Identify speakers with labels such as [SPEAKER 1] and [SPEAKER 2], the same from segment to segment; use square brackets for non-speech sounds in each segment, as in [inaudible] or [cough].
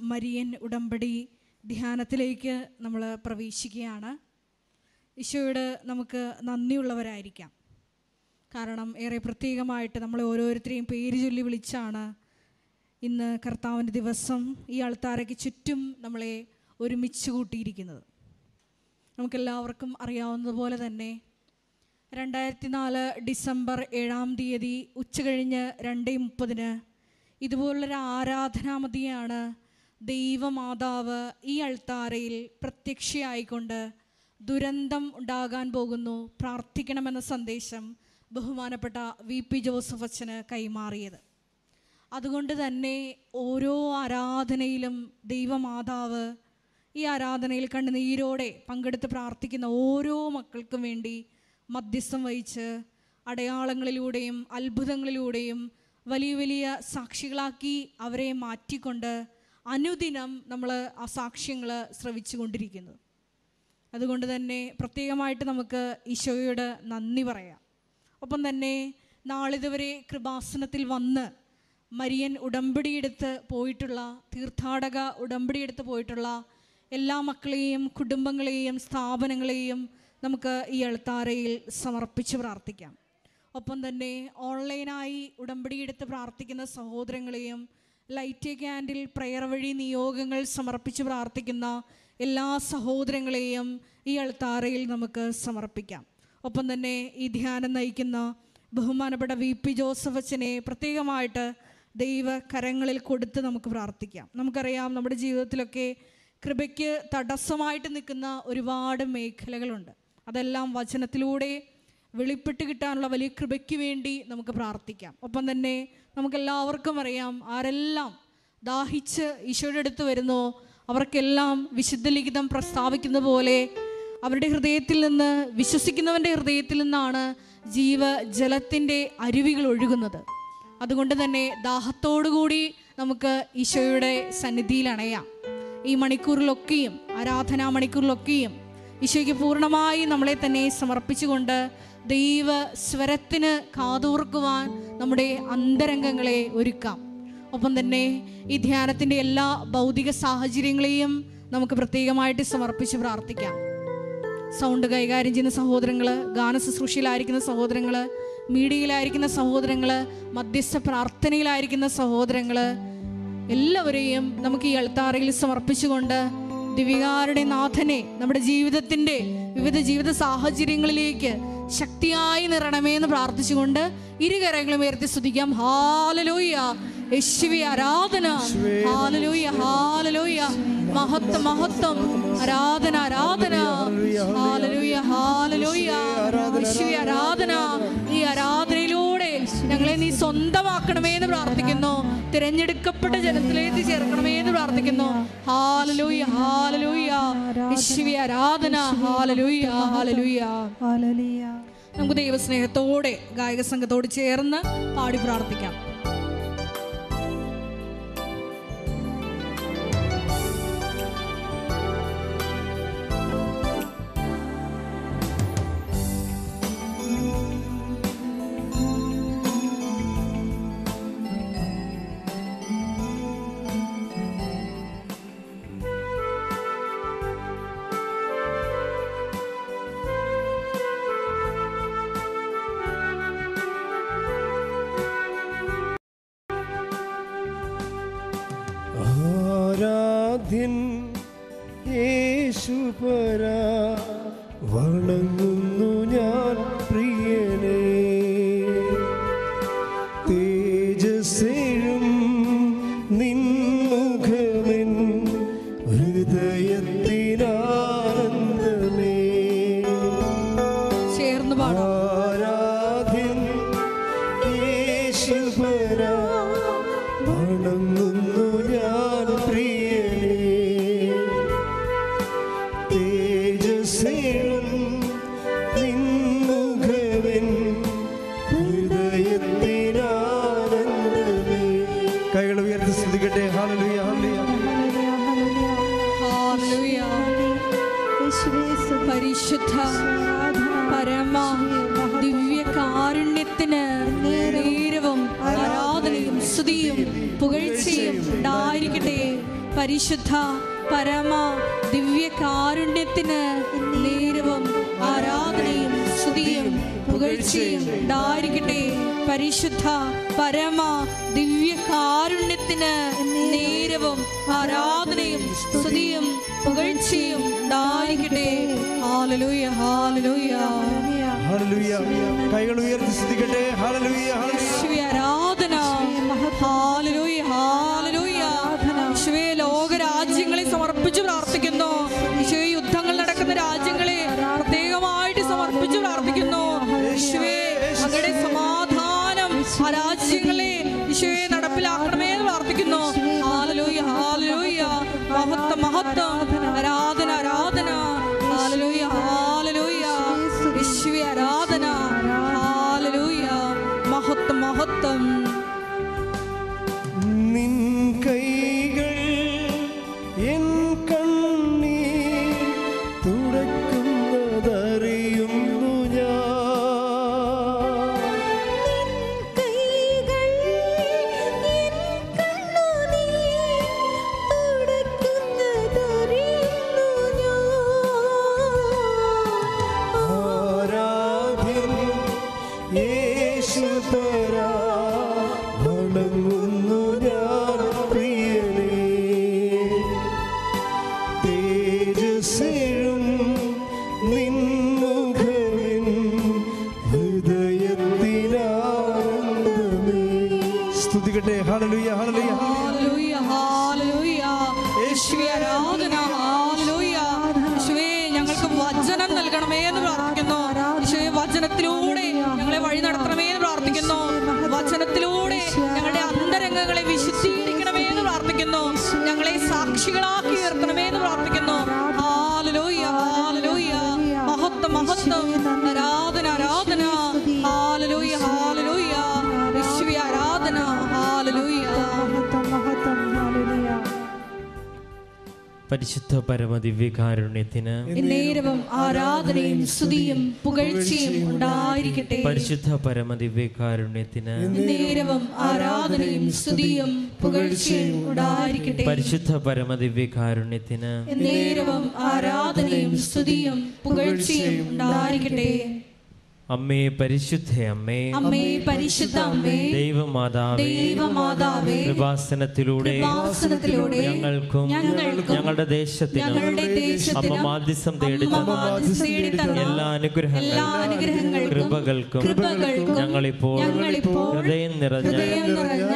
[SPEAKER 1] Marian ഉടമ്പടി ധ്യാനത്തിലേക്ക് നമ്മൾ പ്രവേശിക്കുകയാണ്. ഈശോയോട് നമുക്ക് നന്ദിയുള്ളവരായിരിക്കാം. കാരണം ഏറെ പ്രത്യേകമായിട്ട് നമ്മളെ ഓരോരുത്തരെയും പേര് ചൊല്ലി വിളിച്ചാണ് ഇന്ന് കർത്താവിന്റെ ദിവസം ഈ ആൾത്താരയ്ക്ക് ചുറ്റും നമ്മളെ ഒരുമിച്ച് കൂട്ടിയിരിക്കുന്നത്. നമുക്കെല്ലാവർക്കും അറിയാവുന്നതുപോലെ തന്നെ രണ്ടായിരത്തി നാല് ഡിസംബർ ഏഴാം തീയതി ഉച്ചകഴിഞ്ഞ് രണ്ട് മുപ്പതിന് ഇതുപോലുള്ളൊരു ആരാധനാമതിയാണ് ദൈവമാതാവ് ഈ അൾത്താരയിൽ പ്രത്യക്ഷയായിക്കൊണ്ട് ദുരന്തം ഉണ്ടാകാൻ പോകുന്നു. പ്രാർത്ഥിക്കണമെന്ന സന്ദേശം ബഹുമാനപ്പെട്ട വി. പി. ജോസഫ് അച്ഛന് കൈമാറിയത്. അതുകൊണ്ട് തന്നെ ഓരോ ആരാധനയിലും ദൈവമാതാവ് ഈ ആരാധനയിൽ കണ്ണുനീരോടെ പങ്കെടുത്ത് പ്രാർത്ഥിക്കുന്ന ഓരോ മക്കൾക്കും വേണ്ടി മധ്യസ്ഥം വഹിച്ച് അടയാളങ്ങളിലൂടെയും അത്ഭുതങ്ങളിലൂടെയും വലിയ വലിയ സാക്ഷികളാക്കി അവരെ മാറ്റിക്കൊണ്ട് അനുദിനം നമ്മൾ ആ സാക്ഷ്യങ്ങൾ ശ്രവിച്ചു കൊണ്ടിരിക്കുന്നത് അതുകൊണ്ട് തന്നെ പ്രത്യേകമായിട്ട് നമുക്ക് ഈശോയോട് നന്ദി പറയാം. ഒപ്പം തന്നെ നാളിതുവരെ കൃപാസനത്തിൽ വന്ന് മരിയൻ ഉടമ്പടിയെടുത്ത് പോയിട്ടുള്ള തീർത്ഥാടക ഉടമ്പടിയെടുത്ത് പോയിട്ടുള്ള എല്ലാ മക്കളെയും കുടുംബങ്ങളെയും സ്ഥാപനങ്ങളെയും നമുക്ക് ഈ അൾത്താരയിൽ സമർപ്പിച്ച് പ്രാർത്ഥിക്കാം. ഒപ്പം തന്നെ ഓൺലൈനായി ഉടമ്പടിയെടുത്ത് പ്രാർത്ഥിക്കുന്ന സഹോദരങ്ങളെയും ലൈറ്റ് ക്യാൻഡിൽ പ്രയർ വഴി നിയോഗങ്ങൾ സമർപ്പിച്ച് പ്രാർത്ഥിക്കുന്ന എല്ലാ സഹോദരങ്ങളെയും ഈ അൾത്താറയിൽ നമുക്ക് സമർപ്പിക്കാം. ഒപ്പം തന്നെ ഈ ധ്യാനം നയിക്കുന്ന ബഹുമാനപ്പെട്ട വി പി ജോസഫ് അച്ഛനെ പ്രത്യേകമായിട്ട് ദൈവ കരങ്ങളിൽ കൊടുത്ത് നമുക്ക് പ്രാർത്ഥിക്കാം. നമുക്കറിയാം നമ്മുടെ ജീവിതത്തിലൊക്കെ കൃപയ്ക്ക് തടസ്സമായിട്ട് നിൽക്കുന്ന ഒരുപാട് മേഖലകളുണ്ട്. അതെല്ലാം വചനത്തിലൂടെ വെളിപ്പെട്ട് കിട്ടാനുള്ള വലിയ കൃപയ്ക്ക് വേണ്ടി നമുക്ക് പ്രാർത്ഥിക്കാം. ഒപ്പം തന്നെ നമുക്കെല്ലാവർക്കും അറിയാം ആരെല്ലാം ദാഹിച്ച് ഈശോയുടെ അടുത്ത് വരുന്നോ അവർക്കെല്ലാം വിശുദ്ധ ലിഖിതം പ്രസ്താവിക്കുന്ന പോലെ അവരുടെ ഹൃദയത്തിൽ നിന്ന് വിശ്വസിക്കുന്നവന്റെ ഹൃദയത്തിൽ നിന്നാണ് ജീവ ജലത്തിന്റെ അരുവികൾ ഒഴുകുന്നത്. അതുകൊണ്ട് തന്നെ ദാഹത്തോടുകൂടി നമുക്ക് ഈശോയുടെ സന്നിധിയിൽ അണയാം. ഈ മണിക്കൂറിലൊക്കെയും ആരാധനാ മണിക്കൂറിലൊക്കെയും ഈശോയ്ക്ക് പൂർണമായി നമ്മളെ തന്നെ സമർപ്പിച്ചുകൊണ്ട് ദൈവ സ്വരത്തിന് കാതോർക്കുവാൻ നമ്മുടെ അന്തരംഗങ്ങളെ ഒരുക്കാം. ഒപ്പം തന്നെ ഈ ധ്യാനത്തിന്റെ എല്ലാ ഭൗതിക സാഹചര്യങ്ങളെയും നമുക്ക് പ്രത്യേകമായിട്ട് സമർപ്പിച്ച് പ്രാർത്ഥിക്കാം. സൗണ്ട് കൈകാര്യം ചെയ്യുന്ന സഹോദരങ്ങൾ ഗാന ശുശ്രൂഷയിലായിരിക്കുന്ന സഹോദരങ്ങൾ മീഡിയയിലായിരിക്കുന്ന സഹോദരങ്ങൾ മധ്യസ്ഥ പ്രാർത്ഥനയിലായിരിക്കുന്ന സഹോദരങ്ങൾ എല്ലാവരെയും നമുക്ക് ഈ അൾത്താറയിൽ സമർപ്പിച്ചുകൊണ്ട് ദിവികാരുടെ നാഥനെ നമ്മുടെ ജീവിതത്തിന്റെ വിവിധ ജീവിത സാഹചര്യങ്ങളിലേക്ക് ശക്തിയായി നിറണമേ എന്ന് പ്രാർത്ഥിച്ചുകൊണ്ട് ഇരുകരങ്ങളും ഉയർത്തി സ്തുതിക്കാം. ഹാലലോയ യേശുവി ആരാധന. ഹാലലോയ ഹാലലോയ മഹത്വം മഹത്വം. ആരാധന ആരാധന. ഹാലലോയ ഹാലലോയ യേശുവി ആരാധന. ഈ ആരാധനയിലൂടെ ഞങ്ങളെ നീ സ്വന്തമാക്കണമേ എന്ന് പ്രാർത്ഥിക്കുന്നു. തിരഞ്ഞെടുക്കപ്പെട്ട ജനത്തിലേക്ക് ചേർക്കണമേ എന്ന് പ്രാർത്ഥിക്കുന്നു. ഹാലലൂയ ഹാലലൂയ. യേശുവി ആരാധന. ഹാലലൂയ ഹാലലൂയ. നമുക്ക് ദൈവസ്നേഹത്തോടെ ഗായക സംഘത്തോട് ചേർന്ന് പാടി പ്രാർത്ഥിക്കാം.
[SPEAKER 2] ഹല്ലേലൂയ ഹല്ലേലൂയ ഹല്ലേലൂയ
[SPEAKER 1] യേശുവേ ആരാധന.
[SPEAKER 2] ഹല്ലേലൂയ
[SPEAKER 1] യേശുവേ ഞങ്ങൾക്ക് വചനം നൽകണമേ എന്ന് പ്രാർത്ഥിക്കുന്നു. യേശുവേ വചനത്തിലൂടെ ഞങ്ങളെ വഴി നടത്തണമേ എന്ന് പ്രാർത്ഥിക്കുന്നു. വചനത്തിലൂടെ ഞങ്ങളുടെ അന്തരംഗങ്ങളെ വിശുദ്ധീകരിക്കണമേ എന്ന് പ്രാർത്ഥിക്കുന്നു. ഞങ്ങളെ സാക്ഷികളാക്കി ഉയർത്തണമേ
[SPEAKER 3] പരിശുദ്ധ പരമദിവ്യകാരുണ്യത്തിന്
[SPEAKER 1] നേരവും ആരാധനയും സ്തുതിയും പുകഴ്ചയും ഉണ്ടായിരിക്കട്ടെ.
[SPEAKER 3] പരിശുദ്ധ പരമദിവ്യകാരുണ്യത്തിന്
[SPEAKER 1] നേരവും ആരാധനയും സ്തുതിയും പുകഴ്ചയും ഉണ്ടായിരിക്കട്ടെ.
[SPEAKER 3] പരിശുദ്ധ പരമദിവ്യകാരുണ്യത്തിന്
[SPEAKER 1] നേരവും ആരാധനയും സ്തുതിയും പുകഴ്ചയും ഉണ്ടായിരിക്കട്ടെ.
[SPEAKER 3] അമ്മേ പരിശുദ്ധ അമ്മേ.
[SPEAKER 1] അമ്മേ പരിശുദ്ധ അമ്മേ.
[SPEAKER 3] ദൈവമാതാവേ.
[SPEAKER 1] ദൈവമാതാവേ.
[SPEAKER 3] കൃപാസനത്തിലൂടെ.
[SPEAKER 1] കൃപാസനത്തിലൂടെ
[SPEAKER 3] ഞങ്ങൾക്കും
[SPEAKER 1] ഞങ്ങൾക്കും
[SPEAKER 3] ഞങ്ങളുടെ ദേശത്തിനും
[SPEAKER 1] ഞങ്ങളുടെ ദേശത്തിനും അമ്മ മാധ്യസം തേടി
[SPEAKER 3] എല്ലാ അനുഗ്രഹങ്ങൾക്കും കൃപകൾക്കും
[SPEAKER 1] കൃപകൾക്കും
[SPEAKER 3] ഞങ്ങളിപ്പോൾ ഹൃദയം നിറഞ്ഞ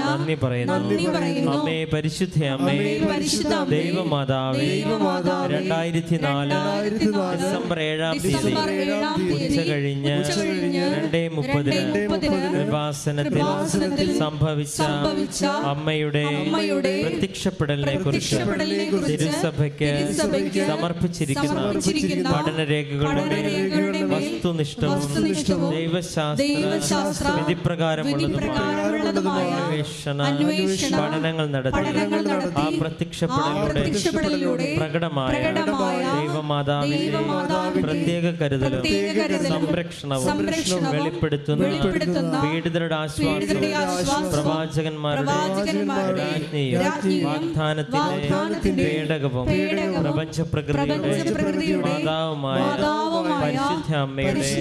[SPEAKER 3] നന്ദി പറയുന്നു. അമ്മേ പരിശുദ്ധ അമ്മേ.
[SPEAKER 1] പരിശുദ്ധ
[SPEAKER 3] ദൈവമാതാവേ.
[SPEAKER 1] ദൈവമാതാവേ,
[SPEAKER 3] രണ്ടായിരത്തി നാല് ഡിസംബർ ഏഴാം തീയതി ഉച്ച കഴിഞ്ഞ് കൃപാസനത്തിൽ സംഭവിച്ച അമ്മയുടെ പ്രത്യക്ഷപ്പെടലിനെ കുറിച്ച് തിരുസഭയ്ക്ക് സമർപ്പിച്ചിരിക്കുന്ന
[SPEAKER 1] പഠന മേൽ
[SPEAKER 3] വസ്തുനിഷ്ഠവും ദൈവശാസ്ത്ര വിധിപ്രകാരമുള്ളതുമായ അന്വേഷണ പഠനങ്ങൾ നടത്തി ആ പ്രത്യക്ഷപ്പെടലിലൂടെ പ്രകടമായ ദൈവമാതാവിന്റെ പ്രത്യേക കരുതലും സംരക്ഷണവും വെളിപ്പെടുത്തുന്ന പീഡിതരുടെ ആശ്വാസവും പ്രവാചകന്മാരുടെ വാഗ്ദാനത്തിന്റെ പേടകവും
[SPEAKER 1] പ്രപഞ്ച
[SPEAKER 3] മാതാവുമായ
[SPEAKER 1] മാതാവുമായ
[SPEAKER 3] പരിശുദ്ധ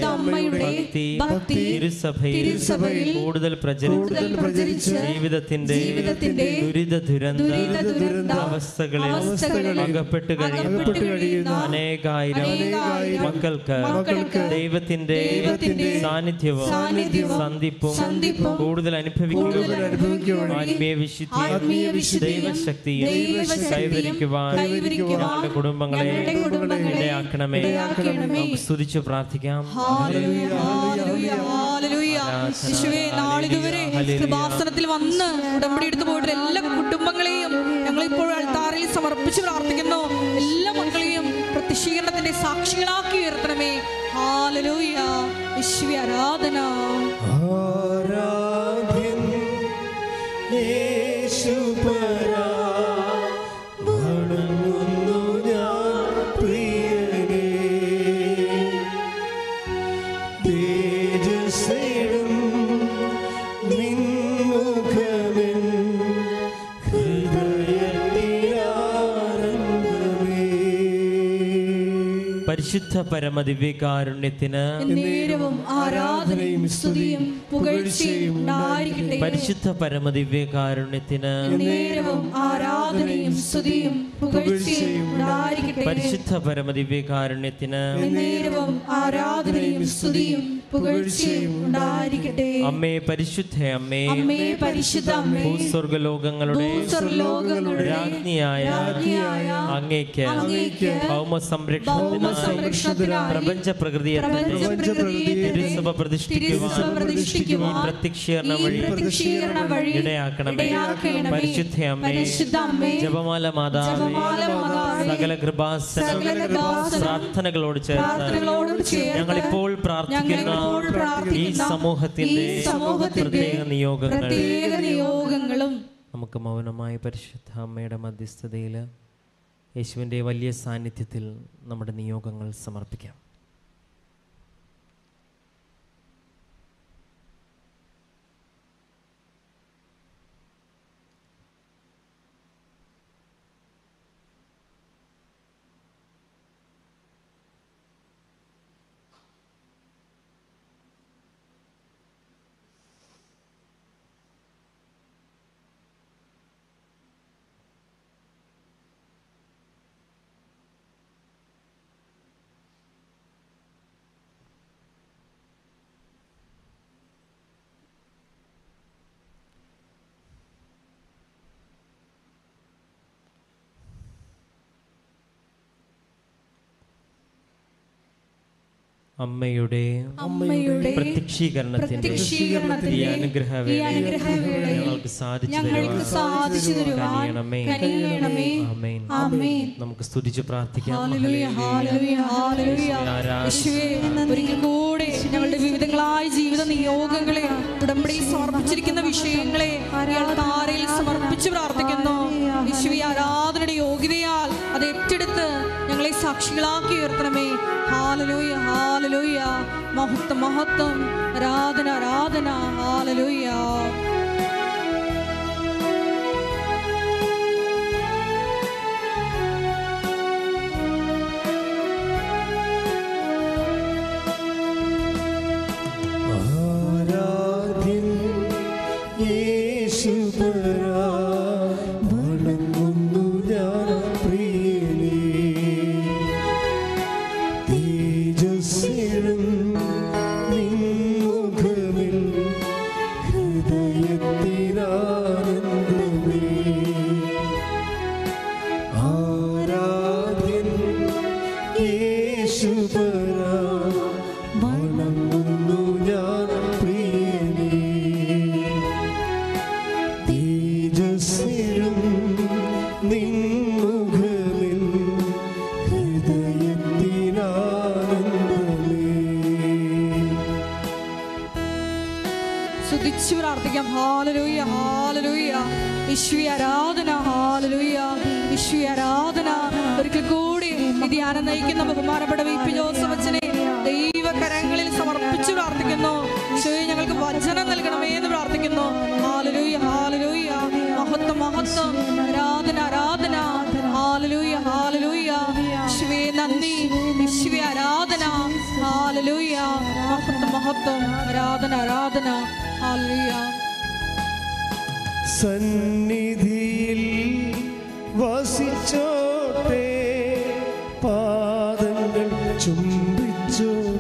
[SPEAKER 3] അമ്മയുടെ ഭക്തി തിരുസഭയിൽ കൂടുതൽ പ്രചരിച്ച് ജീവിതത്തിന്റെ ദുരിത ദുരന്ത അവസ്ഥകളിൽ അകപ്പെട്ട് കഴിയുന്ന അനേകായിരം മക്കൾക്ക് ദൈവത്തിന്റെ സാന്നിധ്യവും സന്ധിപ്പും കൂടുതൽ അനുഭവിക്കുകയും ആത്മീയ വിശുദ്ധി ദൈവശക്തിയും കൈവരിക്കുവാൻ ഞങ്ങളുടെ കുടുംബങ്ങളെ ഇടയാക്കണമേ. സ്തുതിച്ചു പ്രാർത്ഥിക്കാം.
[SPEAKER 1] ഹാലലൂയ, ഹാലലൂയ, ഹാലലൂയ. യേശുവേ നാളിതുവരെ കൃപാസനത്തിൽ വന്ന് ഉടമ്പടി എടുത്തു പോയിട്ട് എല്ലാ കുടുംബങ്ങളെയും ഞങ്ങളിപ്പോൾ അൾത്താറിൽ സമർപ്പിച്ച് പ്രാർത്ഥിക്കുന്നു. എല്ലാ മക്കളെയും പ്രത്യക്ഷീകരണത്തിന്റെ സാക്ഷികളാക്കി ഉയർത്തണമേ. ഹാലലൂയ യേശുവേ ആരാധന.
[SPEAKER 2] ആരാധ്യൻ യേശുപരാ വണങ്ങുന്നു
[SPEAKER 3] പരിശുദ്ധ പരമദിവ്യകാരുണ്യത്തിന്
[SPEAKER 1] ദിവ്യകാരുണ്യത്തിന് ആരാധനയും സ്തുതിയും പുകഴ്ചയും
[SPEAKER 3] പരിശുദ്ധ പരമദിവ്യകാരുണ്യത്തിന്
[SPEAKER 1] ദിവ്യകാരുണ്യത്തിന് ആരാധനയും സ്തുതിയും പുകഴ്ചയും
[SPEAKER 3] പരിശുദ്ധ പരമദിവ്യകാരുണ്യത്തിന്
[SPEAKER 1] ദിവ്യകാരുണ്യത്തിന് ആരാധനയും സ്തുതിയും പുകഴ്ചയും ഉണ്ടായിരിക്കട്ടെ.
[SPEAKER 3] അമ്മേ പരിശുദ്ധ അമ്മേ
[SPEAKER 1] അമ്മേ പരിശുദ്ധ അമ്മേ.
[SPEAKER 3] ഭൂസ്വർഗലോകങ്ങളുടെ രാജ്ഞിയായ അങ്ങേക്ക് ഭൗമ സംരക്ഷണത്തിനായി പ്രപഞ്ച പ്രകൃതിയെ തിരുസഭ പ്രതിഷ്ഠിക്കുവാൻ പ്രത്യക്ഷീകരണ വഴി ഇടയാക്കണമേ. പരിശുദ്ധ അമ്മേ ജപമാല മാതാവേ. സകല കൃപാസന പ്രാർത്ഥനകളോട് ചേർന്ന് ഞങ്ങളിപ്പോൾ പ്രാർത്ഥിക്കുന്ന ഈ സമൂഹത്തിന്റെ പ്രത്യേക നിയോഗങ്ങൾ.
[SPEAKER 1] നിയോഗങ്ങളും
[SPEAKER 3] നമുക്ക് മൗനമായി പരിശുദ്ധ അമ്മയുടെ മധ്യസ്ഥതയിൽ യേശുവിന്റെ വലിയ സാന്നിധ്യത്തിൽ നമ്മുടെ നിയോഗങ്ങൾ സമർപ്പിക്കാം. അമ്മയുടെ
[SPEAKER 1] അമ്മയുടെ
[SPEAKER 3] പ്രത്യക്ഷീകരണത്തിന്റെ അനുഗ്രഹവേളയിൽ ഞങ്ങൾക്ക് സാധിച്ചു നമുക്ക് സ്തുതിച്ച് പ്രാർത്ഥിക്കാം.
[SPEAKER 1] ഒരിക്കൽ കൂടെ ഞങ്ങളുടെ വിവിധങ്ങളായ ജീവിത നിയോഗങ്ങളെ ഉടമ്പടി സമർപ്പിച്ചിരിക്കുന്ന വിഷയങ്ങളെ താരയിൽ സമർപ്പിച്ച് പ്രാർത്ഥിക്കുന്നു. വിശ്വ ആരാധനയുടെ യോഗ്യതയാൽ സാക്ഷികളാക്കി ഉയർത്തണമേ ഹാലലൂയ ഹാലലൂയ മഹത്വം മഹത്വം. ആരാധന ആരാധന. ഹാലലൂയ ഹാലലൂയ ഹാലലൂയ വിശ്വ ആരാധന ഹാലലൂയ വിശ്വ ആരാധന. ഒരിക്കൽ കൂടി ധ്യാനം നയിക്കുന്ന ബഹുമാനപ്പെട്ട വി. പി. ജോസഫ് അച്ഛനെ ദൈവകരങ്ങളിൽ സമർപ്പിച്ചു പ്രാർത്ഥിക്കുന്നു. ഈശോയെ ഞങ്ങൾക്ക് വചനം നൽകണമേ എന്ന് പ്രാർത്ഥിക്കുന്നു. ഹാലലൂയ ഹാലലൂയ മഹത്വം മഹത്വം. ആരാധന ആരാധന. ഹാലലൂയ ഹാലലൂയ ശിവേ നന്ദി. വിശ്വ ആരാധന. ഹാലലൂയ മഹത്വം മഹത്വം. ആരാധന ആരാധന. ഹാലലൂയ
[SPEAKER 2] സന്നിധിയിൽ വസിച്ചോട്ടെ. പാദങ്ങൾ ചുംബിച്ചോട്ടെ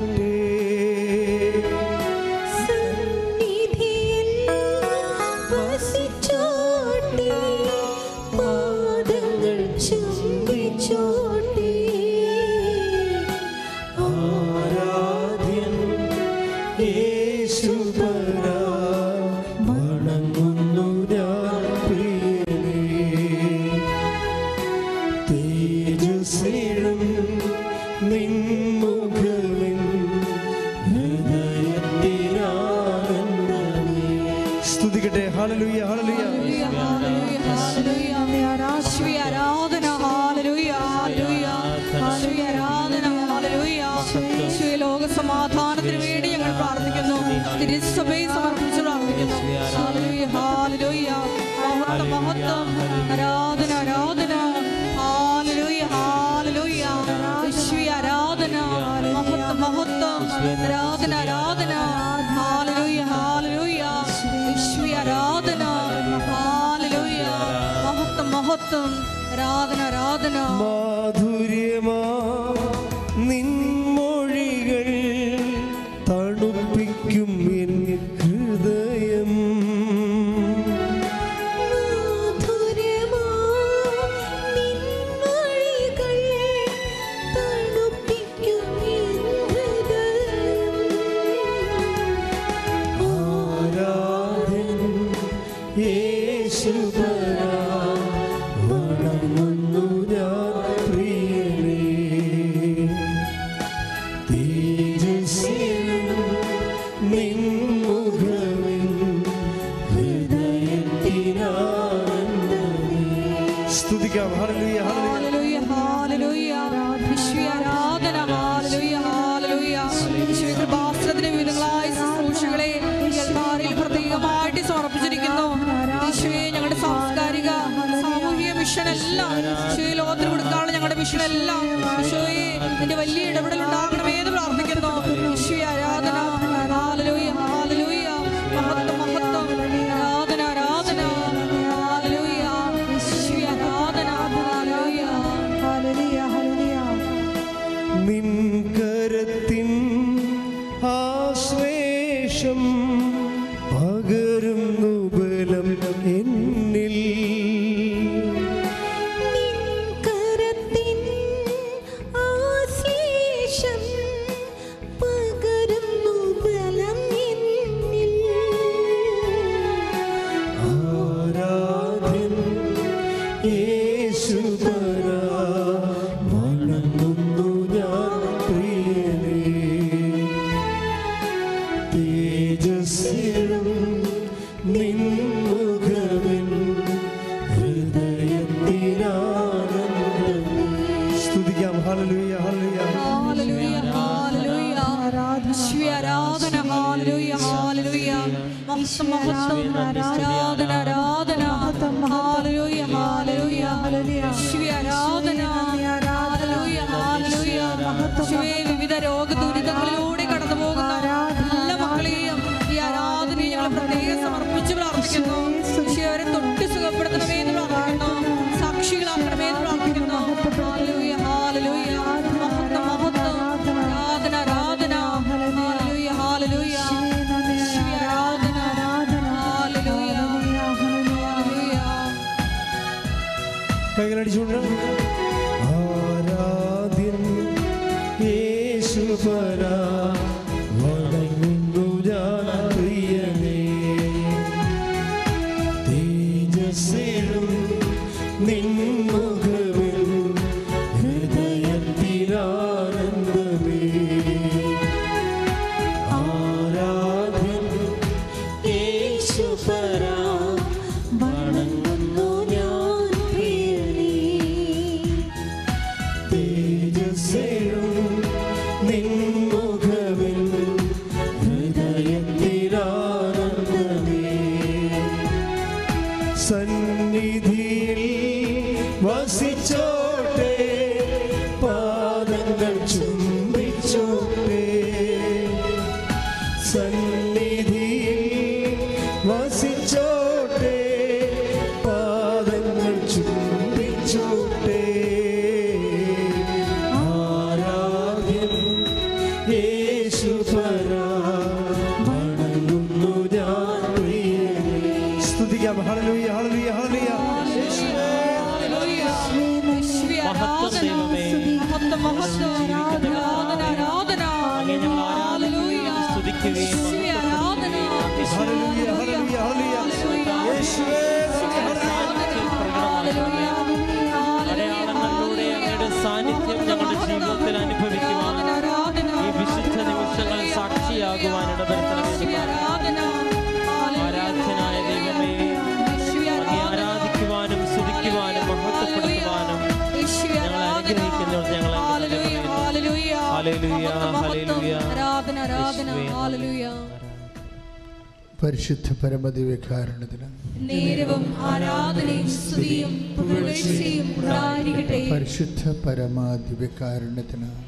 [SPEAKER 4] വെക്കാറുണ്ടതിന്
[SPEAKER 1] നേരവും ആരാധനയും സ്തുതിയും പുകഴ്ചയും ഉണ്ടായിരിക്കട്ടെ.
[SPEAKER 4] പരിശുദ്ധ പരമാധി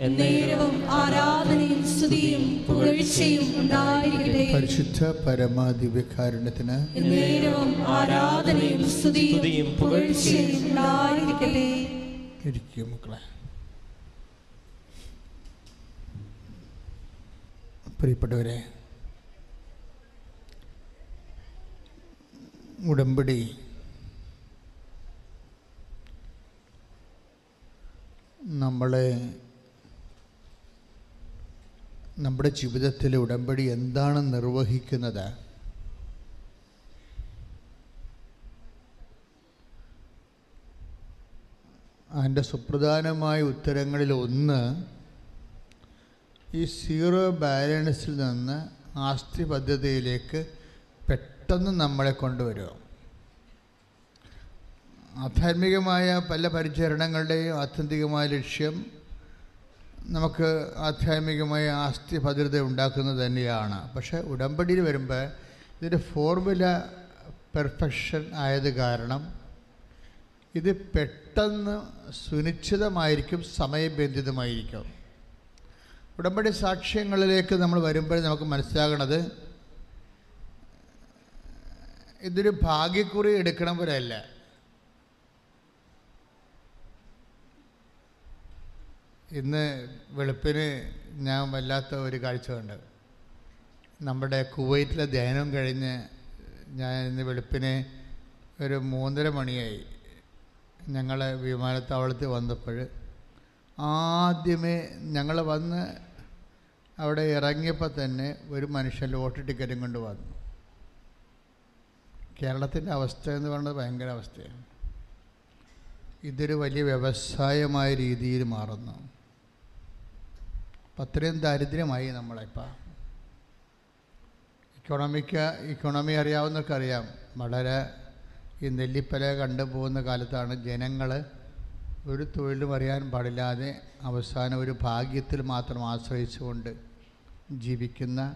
[SPEAKER 1] നേരവും ആരാധനയും സ്തുതിയും പുകഴ്ചയും ഉണ്ടായിരിക്കട്ടെ.
[SPEAKER 4] പരിശുദ്ധ പരമാധി
[SPEAKER 1] നേരവും ആരാധനയും സ്തുതിയും പുകഴ്ചയും ഉണ്ടായിരിക്കട്ടെ.
[SPEAKER 4] ഇരിക്കും മക്കളെ. പ്രിയപ്പെട്ടവരെ ഉടമ്പടി. നമ്മളെ നമ്മുടെ ജീവിതത്തിലെ ഉടമ്പടി എന്താണ് നിർവഹിക്കുന്നത്? അതിന്റെ സുപ്രധാനമായ ഉത്തരങ്ങളിൽ ഒന്ന് ഈ സീറോ ബാലൻസിൽ നിന്ന് ആസ്തി പദ്ധതിയിലേക്ക് പെട്ടെന്ന് നമ്മളെ കൊണ്ടുവരും. ആധ്യാത്മികമായ പല പരിചരണങ്ങളുടെയും ആത്യന്തികമായ ലക്ഷ്യം നമുക്ക് ആധ്യാത്മികമായ ആസ്തി ഭദ്രത ഉണ്ടാക്കുന്നത് തന്നെയാണ്. പക്ഷേ ഉടമ്പടിയിൽ വരുമ്പോൾ ഇതിന്റെ ഫോർമുല പെർഫെക്ഷൻ ആയത് കാരണം ഇത് പെട്ടെന്ന് സുനിശ്ചിതമായിരിക്കും സമയബന്ധിതമായിരിക്കും. ഉടമ്പടി സാക്ഷ്യങ്ങളിലേക്ക് നമ്മൾ വരുമ്പോൾ നമുക്ക് മനസ്സിലാകണത് ഇതൊരു ഭാഗ്യക്കുറി എടുക്കണം പോലെയല്ല. ഇന്ന് വെളുപ്പിന് ഞാൻ വല്ലാത്ത ഒരു കാഴ്ച കണ്ട് നമ്മുടെ കുവൈറ്റിലെ ധ്യാനം കഴിഞ്ഞ് ഞാൻ ഇന്ന് വെളുപ്പിന് ഒരു മൂന്നര മണിയായി. ഞങ്ങൾ വിമാനത്താവളത്തിൽ വന്നപ്പോൾ ആദ്യമേ ഞങ്ങൾ വന്ന് അവിടെ ഇറങ്ങിയപ്പോൾ തന്നെ ഒരു മനുഷ്യൻ ലോട്ടറി ടിക്കറ്റും കൊണ്ട് വന്നു. കേരളത്തിന്റെ അവസ്ഥ എന്ന് പറയുന്നത് ഭയങ്കര അവസ്ഥയാണ്. ഇതൊരു വലിയ വ്യവസായമായ രീതിയിൽ മാറുന്നു. അപ്പം അത്രയും ദാരിദ്ര്യമായി നമ്മളിപ്പോൾ ഇക്കോണമിക്ക് ഇക്കോണമി അറിയാവുന്നവർക്കറിയാം വളരെ ഈ നെല്ലിപ്പല കണ്ടുപോകുന്ന കാലത്താണ് ജനങ്ങൾ ഒരു തൊഴിലും അറിയാൻ പാടില്ലാതെ അവസാനം ഒരു ഭാഗ്യത്തിൽ മാത്രം ആശ്രയിച്ചുകൊണ്ട് ജീവിക്കുന്ന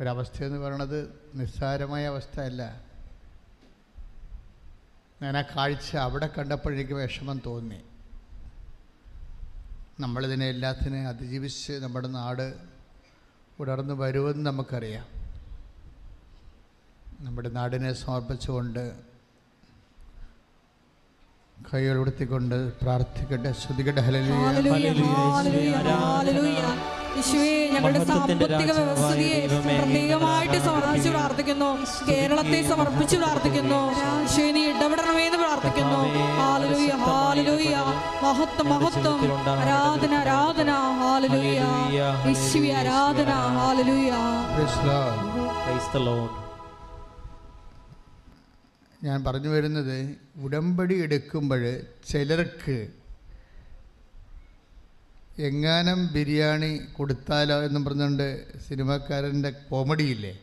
[SPEAKER 4] ഒരവസ്ഥയെന്ന് പറയണത് നിസ്സാരമായ അവസ്ഥയല്ല. ഞാൻ ആ കാഴ്ച അവിടെ കണ്ടപ്പോഴേക്ക് വിഷമം തോന്നി. നമ്മളിതിനെ എല്ലാത്തിനെ അതിജീവിച്ച് നമ്മുടെ നാട് ഉണർന്നു വരുമെന്ന് നമുക്കറിയാം. നമ്മുടെ നാടിനെ സമർപ്പിച്ചുകൊണ്ട് കൈകൾ ഉടുത്തിക്കൊണ്ട് പ്രാർത്ഥിക്കട്ടെ. ശ്രുതികട്ടെ
[SPEAKER 1] ഹല്ലേലൂയ, ഹല്ലേലൂയ, ഹല്ലേലൂയ. യേശുവേ ഞങ്ങളുടെ സാമ്പത്തിക വ്യവസ്ഥയെ പ്രത്യേകമായിട്ട് സമർപ്പിച്ചു പ്രാർത്ഥിക്കുന്നു. കേരളത്തെ സമർപ്പിച്ച് പ്രാർത്ഥിക്കുന്നു. യേശുവേ നീ ഇടപെടണമേ എന്ന് പ്രാർത്ഥിക്കുന്നു ഹാലലൂയ ഹാലലൂയ മഹത്വം മഹത്വം. ആരാധന ആരാധന. ഹാലലൂയ യേശുവേ ആരാധന. ഹാലലൂയ
[SPEAKER 4] ഞാൻ പറഞ്ഞു വരുന്നത് ഉടമ്പടി എടുക്കുമ്പോൾ ചിലർക്ക് എങ്ങാനും ബിരിയാണി കൊടുത്താലോ എന്നും പറഞ്ഞുകൊണ്ട് സിനിമാക്കാരന്റെ കോമഡിയില്ലേ?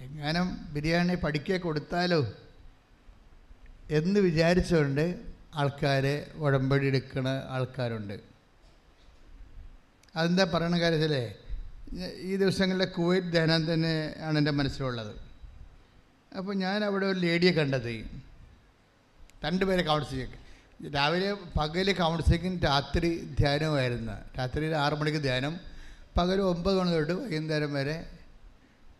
[SPEAKER 4] എങ്ങാനും ബിരിയാണി പഠിക്കെ കൊടുത്താലോ എന്ന് വിചാരിച്ചുകൊണ്ട് ആൾക്കാരെ ഉടമ്പടി എടുക്കുന്ന ആൾക്കാരുണ്ട്. അതെന്താ പറയണ കാര്യത്തിലേ? ഈ ദിവസങ്ങളിലെ കുവൈറ്റ് ധ്യാനം തന്നെ ആണ് എന്റെ മനസ്സിലുള്ളത്. അപ്പോൾ ഞാൻ അവിടെ ഒരു ലേഡിയെ കണ്ടത്. രണ്ടുപേരെ കൗൺസിലിംഗ് രാവിലെ പകൽ കൗൺസിലിംഗും രാത്രി ധ്യാനമായിരുന്നു. രാത്രി ആറ് മണിക്ക് ധ്യാനം. പകൽ ഒമ്പത് മണി തൊട്ട് വൈകുന്നേരം വരെ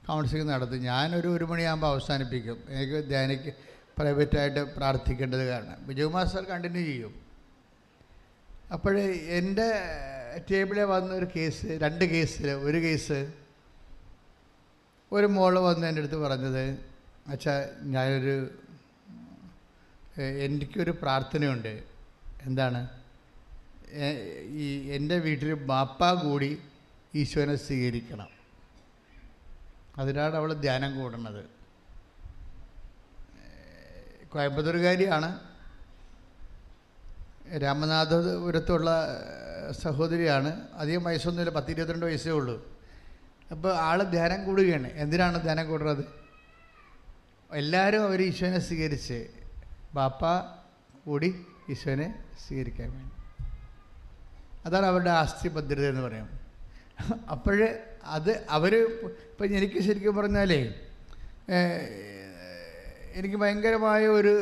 [SPEAKER 4] കൗൺസിലിംഗ് നടത്തും. ഞാനൊരു ഒരു മണിയാകുമ്പോൾ അവസാനിപ്പിക്കും. എനിക്ക് ധ്യാനിക്ക് പ്രൈവറ്റായിട്ട് പ്രാർത്ഥിക്കേണ്ടത് കാരണം. വിജയ് സാർ കണ്ടിന്യൂ ചെയ്യും. അപ്പോൾ എന്റെ ടേബിളിൽ വന്ന ഒരു കേസ് രണ്ട് കേസിൽ ഒരു കേസ് ഒരു മോൾ വന്ന് എന്റെ അടുത്ത് പറഞ്ഞത് അച്ഛാ ഞാനൊരു എനിക്കൊരു പ്രാർത്ഥനയുണ്ട്. എന്താണ്? ഈ എന്റെ വീട്ടിൽ ബാപ്പ കൂടി ഈശ്വരനെ സ്വീകരിക്കണം. അതിനാണ് അവൾ ധ്യാനം കൂടുന്നത്. കോയമ്പത്തൂർകാരിയാണ് രാമനാഥപുരത്തുള്ള സഹോദരിയാണ്. അധികം വയസ്സൊന്നുമില്ല പത്ത് ഇരുപത്തിരണ്ട് വയസ്സേ ഉള്ളൂ. അപ്പോൾ ആൾ ധ്യാനം കൂടുകയാണ്. എന്തിനാണ് ധ്യാനം കൂടുന്നത്? എല്ലാവരും അവർ ഈശോനെ സ്വീകരിച്ച്. ബാപ്പ കൂടി ഈശോനെ സ്വീകരിക്കാൻ വേണ്ടി. അതാണ് അവരുടെ ആസ്തി ഭദ്രത എന്ന് പറയാം. അപ്പോൾ അത് അവർ ഇപ്പം എനിക്ക് ശരിക്കും പറഞ്ഞാലേ എനിക്ക് ഭയങ്കരമായ ഒരു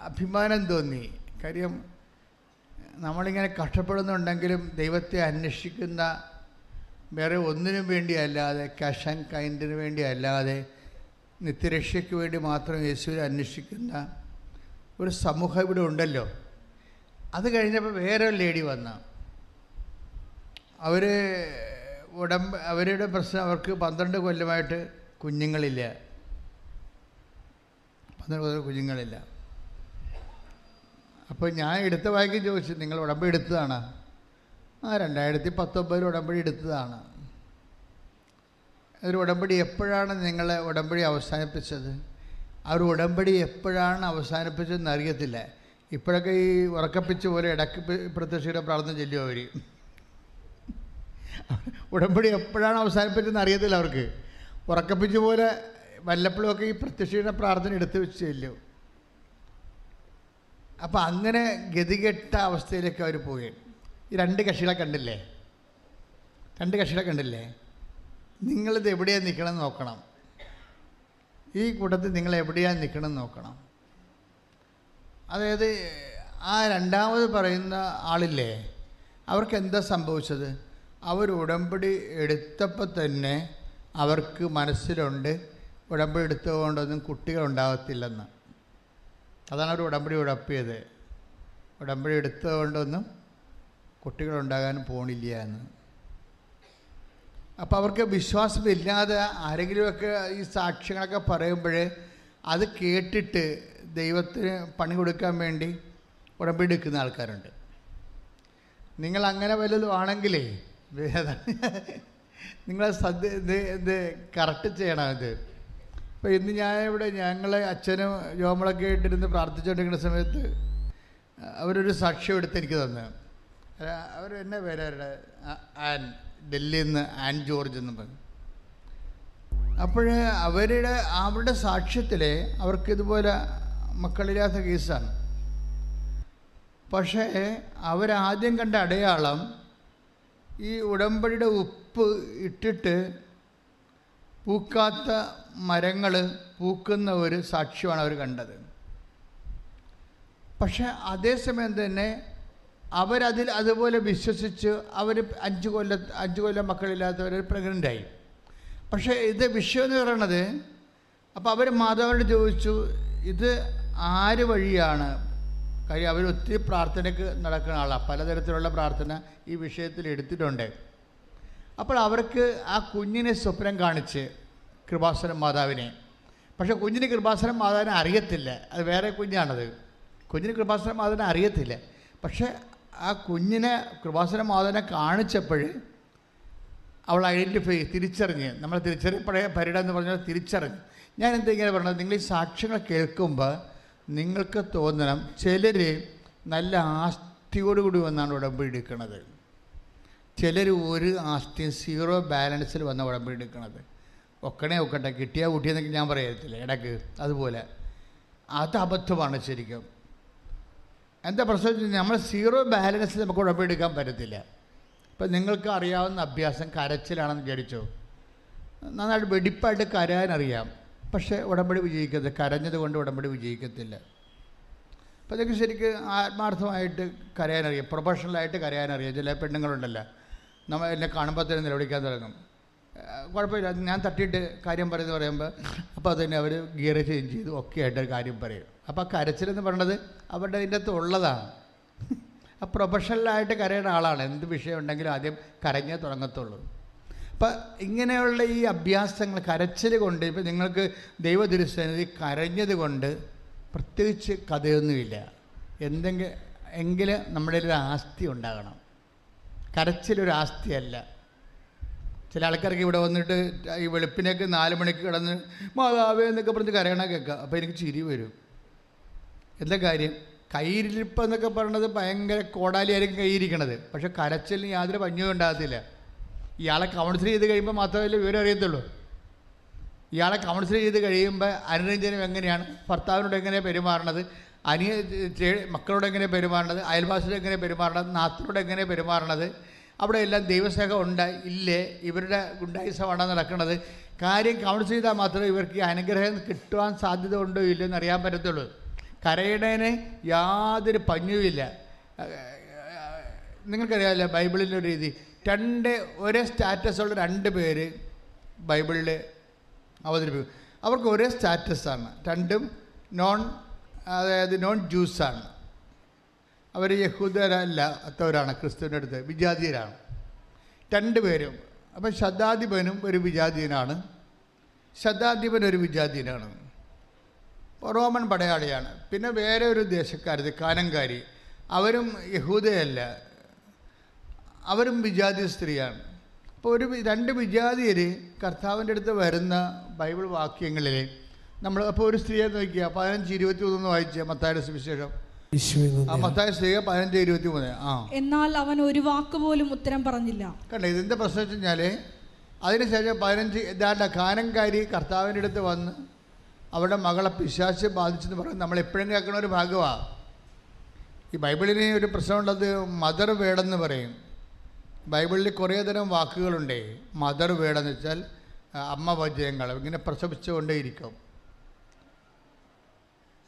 [SPEAKER 4] അഭിമാനം തോന്നി. കാര്യം നമ്മളിങ്ങനെ കഷ്ടപ്പെടുന്നുണ്ടെങ്കിലും ദൈവത്തെ അന്വേഷിക്കുന്ന വേറെ ഒന്നിനും വേണ്ടിയല്ലാതെ ക്യാഷ് ആൻഡ് കൈൻഡിന് വേണ്ടി അല്ലാതെ നിത്യരക്ഷയ്ക്ക് വേണ്ടി മാത്രം യേശുവിനെ അന്വേഷിക്കുന്ന ഒരു സമൂഹം ഇവിടെ ഉണ്ടല്ലോ. അത് കഴിഞ്ഞപ്പോൾ വേറെ ഒരു ലേഡി വന്ന. അവർ ഉടമ്പ അവരുടെ പ്രശ്നം അവർക്ക് പന്ത്രണ്ട് കൊല്ലമായിട്ട് കുഞ്ഞുങ്ങളില്ല. പന്ത്രണ്ട് കൊല്ലം കുഞ്ഞുങ്ങളില്ല. അപ്പോൾ ഞാൻ എടുത്ത വായിക്കും ചോദിച്ചു നിങ്ങൾ ഉടമ്പടി എടുത്തതാണ്? ആ രണ്ടായിരത്തി പത്തൊമ്പതിൽ ഉടമ്പടി എടുത്തതാണ്. ഒരു ഉടമ്പടി എപ്പോഴാണ് നിങ്ങൾ ഉടമ്പടി അവസാനിപ്പിച്ചത്? ആ ഒരു ഉടമ്പടി എപ്പോഴാണ് അവസാനിപ്പിച്ചതെന്ന് അറിയത്തില്ല. ഇപ്പോഴൊക്കെ ഈ ഉറക്കപ്പിച്ച് പോലെ ഇടയ്ക്ക് പി- പ്രത്യക്ഷയുടെ പ്രാർത്ഥന ചെല്ലും അവർ ഉടമ്പടി എപ്പോഴാണ് അവസാനിപ്പിച്ചതെന്ന് അറിയത്തില്ല അവർക്ക്. ഉറക്കപ്പിച്ച് പോലെ വല്ലപ്പോഴുമൊക്കെ ഈ പ്രത്യക്ഷയുടെ പ്രാർത്ഥന എടുത്തു വെച്ച് ചെല്ലും. അപ്പം അങ്ങനെ ഗതികെട്ട അവസ്ഥയിലേക്ക് അവർ പോയി. ഈ രണ്ട് കക്ഷികളെ കണ്ടില്ലേ? രണ്ട് കക്ഷികളെ കണ്ടില്ലേ? നിങ്ങളിത് എവിടെയാണ് നിൽക്കണം നോക്കണം. ഈ കൂട്ടത്തിൽ നിങ്ങൾ എവിടെയാണ് നിൽക്കണം നോക്കണം. അതായത് ആ രണ്ടാമത് പറയുന്ന ആളില്ലേ അവർക്ക് എന്താ സംഭവിച്ചത്? അവർ ഉടമ്പടി എടുത്തപ്പോൾ തന്നെ അവർക്ക് മനസ്സിലുണ്ട് ഉടമ്പടി എടുത്തുകൊണ്ടൊന്നും കുട്ടികളുണ്ടാകത്തില്ലെന്ന്. അതാണ് അവർ ഉടമ്പടി ഉടപ്പിയത് ഉടമ്പടി എടുത്തുകൊണ്ടൊന്നും കുട്ടികളുണ്ടാകാൻ പോണില്ല എന്ന്. അപ്പോൾ അവർക്ക് വിശ്വാസമില്ലാതെ ആരെങ്കിലുമൊക്കെ ഈ സാക്ഷ്യങ്ങളൊക്കെ പറയുമ്പോൾ അത് കേട്ടിട്ട് ദൈവത്തിന് പണി കൊടുക്കാൻ വേണ്ടി ഉടമ്പിടുക്കുന്ന ആൾക്കാരുണ്ട്. നിങ്ങൾ അങ്ങനെ വല്ലതും ആണെങ്കിലേ നിങ്ങളെ സദ്യ ഇത് ഇത് കറക്റ്റ് ചെയ്യണം ഇത്. ഇപ്പോൾ ഇന്ന് ഞാൻ ഇവിടെ ഞങ്ങളെ അച്ഛനും ജോമളൊക്കെ ആയിട്ടിരുന്ന് പ്രാർത്ഥിച്ചുകൊണ്ടിരിക്കുന്ന സമയത്ത് അവരൊരു സാക്ഷ്യം എടുത്ത് എനിക്ക് തന്നു. അവർ എന്നെ പേരവരുടെ ആൻ ഡൽഹിയിൽ നിന്ന് ആൻ ജോർജ് എന്ന് പറഞ്ഞു അപ്പോൾ അവരുടെ അവരുടെ സാക്ഷ്യത്തിൽ അവർക്ക് ഇതുപോലെ മക്കളില്ലാത്ത കേസാണ്. പക്ഷേ അവരാദ്യം കണ്ട അടയാളം ഈ ഉടമ്പടിയുടെ ഉപ്പ് ഇട്ടിട്ട് പൂക്കാത്ത മരങ്ങൾ പൂക്കുന്ന ഒരു സാക്ഷ്യമാണ് അവർ കണ്ടത്. പക്ഷേ അതേസമയം തന്നെ അവരതിൽ അതുപോലെ വിശ്വസിച്ച് അവർ അഞ്ച് കൊല്ല അഞ്ച് കൊല്ലം മക്കളില്ലാത്തവർ പ്രഗ്നന്റായി പക്ഷേ ഇത് വിഷയം എന്ന് പറയണത് അപ്പോൾ അവർ മാതാവിനോട് ചോദിച്ചു ഇത് ആര് വഴിയാണ്? കാര്യം അവർ ഒത്തിരി പ്രാർത്ഥനയ്ക്ക് നടക്കുന്ന ആളാണ് പലതരത്തിലുള്ള പ്രാർത്ഥന ഈ വിഷയത്തിൽ എടുത്തിട്ടുണ്ട്. അപ്പോൾ അവർക്ക് ആ കുഞ്ഞിനെ സ്വപ്നം കാണിച്ച് കൃപാസനം മാതാവിനെ. പക്ഷേ കുഞ്ഞിന് കൃപാസനം മാതാവിനെ അറിയത്തില്ല. അത് വേറെ കുഞ്ഞാണത്. കുഞ്ഞിന് കൃപാസനം മാതാവിനെ അറിയത്തില്ല. പക്ഷേ ആ കുഞ്ഞിനെ കൃപാസന മാതാവിനെ കാണിച്ചപ്പോൾ അവൾ ഐഡന്റിഫൈ തിരിച്ചറിഞ്ഞ്. നമ്മൾ തിരിച്ചറിയപ്പെടേ പരിട എന്ന് പറഞ്ഞാൽ തിരിച്ചറിഞ്ഞ്. ഞാൻ എന്താ ഇങ്ങനെ പറഞ്ഞത്? നിങ്ങൾ ഈ സാക്ഷ്യങ്ങൾ കേൾക്കുമ്പോൾ നിങ്ങൾക്ക് തോന്നണം ചിലർ നല്ല ആസ്തിയോടുകൂടി വന്നാണ് ഉടമ്പടി എടുക്കുന്നത്. ചിലർ ഒരു ആസ്തിയും സീറോ ബാലൻസിൽ വന്ന ഉടമ്പടി എടുക്കുന്നത്. ഒക്കണേ ഒക്കട്ടെ കിട്ടിയാൽ കൂട്ടിയെന്നൊക്കെ ഞാൻ പറയത്തില്ല. ഇടയ്ക്ക് അതുപോലെ. അത് അബദ്ധമാണ് ശരിക്കും. എന്താ പ്രശ്നം നമ്മൾ സീറോ ബാലൻസിൽ നമുക്ക് ഉടമ്പടി എടുക്കാൻ പറ്റത്തില്ല. ഇപ്പം നിങ്ങൾക്ക് അറിയാവുന്ന അഭ്യാസം കരച്ചിലാണെന്ന് വിചാരിച്ചോ? നന്നായിട്ട് വെടിപ്പായിട്ട് കരയാനറിയാം പക്ഷേ ഉടമ്പടി വിജയിക്കത്തില്ല. കരഞ്ഞത് കൊണ്ട് ഉടമ്പടി വിജയിക്കത്തില്ല. അപ്പോൾ അതൊക്കെ ശരിക്ക് ആത്മാർത്ഥമായിട്ട് കരയാനറിയാം പ്രൊഫഷണലായിട്ട് കരയാനറിയാം ചില പെണ്ണുങ്ങളുണ്ടല്ലോ. നമ്മൾ എന്നെ കാണുമ്പോൾ തന്നെ നിലവിളിക്കാൻ തുടങ്ങും. കുഴപ്പമില്ല. ഞാൻ തട്ടിയിട്ട് കാര്യം പറയുന്നത് പറയുമ്പോൾ അപ്പോൾ തന്നെ അവർ ഗിയർ ചേഞ്ച് ചെയ്ത് ഒക്കെ ആയിട്ട് കാര്യം പറയും. അപ്പോൾ കരച്ചിലെന്ന് പറയുന്നത് അവരുടെ അതിന്റെ അകത്ത് ഉള്ളതാണ്. ആ പ്രൊഫഷണലായിട്ട് കരയുന്ന ആളാണ്. എന്ത് വിഷയം ഉണ്ടെങ്കിലും ആദ്യം കരഞ്ഞേ തുടങ്ങത്തുള്ളൂ. അപ്പം ഇങ്ങനെയുള്ള ഈ അഭ്യാസങ്ങൾ കരച്ചിൽ കൊണ്ട് ഇപ്പം നിങ്ങൾക്ക് ദൈവദുരുസന്നിധി കരഞ്ഞത് കൊണ്ട് പ്രത്യേകിച്ച് കഥയൊന്നുമില്ല. എന്തെങ്കിലും എങ്കിലും നമ്മുടെ ഒരു ആസ്തി ഉണ്ടാകണം. കരച്ചിലൊരു ആസ്തിയല്ല. ചില ആൾക്കാർക്ക് ഇവിടെ വന്നിട്ട് ഈ വെളുപ്പിനൊക്കെ നാല് മണിക്ക് കിടന്ന് മാതാവേ എന്നൊക്കെ പറഞ്ഞ് കരയണ കേൾക്കാം. അപ്പോൾ എനിക്ക് ചിരി വരും. എന്താ കാര്യം? കയ്യിരിപ്പ് എന്നൊക്കെ പറയണത് ഭയങ്കര കോടാലിയായിരിക്കും കയ്യിരിക്കണത്. പക്ഷെ കരച്ചിലിന് യാതൊരു പഞ്ഞവും ഉണ്ടാകത്തില്ല. ഇയാളെ കൗൺസിൽ ചെയ്ത് കഴിയുമ്പോൾ മാത്രമല്ലേ വിവരം അറിയത്തുള്ളൂ. ഇയാളെ കൗൺസിൽ ചെയ്ത് കഴിയുമ്പോൾ അനുരഞ്ജനം എങ്ങനെയാണ്? ഭർത്താവിനോട് എങ്ങനെയാണ് പെരുമാറണത്? അനിയ മക്കളോട് എങ്ങനെ പെരുമാറണത്? അയൽവാസിയോട് എങ്ങനെ പെരുമാറണത്? നാത്തിനോട് എങ്ങനെ പെരുമാറണത്? അവിടെ എല്ലാം ദൈവസ്നേഹം ഉണ്ട്. ഇല്ലേ? ഇവരുടെ ഗുണ്ടായുസമാണ് നടക്കുന്നത് കാര്യം കൗൺസിൽ ചെയ്താൽ മാത്രമേ ഇവർക്ക് ഈ അനുഗ്രഹം കിട്ടുവാൻ സാധ്യത ഉണ്ടോ ഇല്ലയോ എന്ന് അറിയാൻ പറ്റത്തുള്ളൂ. കരയണേന് യാതൊരു പഞ്ഞുമില്ല നിങ്ങൾക്കറിയാമല്ലോ ബൈബിളിന്റെ ഒരു രീതി. രണ്ട് ഒരേ സ്റ്റാറ്റസുള്ള രണ്ട് പേര് ബൈബിളിൽ അവതരിപ്പിക്കും. അവർക്ക് ഒരേ സ്റ്റാറ്റസാണ് രണ്ടും നോൺ അതായത് നോൺ ജ്യൂസാണ് അവർ യഹൂദരല്ല അത്തവരാണ് ക്രിസ്തുവിന്റെ അടുത്ത് വിജാതീയരാണ്. രണ്ടുപേരും അപ്പം ശതാധിപനും ഒരു വിജാതീയനാണ്. ശതാധിപൻ ഒരു വിജാതീയനാണ്. റോമൻ പടയാളിയാണ്. പിന്നെ വേറെ ഒരു ദേശക്കാരത് കാനങ്കാരി അവരും യഹൂദയല്ല. അവരും വിജാതി സ്ത്രീയാണ്. അപ്പോൾ ഒരു രണ്ട് വിജാതിയർ കർത്താവിന്റെ അടുത്ത് വരുന്ന ബൈബിൾ വാക്യങ്ങളിൽ നമ്മൾ അപ്പോൾ ഒരു സ്ത്രീയെ നോക്കിയ പതിനഞ്ച് ഇരുപത്തി മൂന്ന് വായിച്ച മത്തായുടെ സുവിശേഷം?
[SPEAKER 2] യേശുവേ
[SPEAKER 4] ആ
[SPEAKER 2] നന്ദി.
[SPEAKER 4] മത്തായ സ്ത്രീ പതിനഞ്ച് ഇരുപത്തി മൂന്ന് ആ.
[SPEAKER 1] എന്നാൽ അവൻ ഒരു വാക്ക് പോലും ഉത്തരം പറഞ്ഞില്ല.
[SPEAKER 4] കണ്ടോ ഇതിന്റെ പ്രശ്നം വെച്ചാൽ കഴിഞ്ഞാൽ അതിനുശേഷം പതിനഞ്ച് ഇതാണ്ട കാനങ്കാരി കർത്താവിന്റെ അടുത്ത് വന്ന് അവരുടെ മകളെ പിശാച്ച് ബാധിച്ചെന്ന് പറയും നമ്മൾ എപ്പോഴും കേൾക്കുന്ന ഒരു ഭാഗമാണ് ഈ ബൈബിളിന് ഒരു പ്രശ്നമുള്ളത് മദർ വേടെന്ന് പറയും. ബൈബിളിൽ കുറേ തരം വാക്കുകളുണ്ട്. മദർ വേടെന്ന് വെച്ചാൽ അമ്മ വജയങ്ങൾ ഇങ്ങനെ പ്രസവിച്ചുകൊണ്ടേയിരിക്കും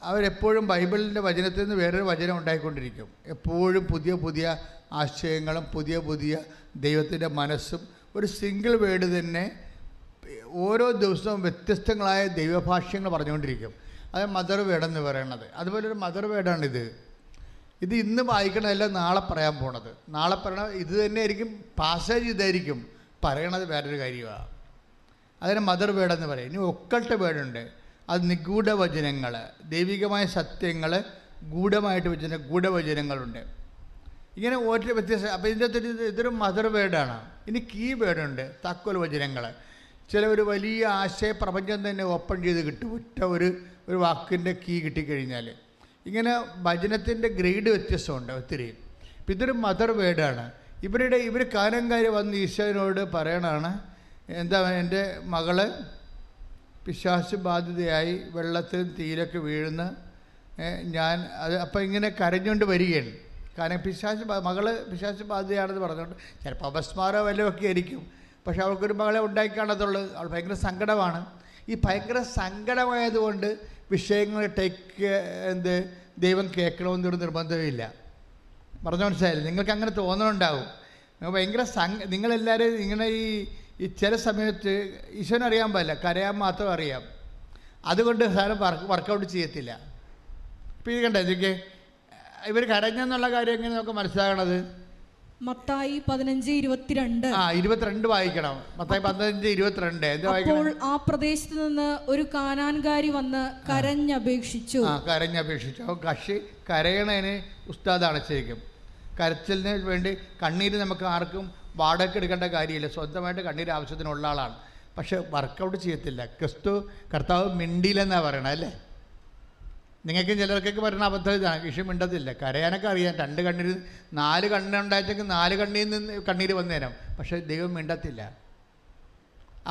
[SPEAKER 4] അവരെപ്പോഴും ബൈബിളിന്റെ വചനത്തിൽ നിന്ന് വേറൊരു വചനം ഉണ്ടായിക്കൊണ്ടിരിക്കും. എപ്പോഴും പുതിയ പുതിയ ആശയങ്ങളും പുതിയ പുതിയ ദൈവത്തിന്റെ മനസ്സും ഒരു സിംഗിൾ വേഡ് തന്നെ ഓരോ ദിവസവും വ്യത്യസ്തങ്ങളായ ദൈവഭാഷ്യങ്ങൾ പറഞ്ഞുകൊണ്ടിരിക്കും. അത് മദർ വേഡ് എന്ന് പറയണത്. അതുപോലെ ഒരു മദർ വേഡാണ് ഇത് ഇത് ഇന്ന് വായിക്കണതല്ല നാളെ പറയാൻ പോണത്. നാളെ പറയണ ഇത് തന്നെ ആയിരിക്കും പാസേജ് ഇതായിരിക്കും. പറയണത് വേറൊരു കാര്യമാണ് അതിന് മദർ വേഡ് എന്ന് പറയും. ഇനി ഒക്കൾട്ട് വേഡുണ്ട് അത് നിഗൂഢ വചനങ്ങൾ ദൈവികമായ സത്യങ്ങൾ ഗൂഢമായിട്ട് വെച്ച ഗൂഢവചനങ്ങളുണ്ട്. ഇങ്ങനെ ഓരോ വ്യത്യസ്ത അപ്പോൾ ഇതിന്റെ അകത്തൊരു ഇത് ഇതൊരു മദർ വേഡാണ് ഇനി കീ വേഡുണ്ട് താക്കോൽ വചനങ്ങൾ. ചില ഒരു വലിയ ആശയപ്രപഞ്ചം തന്നെ ഓപ്പൺ ചെയ്ത് കിട്ടും. ഒറ്റ ഒരു ഒരു വാക്കിന്റെ കീ കിട്ടിക്കഴിഞ്ഞാൽ ഇങ്ങനെ ഭജനത്തിന്റെ ഗ്രേഡ് വ്യത്യസ്തമുണ്ട് ഒത്തിരി. ഇപ്പം ഇതൊരു മദർ വേർഡാണ്. ഇവരുടെ ഇവർ കാനംകാരി വന്ന് ഈശോനോട് പറയണാണ് എന്താ എന്റെ മകൾ പിശാശ് ബാധിതയായി വെള്ളത്തിൽ തീരൊക്കെ വീഴുന്ന ഞാൻ അത് അപ്പം ഇങ്ങനെ കരഞ്ഞുകൊണ്ട് വരികയാണ്. കാരണം പിശാശ് മകൾ പിശാശ് ബാധിതയാണെന്ന് പറഞ്ഞുകൊണ്ട് ചിലപ്പോൾ അപസ്മാരോ വല്ലതും ഒക്കെ ആയിരിക്കും. പക്ഷെ അവൾക്കൊരു മകളെ ഉണ്ടാക്കി കാണത്തുള്ളൂ അവൾ ഭയങ്കര സങ്കടമാണ്. ഈ ഭയങ്കര സങ്കടമായതുകൊണ്ട് വിഷയങ്ങൾ ടേക്ക് എന്ത് ദൈവം കേൾക്കണമെന്നൊരു നിർബന്ധമില്ല പറഞ്ഞു മനസ്സിലായില്ല? നിങ്ങൾക്ക് അങ്ങനെ തോന്നണുണ്ടാവും ഭയങ്കര സംഘ നിങ്ങളെല്ലാവരും ഇങ്ങനെ ഈ ഈ ചില സമയത്ത് ഈശ്വരനറിയാൻ പാടില്ല. കരയാൻ മാത്രം അറിയാം. അതുകൊണ്ട് സാധനം വർക്ക് വർക്കൗട്ട് ചെയ്യത്തില്ല. ഇപ്പം ഇത് ഇതൊക്കെ ഇവർ കരഞ്ഞെന്നുള്ള കാര്യം എങ്ങനെ നമുക്ക് മനസ്സിലാകണത്?
[SPEAKER 1] മത്തായി പതിനഞ്ച് ഇരുപത്തിരണ്ട്.
[SPEAKER 4] ആ ഇരുപത്തിരണ്ട് വായിക്കണം. മത്തായി പതിനഞ്ച് ഇരുപത്തിരണ്ട്.
[SPEAKER 1] അപ്പോൾ ആ പ്രദേശത്ത് നിന്ന് ഒരു കാനാൻകാരി വന്ന് കരഞ്ഞപേക്ഷിച്ചു.
[SPEAKER 4] ആ കരഞ്ഞപേക്ഷിച്ചു. അപ്പോൾ കക്ഷി കരയണതിന് ഉസ്താദാണ് ശരിക്കും കരച്ചിലിന് വേണ്ടി കണ്ണീര് നമുക്ക് ആർക്കും വാടക എടുക്കേണ്ട കാര്യമില്ല. സ്വന്തമായിട്ട് കണ്ണീര് ആവശ്യത്തിനുള്ള ആളാണ്. പക്ഷെ വർക്കൗട്ട് ചെയ്യത്തില്ല. ക്രിസ്തു കർത്താവ് മിണ്ടിയില്ലെന്നാണ് പറയണത് അല്ലേ? നിങ്ങൾക്ക് ചിലർക്കൊക്കെ പറയുന്ന അബദ്ധം ഇതാണ്. കൃഷി മിണ്ടത്തില്ല. കരയാനൊക്കെ അറിയാം. രണ്ട് കണ്ണീര് നാല് കണ്ണുണ്ടായിട്ടെങ്കിൽ നാല് കണ്ണീരിൽ നിന്ന് കണ്ണീര് വന്നേരം. പക്ഷേ ദൈവം മിണ്ടത്തില്ല.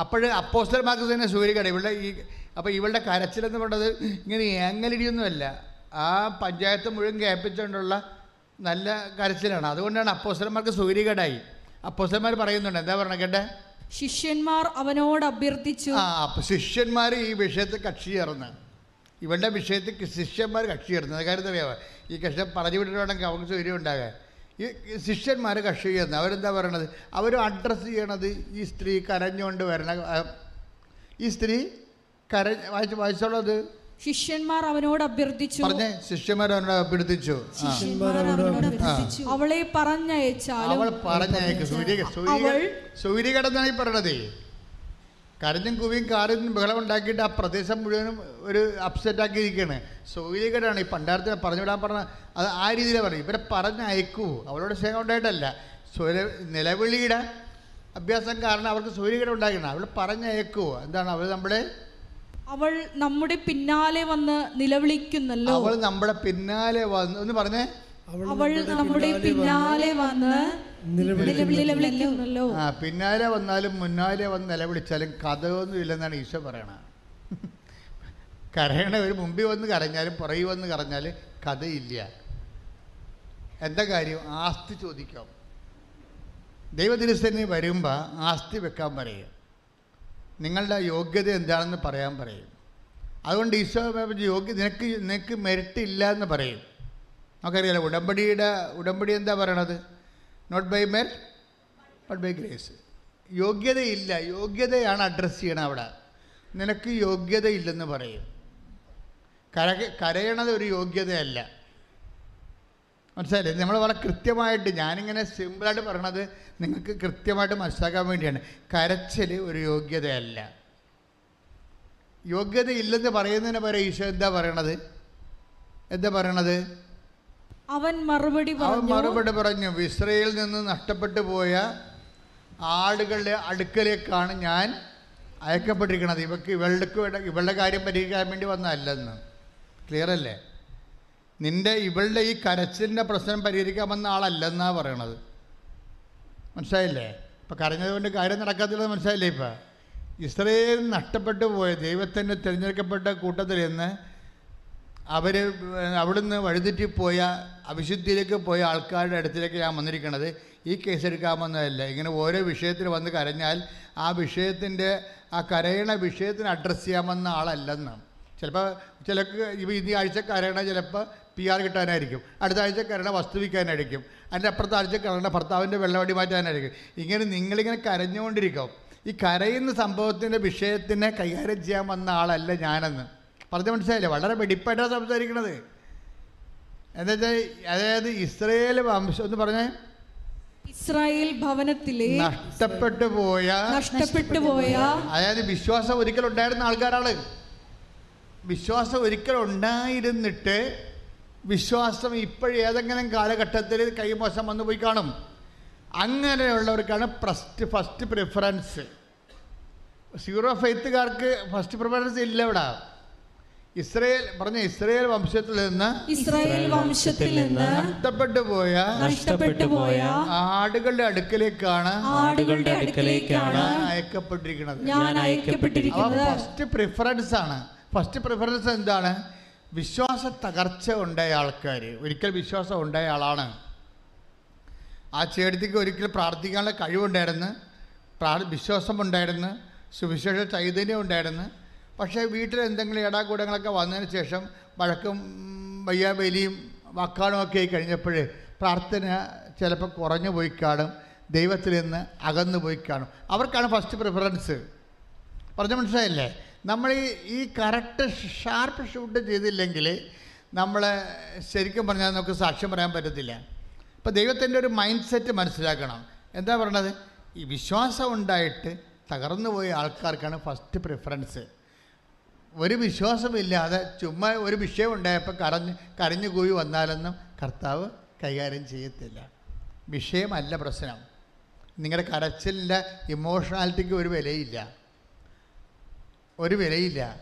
[SPEAKER 4] അപ്പോൾ അപ്പോസ്റ്റർമാർക്ക് തന്നെ സൂര്യകട. ഇവളുടെ ഈ അപ്പോൾ ഇവളുടെ കരച്ചിലെന്ന് പറയുന്നത് ഇങ്ങനെ ഏങ്ങലിടിയൊന്നുമല്ല. ആ പഞ്ചായത്ത് മുഴുവൻ കേൾപ്പിച്ചുകൊണ്ടുള്ള നല്ല കരച്ചിലാണ്. അതുകൊണ്ടാണ് അപ്പോസ്റ്റർമാർക്ക് സൂര്യകടായി. അപ്പോസ്റ്റർമാർ പറയുന്നുണ്ട്. എന്താ പറഞ്ഞ കേട്ടെ?
[SPEAKER 1] ശിഷ്യന്മാർ അവനോട് അഭ്യർത്ഥിച്ചു.
[SPEAKER 4] ആ ശിഷ്യന്മാർ ഈ വിഷയത്തെ കക്ഷി ചേർന്ന്. ഇവളുടെ വിഷയത്തിൽ ശിഷ്യന്മാർ കക്ഷി ചേർന്നത് കാര്യം അറിയാമോ ഈ കക്ഷി പറഞ്ഞു വിട്ടിട്ടുണ്ടെങ്കിൽ അവർക്ക് സൗകര്യം ഉണ്ടാകാൻ. ഈ ശിഷ്യന്മാർ കക്ഷി ചേർന്നത് അവരെന്താ പറയണത്? അവർ അഡ്രസ്സ് ചെയ്യണത് ഈ സ്ത്രീ കരഞ്ഞുകൊണ്ട് വരണ ഈ സ്ത്രീ കര വായിച്ച് വായിച്ചോളത്.
[SPEAKER 1] ശിഷ്യന്മാർ അവനോട് അഭ്യർത്ഥിച്ചു.
[SPEAKER 4] പറഞ്ഞേ ശിഷ്യന്മാർ അവനോട് അഭ്യർത്ഥിച്ചു. ആ.
[SPEAKER 1] അവനോട് അഭ്യർത്ഥിച്ചു. അവളെ പറഞ്ഞയച്ചു
[SPEAKER 4] അവൾ പറഞ്ഞേക്ക് സൂര്യ സൂര്യ സൂര്യകടന്നാണ് ഈ പറയണത് കരഞ്ഞും കുവിയും കാറിനും ബഹളം ഉണ്ടാക്കിയിട്ട് ആ പ്രദേശം മുഴുവനും ഒരു അപ്സെറ്റ് ആക്കിയിരിക്കുകയാണ്. സൂര്യകടാണ് ഈ പണ്ടാരത്തിന് പറഞ്ഞു വിടാൻ പറഞ്ഞ അത് ആ രീതിയിലാണ് പറഞ്ഞു ഇവരെ പറഞ്ഞയക്കൂ അവരോട് സ്നേഹം ഉണ്ടായിട്ടല്ല. സൂര്യ നിലവിളിയുടെ അഭ്യാസം കാരണം അവർക്ക് സൗകര്യകരം ഉണ്ടാക്കണം അവൾ പറഞ്ഞയക്കൂ എന്താണ്? അവൾ നമ്മുടെ
[SPEAKER 1] അവൾ നമ്മുടെ പിന്നാലെ വന്ന് നിലവിളിക്കുന്നല്ലോ.
[SPEAKER 4] അവൾ നമ്മുടെ പിന്നാലെ വന്ന് ഒന്ന് പറഞ്ഞേ.
[SPEAKER 1] അവൾ നമ്മുടെ പിന്നാലെ വന്ന് നിലവിളിക്കുന്നല്ലോ
[SPEAKER 4] ആ പിന്നാലെ വന്നാലും മുന്നാലെ വന്ന് നിലവിളിച്ചാലും കഥയൊന്നും ഇല്ലെന്നാണ് ഈശോ പറയണത്. [laughs] കരയണ ഒരു മുമ്പിൽ വന്ന് കരഞ്ഞാലും പുറകിൽ വന്ന് കരഞ്ഞാൽ കഥയില്ല. എന്താ കാര്യം? ആസ്തി ചോദിക്കാം. ദൈവദിവസത്തിന് വരുമ്പോൾ ആസ്തി വെക്കാൻ പറയും. നിങ്ങളുടെ യോഗ്യത എന്താണെന്ന് പറയാൻ പറയും. അതുകൊണ്ട് ഈശോ യോഗ്യ നിനക്ക് നിനക്ക് മെരിട്ടില്ല ഇല്ല എന്ന് പറയും. നമുക്കറിയാലോ ഉടമ്പടിയുടെ ഉടമ്പടി എന്താ പറയണത്? നോട്ട് ബൈ മെൽ നോട്ട് ബൈ ഗ്രേസ് യോഗ്യതയില്ല യോഗ്യതയാണ് അഡ്രസ്സ് ചെയ്യണം അവിടെ. നിനക്ക് യോഗ്യതയില്ലെന്ന് പറയും. കര കരയണത് ഒരു യോഗ്യതയല്ല. മനസ്സിലായില്ലേ? നമ്മൾ വളരെ കൃത്യമായിട്ട് ഞാനിങ്ങനെ സിമ്പിളായിട്ട് പറയണത് നിങ്ങൾക്ക് കൃത്യമായിട്ട് മനസ്സിലാക്കാൻ വേണ്ടിയാണ്. കരച്ചൽ ഒരു യോഗ്യതയല്ല. യോഗ്യതയില്ലെന്ന് പറയുന്നതിന് പകരം ഈശോ എന്താ പറയണത്? എന്താ പറയണത്?
[SPEAKER 1] അവൻ മറുപടി
[SPEAKER 4] അവൻ മറുപടി പറഞ്ഞു ഇസ്രയേൽ നിന്ന് നഷ്ടപ്പെട്ടു പോയ ആടുകളുടെ അടുക്കലേക്കാണ് ഞാൻ അയക്കപ്പെട്ടിരിക്കുന്നത്. ഇവക്ക് ഇവളുടെ ഇവളുടെ കാര്യം പരിഹരിക്കാൻ വേണ്ടി വന്നതല്ലെന്ന്. ക്ലിയർ അല്ലേ? നിന്റെ ഇവളുടെ ഈ കരച്ചിലിന്റെ പ്രശ്നം പരിഹരിക്കാൻ വന്ന ആളല്ലെന്നാ പറയണത്. മനസ്സിലായില്ലേ? ഇപ്പം കരഞ്ഞതുകൊണ്ട് കാര്യം നടക്കാത്തില്ലെന്ന് മനസ്സിലായില്ലേ ഇപ്പം? ഇസ്രയേൽ നഷ്ടപ്പെട്ടു പോയ ദൈവത്തിന്റെ തിരഞ്ഞെടുക്കപ്പെട്ട കൂട്ടത്തിൽ നിന്ന് അവർ അവിടുന്ന് വഴിതെറ്റിപ്പോയ അവിശുദ്ധിയിലേക്ക് പോയ ആൾക്കാരുടെ അടുത്തിലേക്ക് ഞാൻ വന്നിരിക്കുന്നത് ഈ കേസ് എടുക്കാമെന്നതല്ല ഇങ്ങനെ ഓരോ വിഷയത്തിൽ വന്ന് കരഞ്ഞാൽ ആ വിഷയത്തിന്റെ ആ കരയണ വിഷയത്തിന് അഡ്രസ്സ് ചെയ്യാമെന്ന ആളല്ലെന്ന്. ചിലപ്പോൾ ചിലക്ക് ഇപ്പോൾ ഈ ആഴ്ച കരയണ ചിലപ്പോൾ പി ആർ കിട്ടാനായിരിക്കും. അടുത്ത ആഴ്ച കരയണ വസ്തു വിൽക്കാനായിരിക്കും. അതിന്റെ അപ്പുറത്തെ ആഴ്ച കരയണ ഭർത്താവിന്റെ വെള്ളവടി മാറ്റാനായിരിക്കും. ഇങ്ങനെ നിങ്ങളിങ്ങനെ കരഞ്ഞുകൊണ്ടിരിക്കും. ഈ കരയുന്ന സംഭവത്തിന്റെ വിഷയത്തിനെ കൈകാര്യം ചെയ്യാൻ വന്ന ആളല്ല ഞാനെന്ന്. പറഞ്ഞ് മനസ്സിലായില്ലേ? വളരെ വെടിപ്പായിട്ടാണ് സംസാരിക്കണത്. എന്താ വെച്ചാൽ അതായത് ഇസ്രയേൽ വംശം എന്ന് പറഞ്ഞേ
[SPEAKER 1] ഇസ്രായേൽ ഭവനത്തിലെ
[SPEAKER 4] നഷ്ടപ്പെട്ടു പോയ
[SPEAKER 1] നഷ്ടപ്പെട്ടു പോയ
[SPEAKER 4] അതായത് വിശ്വാസം ഒരിക്കൽ ഉണ്ടായിരുന്ന ആൾക്കാരാണ്. വിശ്വാസം ഒരിക്കൽ ഉണ്ടായിരുന്നിട്ട് വിശ്വാസം ഇപ്പോഴേതെങ്കിലും കാലഘട്ടത്തിൽ കൈമോശം വന്നു പോയി കാണും. അങ്ങനെയുള്ളവർക്കാണ് ഫസ്റ്റ് ഫസ്റ്റ് പ്രിഫറൻസ് സീറോ ഫെയ്ത്തുകാർക്ക് ഫസ്റ്റ് പ്രിഫറൻസ് ഇല്ല ഇവിടെ. ഇസ്രയേൽ പറഞ്ഞ ഇസ്രയേൽ വംശത്തിൽ നിന്ന്
[SPEAKER 1] ഇസ്രായേൽ വംശത്തിൽ നിന്ന്
[SPEAKER 4] നഷ്ടപ്പെട്ടു പോയ
[SPEAKER 1] നഷ്ടപ്പെട്ടു പോയ
[SPEAKER 4] ആടുകളുടെ അടുക്കലേക്കാണ്
[SPEAKER 1] ആടുകളുടെ അടുക്കലേക്കാണ്
[SPEAKER 4] അയക്കപ്പെട്ടിരിക്കുന്നത്.
[SPEAKER 1] ഞാൻ അയക്കപ്പെട്ടിരിക്കുന്നത്.
[SPEAKER 4] ഫസ്റ്റ് പ്രിഫറൻസ് ആണ്. ഫസ്റ്റ് പ്രിഫറൻസ് എന്താണ്? വിശ്വാസ തകർച്ച ഉണ്ടായ ആൾക്കാർ ഒരിക്കൽ വിശ്വാസം ഉണ്ടായ ആളാണ്. ആ ചേട്ടത്തിക്ക് ഒരിക്കൽ പ്രാർത്ഥിക്കാനുള്ള കഴിവുണ്ടായിരുന്നു. പ്രാ വിശ്വാസം ഉണ്ടായിരുന്നു. സുവിശേഷ ചൈതന്യം ഉണ്ടായിരുന്നു. പക്ഷേ വീട്ടിൽ എന്തെങ്കിലും ഇടാകൂടങ്ങളൊക്കെ വന്നതിന് ശേഷം വഴക്കും വയ്യാബലിയും വക്കാണും ഒക്കെ ആയി കഴിഞ്ഞപ്പോൾ പ്രാർത്ഥന ചിലപ്പോൾ കുറഞ്ഞു പോയി കാണും ദൈവത്തിൽ നിന്ന് അകന്നു പോയി കാണും. അവർക്കാണ് ഫസ്റ്റ് പ്രിഫറൻസ് പറഞ്ഞ മനസ്സിലായില്ലേ? നമ്മൾ ഈ ഈ കറക്റ്റ് ഷാർപ്പ് ഷൂട്ട് ചെയ്തില്ലെങ്കിൽ നമ്മൾ ശരിക്കും പറഞ്ഞാൽ നമുക്ക് സാക്ഷ്യം പറയാൻ പറ്റത്തില്ല. അപ്പോൾ ദൈവത്തിന്റെ ഒരു മൈൻഡ് സെറ്റ് മനസ്സിലാക്കണം. എന്താ പറയണത്? ഈ വിശ്വാസം ഉണ്ടായിട്ട് തകർന്നു പോയ ആൾക്കാർക്കാണ് ഫസ്റ്റ് പ്രിഫറൻസ് ഒരു വിശ്വാസമില്ലാതെ ചുമ്മാ ഒരു വിഷയം ഉണ്ടായപ്പോൾ കരഞ്ഞ് കരഞ്ഞു കൂടി വന്നാലൊന്നും കർത്താവ് കൈകാര്യം ചെയ്യത്തില്ല. വിഷയമല്ല പ്രശ്നം. നിങ്ങളുടെ കരച്ചിലിന്റെ ഇമോഷണാലിറ്റിക്ക് ഒരു വിലയില്ല. ഒരു വിലയില്ല.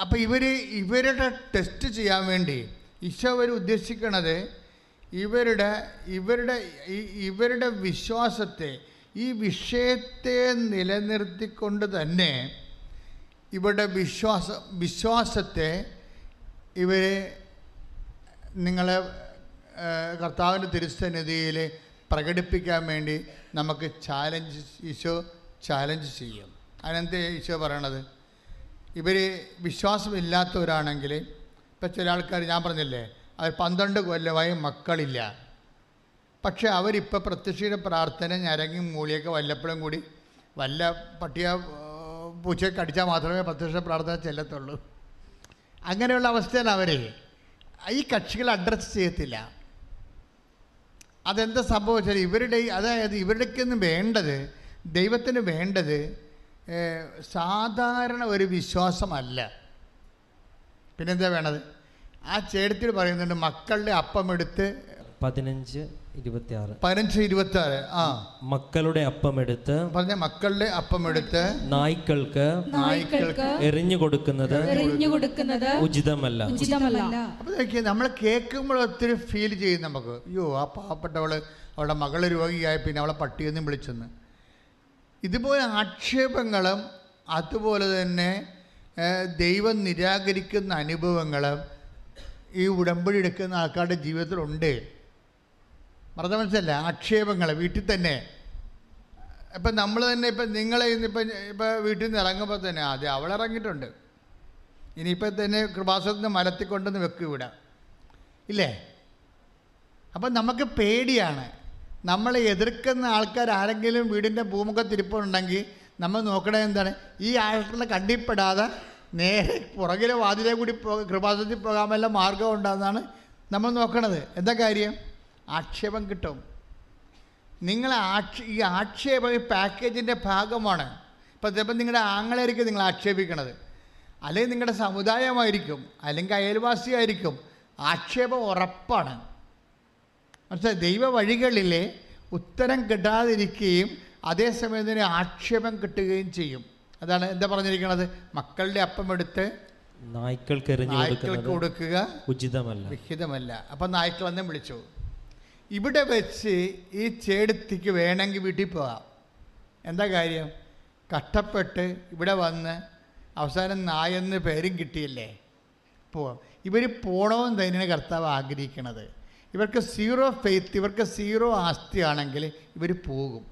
[SPEAKER 4] അപ്പോൾ ഇവർ ഇവരുടെ ടെസ്റ്റ് ചെയ്യാൻ വേണ്ടി ഈശോ അവർ ഉദ്ദേശിക്കണത് ഇവരുടെ ഇവരുടെ ഇവരുടെ വിശ്വാസത്തെ ഈ വിഷയത്തെ നിലനിർത്തിക്കൊണ്ട് തന്നെ ഇവരുടെ വിശ്വാസ വിശ്വാസത്തെ ഇവർ നിങ്ങളെ കർത്താവിന്റെ തിരുസന്നിധിയിൽ പ്രകടിപ്പിക്കാൻ വേണ്ടി നമുക്ക് ചാലഞ്ച് ഈശോ ചാലഞ്ച് ചെയ്യും. അതിനെന്ത് ഈശോ പറയണത്? ഇവർ വിശ്വാസമില്ലാത്തവരാണെങ്കിൽ ഇപ്പം ചില ആൾക്കാർ ഞാൻ പറഞ്ഞില്ലേ അവർ പന്ത്രണ്ട് കൊല്ലമായി മക്കളില്ല. പക്ഷേ അവരിപ്പോൾ പ്രത്യക്ഷയുടെ പ്രാർത്ഥന ഞരങ്ങി മൂളിയൊക്കെ വല്ലപ്പോഴും കൂടി വല്ല പട്ടിയ പൂച്ചയെ കടിച്ചാൽ മാത്രമേ പ്രത്യക്ഷ പ്രാർത്ഥന ചെല്ലത്തുള്ളൂ. അങ്ങനെയുള്ള അവസ്ഥയാണ് അവർ ഈ കക്ഷികൾ അഡ്രസ്സ് ചെയ്യത്തില്ല. അതെന്താ സംഭവിച്ചാൽ ഇവരുടെ അതായത് ഇവരുടെക്കൊന്നും വേണ്ടത് ദൈവത്തിന് വേണ്ടത് സാധാരണ ഒരു വിശ്വാസമല്ല. പിന്നെന്താ വേണത്? ആ ചേട്ടത്തിൽ പറയുന്നുണ്ട് മക്കളുടെ അപ്പം എടുത്ത്
[SPEAKER 3] പതിനഞ്ച്
[SPEAKER 4] പതിനഞ്ച് ഇരുപത്തി ആറ് ആ.
[SPEAKER 3] മക്കളുടെ അപ്പമെടുത്ത്
[SPEAKER 4] പറഞ്ഞ മക്കളുടെ അപ്പം എടുത്ത്
[SPEAKER 3] നായ്ക്കൾക്ക്
[SPEAKER 1] നായ്ക്കൾക്ക്
[SPEAKER 3] എറിഞ്ഞു കൊടുക്കുന്നത്
[SPEAKER 1] എറിഞ്ഞു കൊടുക്കുന്നത്
[SPEAKER 3] ഉചിതമല്ല.
[SPEAKER 1] ഉചിതമല്ല.
[SPEAKER 4] നമ്മൾ കേൾക്കുമ്പോൾ ഒത്തിരി ഫീൽ ചെയ്യും നമുക്ക്. അയ്യോ ആ പാവപ്പെട്ടവൾ അവളുടെ മകൾ രോഗിയായി പിന്നെ അവളെ പട്ടിയെന്നും വിളിച്ചെന്ന്. ഇതുപോലെ ആക്ഷേപങ്ങളും അതുപോലെ തന്നെ ദൈവം നിരാകരിക്കുന്ന അനുഭവങ്ങളും ഈ ഉടമ്പടി എടുക്കുന്ന ആൾക്കാരുടെ ജീവിതത്തിലുണ്ട്. പറഞ്ഞ മനസ്സല്ല ആക്ഷേപങ്ങൾ വീട്ടിൽ തന്നെ. ഇപ്പം നമ്മൾ തന്നെ ഇപ്പം നിങ്ങളെ ഇന്നിപ്പം ഇപ്പം വീട്ടിൽ നിന്ന് ഇറങ്ങുമ്പോൾ തന്നെ അതെ അവൾ ഇറങ്ങിയിട്ടുണ്ട്. ഇനിയിപ്പോൾ തന്നെ കൃപാസനത്തിന് കൊണ്ടുവന്ന് വെക്കും ഇവിടെ. ഇല്ലേ? അപ്പം നമുക്ക് പേടിയാണ്. നമ്മളെ എതിർക്കുന്ന ആൾക്കാർ ആരെങ്കിലും വീടിന്റെ ഭൂമുഖത്തിരിപ്പുണ്ടെങ്കിൽ നമ്മൾ നോക്കണേ എന്താണ്? ഈ ആളുടെ കണ്ടിപ്പെടാതെ നേരെ പുറകിലെ വാതിലെ കൂടി കൃപാസനത്തിൽ പോകാൻ വല്ല മാർഗം ഉണ്ടാകുന്നതാണ് നമ്മൾ നോക്കണത്. എന്താ കാര്യം? ആക്ഷേപം കിട്ടും. നിങ്ങൾ ആക്ഷ ഈ ആക്ഷേപം ഈ പാക്കേജിന്റെ ഭാഗമാണ്. ഇപ്പം ചിലപ്പോൾ നിങ്ങളുടെ ആങ്ങളായിരിക്കും നിങ്ങൾ ആക്ഷേപിക്കണത്. അല്ലെങ്കിൽ നിങ്ങളുടെ സമുദായമായിരിക്കും. അല്ലെങ്കിൽ അയൽവാസിയായിരിക്കും. ആക്ഷേപം ഉറപ്പാണ്. മനസ്സിലായി ദൈവ വഴികളിലെ ഉത്തരം കിട്ടാതിരിക്കുകയും അതേസമയം തന്നെ ആക്ഷേപം കിട്ടുകയും ചെയ്യും. അതാണ് എന്താ പറഞ്ഞിരിക്കുന്നത് മക്കളുടെ അപ്പം എടുത്ത്
[SPEAKER 3] നായ്ക്കൾക്ക്
[SPEAKER 4] കൊടുക്കുക
[SPEAKER 3] ഉചിതമല്ല.
[SPEAKER 4] വിഹിതമല്ല. അപ്പം നായ്ക്കൾ വന്ന് വിളിച്ചു. ഇവിടെ വെച്ച് ഈ ചേടുത്തിക്ക് വേണമെങ്കിൽ വീട്ടിൽ പോകാം. എന്താ കാര്യം? കഷ്ടപ്പെട്ട് ഇവിടെ വന്ന് അവസാനം നായെന്ന് പേരും കിട്ടിയില്ലേ? പോവാം. ഇവർ പോണമെന്ന് തന്നെയാണ് കർത്താവ് ആഗ്രഹിക്കണത്. ഇവർക്ക് സീറോ ഫെയ്ത്ത് ഇവർക്ക് സീറോ ആസ്തിയാണെങ്കിൽ ഇവർ പോകും.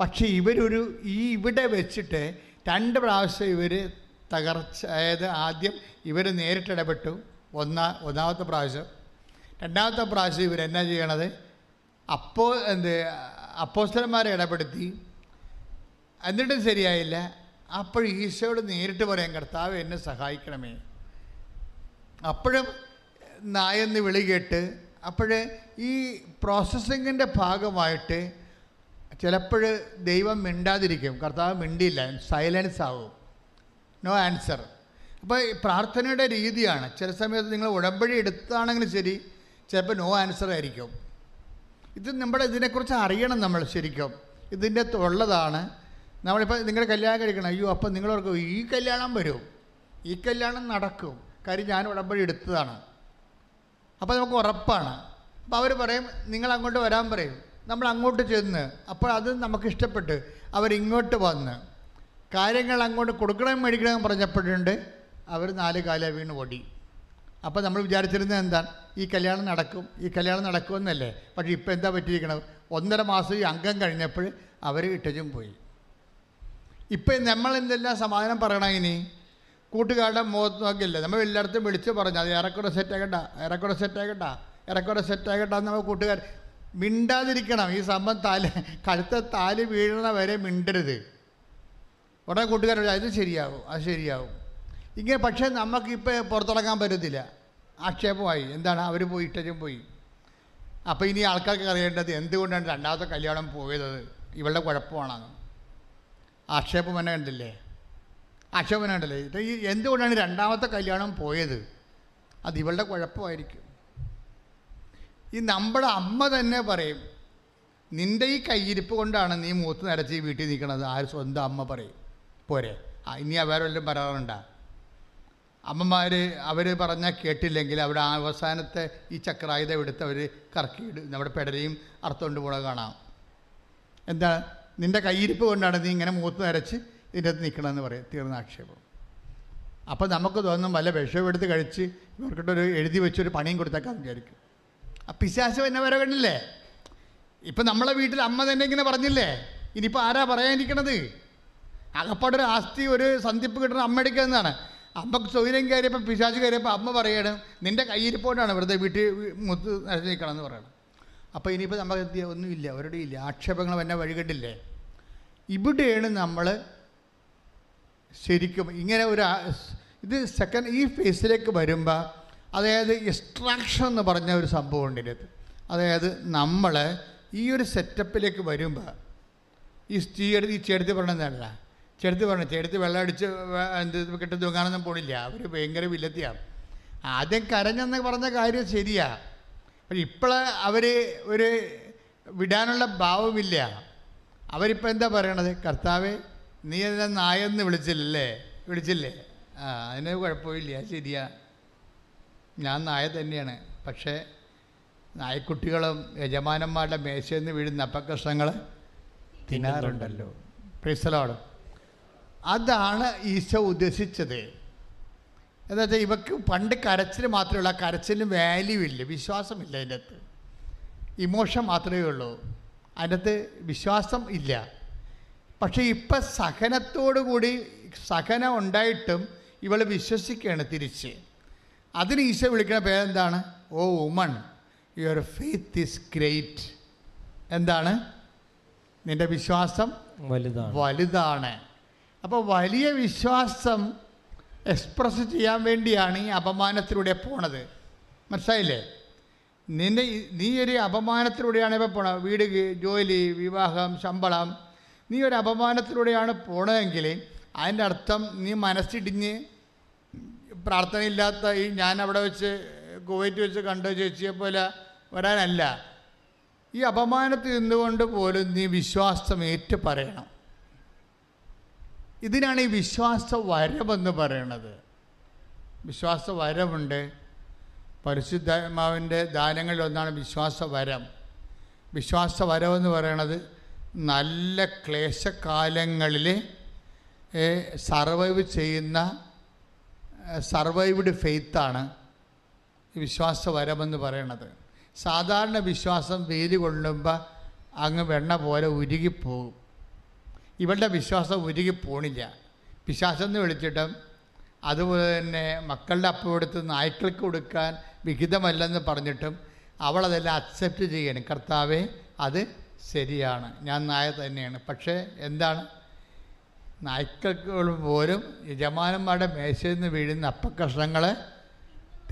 [SPEAKER 4] പക്ഷേ ഇവരൊരു ഈ ഇവിടെ വെച്ചിട്ട് രണ്ട് പ്രാവശ്യം ഇവർ തകർച്ച അതായത് ആദ്യം ഇവർ നേരിട്ടിടപെട്ടു ഒന്നാ ഒന്നാമത്തെ പ്രാവശ്യം രണ്ടാമത്തെ പ്രാവശ്യം ഇവർ എന്നാ ചെയ്യണത്? അപ്പോ എന്ത് അപ്പോസ്റ്റന്മാരെ ഇടപെടുത്തി. എന്നിട്ടും ശരിയായില്ല. അപ്പോൾ ഈശോയോട് നേരിട്ട് പറയാൻ കർത്താവ് എന്നെ സഹായിക്കണമേ. അപ്പോഴും നായെന്ന് വിളി കേട്ട് അപ്പോൾ ഈ പ്രോസസ്സിങ്ങിന്റെ ഭാഗമായിട്ട് ചിലപ്പോൾ ദൈവം മിണ്ടാതിരിക്കും. കർത്താവ് മിണ്ടിയില്ല സൈലൻസ് ആവും. നോ ആൻസർ അപ്പോൾ പ്രാർത്ഥനയുടെ രീതിയാണ്. ചില സമയത്ത് നിങ്ങൾ ഉടമ്പടി എടുത്താണെങ്കിലും ശരി ചിലപ്പോൾ നോ ആൻസർ ആയിരിക്കും. ഇത് നമ്മുടെ ഇതിനെക്കുറിച്ച് അറിയണം നമ്മൾ ശരിക്കും. ഇതിന്റെ ഉള്ളതാണ് നമ്മളിപ്പോൾ നിങ്ങളുടെ കല്യാണം കഴിക്കണം. അയ്യോ അപ്പം നിങ്ങളോർക്ക് ഈ കല്യാണം വരും. ഈ കല്യാണം നടക്കും. കാര്യം ഞാൻ ഉടമ്പടി എടുത്തതാണ്. അപ്പോൾ നമുക്ക് ഉറപ്പാണ്. അപ്പോൾ അവർ പറയും നിങ്ങൾ അങ്ങോട്ട് വരാൻ പറയും. നമ്മൾ അങ്ങോട്ട് ചെന്ന് അപ്പോൾ അത് നമുക്ക് ഇഷ്ടപ്പെട്ട് അവരിങ്ങോട്ട് വന്ന്. കാര്യങ്ങൾ അങ്ങോട്ട് കൊടുക്കണം മേടിക്കണം പറഞ്ഞപ്പോഴുണ്ട് അവർ നാല് കാല വീണ് ഓടി അപ്പോൾ നമ്മൾ വിചാരിച്ചിരുന്നത് എന്താണ് ഈ കല്യാണം നടക്കും ഈ കല്യാണം നടക്കുമെന്നല്ലേ. പക്ഷേ ഇപ്പോൾ എന്താ പറ്റിയിരിക്കണത്? ഒന്നര മാസം ഈ അംഗം കഴിഞ്ഞപ്പോൾ അവർ ഇട്ടജും പോയി. ഇപ്പം നമ്മൾ എന്തെല്ലാം സമാധാനം പറയണം ഇനി? കൂട്ടുകാരുടെ മുഖത്ത് നോക്കില്ല നമ്മൾ എല്ലായിടത്തും വിളിച്ച് പറഞ്ഞു അത് ഏറെക്കുറെ സെറ്റാകട്ട ഏറെക്കുറെ സെറ്റാകട്ട ഏറെക്കുറെ സെറ്റാകട്ട നമ്മൾ കൂട്ടുകാർ മിണ്ടാതിരിക്കണം. ഈ സംഭവം താൽ കഴുത്ത താൽ വീഴണ വരെ മിണ്ടരുത്. ഉടനെ കൂട്ടുകാരോട് അത് ശരിയാവും അത് ശരിയാവും. ഇങ്ങനെ പക്ഷേ നമുക്കിപ്പോൾ പുറത്തിറങ്ങാൻ പറ്റത്തില്ല. ആക്ഷേപമായി. എന്താണ്? അവർ പോയി ഇട്ടച്ചും പോയി. അപ്പോൾ ഇനി ആൾക്കാർക്ക് അറിയേണ്ടത് എന്തുകൊണ്ടാണ് രണ്ടാമത്തെ കല്യാണം പോയത്? ഇവളുടെ കുഴപ്പമാണെന്ന്. ആക്ഷേപം തന്നെ കണ്ടില്ലേ? ആക്ഷേപം കണ്ടില്ലേ? ഇത് ഈ എന്തുകൊണ്ടാണ് രണ്ടാമത്തെ കല്യാണം പോയത്? അത് ഇവളുടെ കുഴപ്പമായിരിക്കും. ഈ നമ്മുടെ അമ്മ തന്നെ പറയും നിന്റെ ഈ കയ്യിരിപ്പ് കൊണ്ടാണ് നീ മൂത്ത് നരച്ച് വീട്ടിൽ നിൽക്കണത് ആര് സ്വന്തം അമ്മ പറയും. പോരെ. ഇനി വേറെ വല്ലതും പറയാറുണ്ടാ? അമ്മമാർ അവർ പറഞ്ഞാൽ കേട്ടില്ലെങ്കിൽ അവിടെ അവസാനത്തെ ഈ ചക്രായുധം എടുത്ത് അവർ കറക്കിയിടും. നമ്മുടെ പെടരയും അർത്ഥമുണ്ട് പോലെ കാണാം. എന്താ നിന്റെ കയ്യിരിപ്പ് കൊണ്ടാണ് നീ ഇങ്ങനെ മൂത്ത് നരച്ച് ഇതിന്റെ അകത്ത് നിൽക്കണമെന്ന് പറയും. തീർന്ന ആക്ഷേപം അപ്പോൾ നമുക്ക് തോന്നും വല്ല വിഷവും എടുത്ത് കഴിച്ച് ഇവർക്കിട്ടൊരു എഴുതി വെച്ചൊരു പണിയും കൊടുത്തേക്കാൻ വിചാരിക്കും. ആ പിശാശം എന്നെ വരെ കണ്ടില്ലേ? ഇപ്പം നമ്മളെ വീട്ടിൽ അമ്മ തന്നെ ഇങ്ങനെ പറഞ്ഞില്ലേ? ഇനിയിപ്പോൾ ആരാ പറയാനിരിക്കണത്? അകപ്പാടൊരു ആസ്തി ഒരു സന്ധിപ്പ് കിട്ടുന്ന അമ്മ എടുക്കുന്നതാണ് അമ്മയ്ക്ക് സൗകര്യം കയറിയപ്പോൾ പിശാച് കയറിയപ്പോൾ അമ്മ പറയാണ് നിന്റെ കയ്യിരിപ്പോണ്ടാണ് വെറുതെ വീട്ടിൽ മുത്ത് നിൽക്കണം എന്ന് പറയണം അപ്പോൾ ഇനിയിപ്പോൾ നമുക്ക് ഒന്നുമില്ല അവരുടെ ഇല്ല ആക്ഷേപങ്ങൾ എന്നെ വഴികെട്ടില്ലേ? ഇവിടെയാണ് നമ്മൾ ശരിക്കും ഇങ്ങനെ ഒരു ഇത് സെക്കൻഡ് ഈ ഫേസിലേക്ക് വരുമ്പോൾ അതായത് എക്സ്ട്രാക്ഷൻ എന്ന് പറഞ്ഞ ഒരു സംഭവം ഉണ്ട് ഇതിനകത്ത്. അതായത് നമ്മൾ ഈ ഒരു സെറ്റപ്പിലേക്ക് വരുമ്പോൾ ഈ തീയെടുത്ത് ഈ ചെടുത്ത് പറഞ്ഞതല്ല? ചെടുത്ത് പറഞ്ഞു ചെടുത്ത് വെള്ളം അടിച്ച് എന്ത് കെട്ടി തൂങ്ങാനൊന്നും പോണില്ല. അവർ ഭയങ്കര വില്ലത്തിയാണ് ആദ്യം കരഞ്ഞെന്ന് പറഞ്ഞ കാര്യം ശരിയാ. പക്ഷെ ഇപ്പോൾ അവർ ഒരു വിടാനുള്ള ഭാവമില്ല. അവരിപ്പോൾ എന്താ പറയണത്? കർത്താവെ നീ എന്നെ നായെന്ന് വിളിച്ചില്ലല്ലേ? വിളിച്ചില്ലേ? ആ അതിന് കുഴപ്പമില്ല ശരിയാ. ഞാൻ നായ തന്നെയാണ്. പക്ഷേ നായക്കുട്ടികളും യജമാനന്മാരുടെ മേശയിൽ നിന്ന് വീഴുന്ന അപ്പകഷ്ണങ്ങൾ തിന്നാറുണ്ടല്ലോ. പ്രിസലോട് അതാണ് ഈശോ ഉദ്ദേശിച്ചത്. എന്താ വെച്ചാൽ ഇവക്ക് പണ്ട് കരച്ചിൽ മാത്രമേ ഉള്ളൂ. ആ കരച്ചിലിന് വാല്യൂ ഇല്ല. വിശ്വാസമില്ല അതിന്റെ അകത്ത് ഇമോഷൻ മാത്രമേ ഉള്ളൂ. അതിന്റെ അകത്ത് വിശ്വാസം ഇല്ല. പക്ഷേ ഇപ്പം സഹനത്തോടു കൂടി സഹനം ഉണ്ടായിട്ടും ഇവൾ വിശ്വസിക്കുകയാണ് തിരിച്ച്. അതിന് ഈശോ വിളിക്കുന്ന പേരെന്താണ്? O woman. Your faith is great എന്താണ്? നിന്റെ വിശ്വാസം
[SPEAKER 3] വലുതാണ്.
[SPEAKER 4] വലുതാണ്. അപ്പോൾ വലിയ വിശ്വാസം എക്സ്പ്രസ് ചെയ്യാൻ വേണ്ടിയാണ് ഈ അപമാനത്തിലൂടെ പോണത്. മനസ്സിലായില്ലേ? നിന്നെ നീ ഒരു അപമാനത്തിലൂടെയാണ് ഇപ്പോൾ പോണത് വീട് ജോലി വിവാഹം ശമ്പളം. നീ ഒരു അപമാനത്തിലൂടെയാണ് പോണതെങ്കിൽ അതിന്റെ അർത്ഥം നീ മനസ്സിടിഞ്ഞ് പ്രാർത്ഥനയില്ലാത്ത ഈ ഞാൻ അവിടെ വെച്ച് കുവൈറ്റ് വെച്ച് കണ്ട ചേച്ചിയെ പോലെ വരാനല്ല. ഈ അപമാനത്തിൽ നിന്നുകൊണ്ട് പോലും നീ വിശ്വാസം ഏറ്റു പറയണം. ഇതിനാണ് ഈ വിശ്വാസ വരവെന്ന് പറയണത്. വിശ്വാസ വരവുണ്ട് പരിശുദ്ധാത്മാവിന്റെ ദാനങ്ങളിൽ ഒന്നാണ് വിശ്വാസ വരം വിശ്വാസ വരവെന്ന് പറയണത് നല്ല ക്ലേശകാലങ്ങളിൽ സർവൈവ് ചെയ്യുന്ന സർവൈവ്ഡ് ഫെയ്ത്താണ് വിശ്വാസ വരമെന്ന് പറയണത്. സാധാരണ വിശ്വാസം വെയിൽ കൊള്ളുമ്പോൾ അങ്ങ് വെണ്ണ പോലെ ഉരുകിപ്പോകും ഇവളുടെ വിശ്വാസം ഉരുകി പോണില്ല. വിശ്വാസം എന്ന് വിളിച്ചിട്ടും അതുപോലെ തന്നെ മക്കളുടെ അപ്പം എടുത്ത് നായ്ക്കൾക്ക് കൊടുക്കാൻ വിഹിതമല്ലെന്ന് പറഞ്ഞിട്ടും അവളതെല്ലാം അക്സെപ്റ്റ് ചെയ്യണം. കർത്താവേ അത് ശരിയാണ്. ഞാൻ നായ തന്നെയാണ്. പക്ഷേ എന്താണ്? നായ്ക്കൾക്ക് പോലും യജമാനന്മാരുടെ മേശയിൽ നിന്ന് വീഴുന്ന അപ്പക്കഷ്ണങ്ങൾ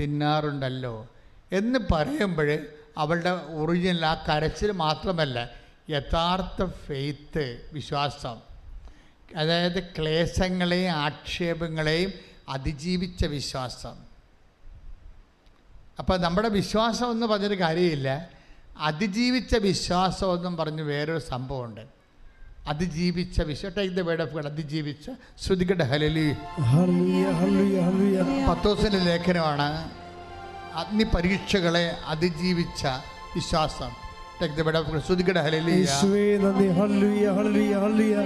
[SPEAKER 4] തിന്നാറുണ്ടല്ലോ. എന്ന് പറയുമ്പോൾ അവളുടെ ഒറിജിനൽ ആ കരച്ചിൽ മാത്രമല്ല യഥാർത്ഥ ഫെയ്ത്ത് വിശ്വാസം. അതായത് ക്ലേശങ്ങളെയും ആക്ഷേപങ്ങളെയും അതിജീവിച്ച വിശ്വാസം. അപ്പോൾ നമ്മുടെ വിശ്വാസം എന്ന് പറഞ്ഞൊരു കാര്യമില്ല. അതിജീവിച്ച വിശ്വാസം എന്നും പറഞ്ഞ് വേറൊരു സംഭവമുണ്ട്. അതിജീവിച്ച വിശ്വ take the word of God അതിജീവിച്ച ശ്രുതികട. ഹലലി പത്തോസിന്റെ ലേഖനമാണ്. അഗ്നി പരീക്ഷകളെ അതിജീവിച്ച വിശ്വാസം. Take the word of God ശ്രുതികയുടെ ഹലലി
[SPEAKER 2] യേശുവേ നന്ദി ഹല്ലേലൂയ ഹല്ലേലൂയ ഹല്ലേലൂയ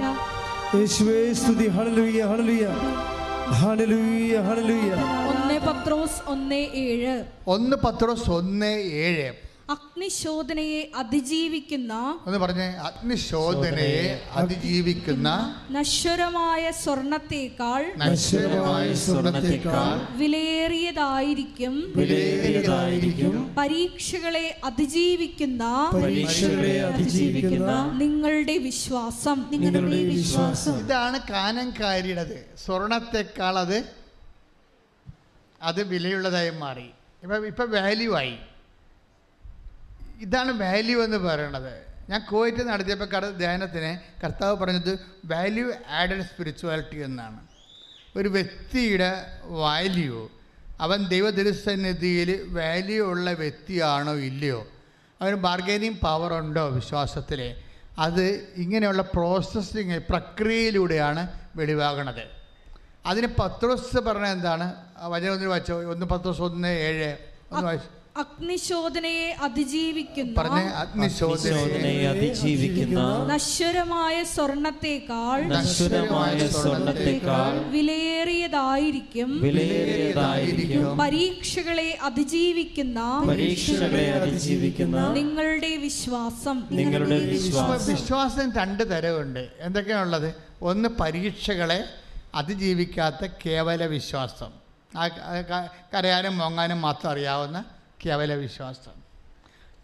[SPEAKER 2] യേശുവേ സ്തുതി ഹല്ലേലൂയ ഹല്ലേലൂയ ഹല്ലേലൂയ ഹല്ലേലൂയ
[SPEAKER 1] ഒന്ന് പത്രോസ് ഒന്ന് ഏഴ്
[SPEAKER 4] ഒന്ന് പത്രോസ് ഒന്ന് ഏഴ്
[SPEAKER 1] അഗ്നിശോധനയെ അതിജീവിക്കുന്ന
[SPEAKER 4] എന്ന് പറഞ്ഞേ അഗ്നിശോധനയെ അതിജീവിക്കുന്ന
[SPEAKER 1] നശ്വരമായ സ്വർണത്തേക്കാൾ
[SPEAKER 4] നശ്വരമായ സ്വർണത്തേക്കാൾ
[SPEAKER 1] വിലയേറിയതായിരിക്കും.
[SPEAKER 3] വിലയേറിയതായിരിക്കും.
[SPEAKER 1] പരീക്ഷകളെ അതിജീവിക്കുന്ന
[SPEAKER 3] പരീക്ഷകളെ അതിജീവിക്കുന്ന
[SPEAKER 1] നിങ്ങളുടെ വിശ്വാസം.
[SPEAKER 2] നിങ്ങളുടെ വിശ്വാസം.
[SPEAKER 4] ഇതാണ് കാനംകാരിയുടേത്. സ്വർണത്തെക്കാൾ അത് അത് വിലയുള്ളതായി മാറി. ഇപ്പം ഇപ്പം വാല്യൂ ആയി. ഇതാണ് വാല്യൂ എന്ന് പറയണത്. ഞാൻ കോയിറ്റ് നടത്തിയപ്പോൾ കട ധ്യാനത്തിന് കർത്താവ് പറഞ്ഞത് വാല്യൂ ആഡഡ് സ്പിരിച്വാലിറ്റി എന്നാണ്. ഒരു വ്യക്തിയുടെ വാല്യൂ അവൻ ദൈവദൃസന്നിധിയിൽ വാല്യൂ ഉള്ള വ്യക്തിയാണോ ഇല്ലയോ? അവന് ബാർഗൈനിങ് പവർ ഉണ്ടോ വിശ്വാസത്തിൽ അത് ഇങ്ങനെയുള്ള പ്രോസസ്സിങ് പ്രക്രിയയിലൂടെയാണ് വെളിവാകണത്. അതിന് പത്രോസ് പറഞ്ഞ എന്താണ്? വചനം ഒന്ന് വായിച്ചോ? ഒന്ന് പത്രോസ് ഒന്ന് ഏഴ് ഒന്ന് വായിച്ചു.
[SPEAKER 1] അഗ്നിശോധനയെ അതിജീവിക്കുന്ന
[SPEAKER 4] പറഞ്ഞ അഗ്നിശോധനയെ
[SPEAKER 3] ശോധനയെ അതിജീവിക്കുന്ന
[SPEAKER 1] നശ്വരമായ സ്വർണത്തെക്കാൾ
[SPEAKER 3] നശ്വരമായ സ്വർണത്തെക്കാൾ
[SPEAKER 1] വിലയേറിയതായിരിക്കും.
[SPEAKER 3] വിലയേറിയതായിരിക്കും.
[SPEAKER 1] പരീക്ഷകളെ അതിജീവിക്കുന്ന
[SPEAKER 3] പരീക്ഷകളെ അതിജീവിക്കുന്ന
[SPEAKER 1] നിങ്ങളുടെ വിശ്വാസം.
[SPEAKER 3] നിങ്ങളുടെ വിശ്വാസം.
[SPEAKER 4] വിശ്വാസം രണ്ട് തരമുണ്ട്. എന്തൊക്കെയാണുള്ളത്? ഒന്ന് പരീക്ഷകളെ അതിജീവിക്കാത്ത കേവല വിശ്വാസം. കരയാനും മോങ്ങാനും മാത്രം അറിയാവുന്ന കേവല വിശ്വാസം.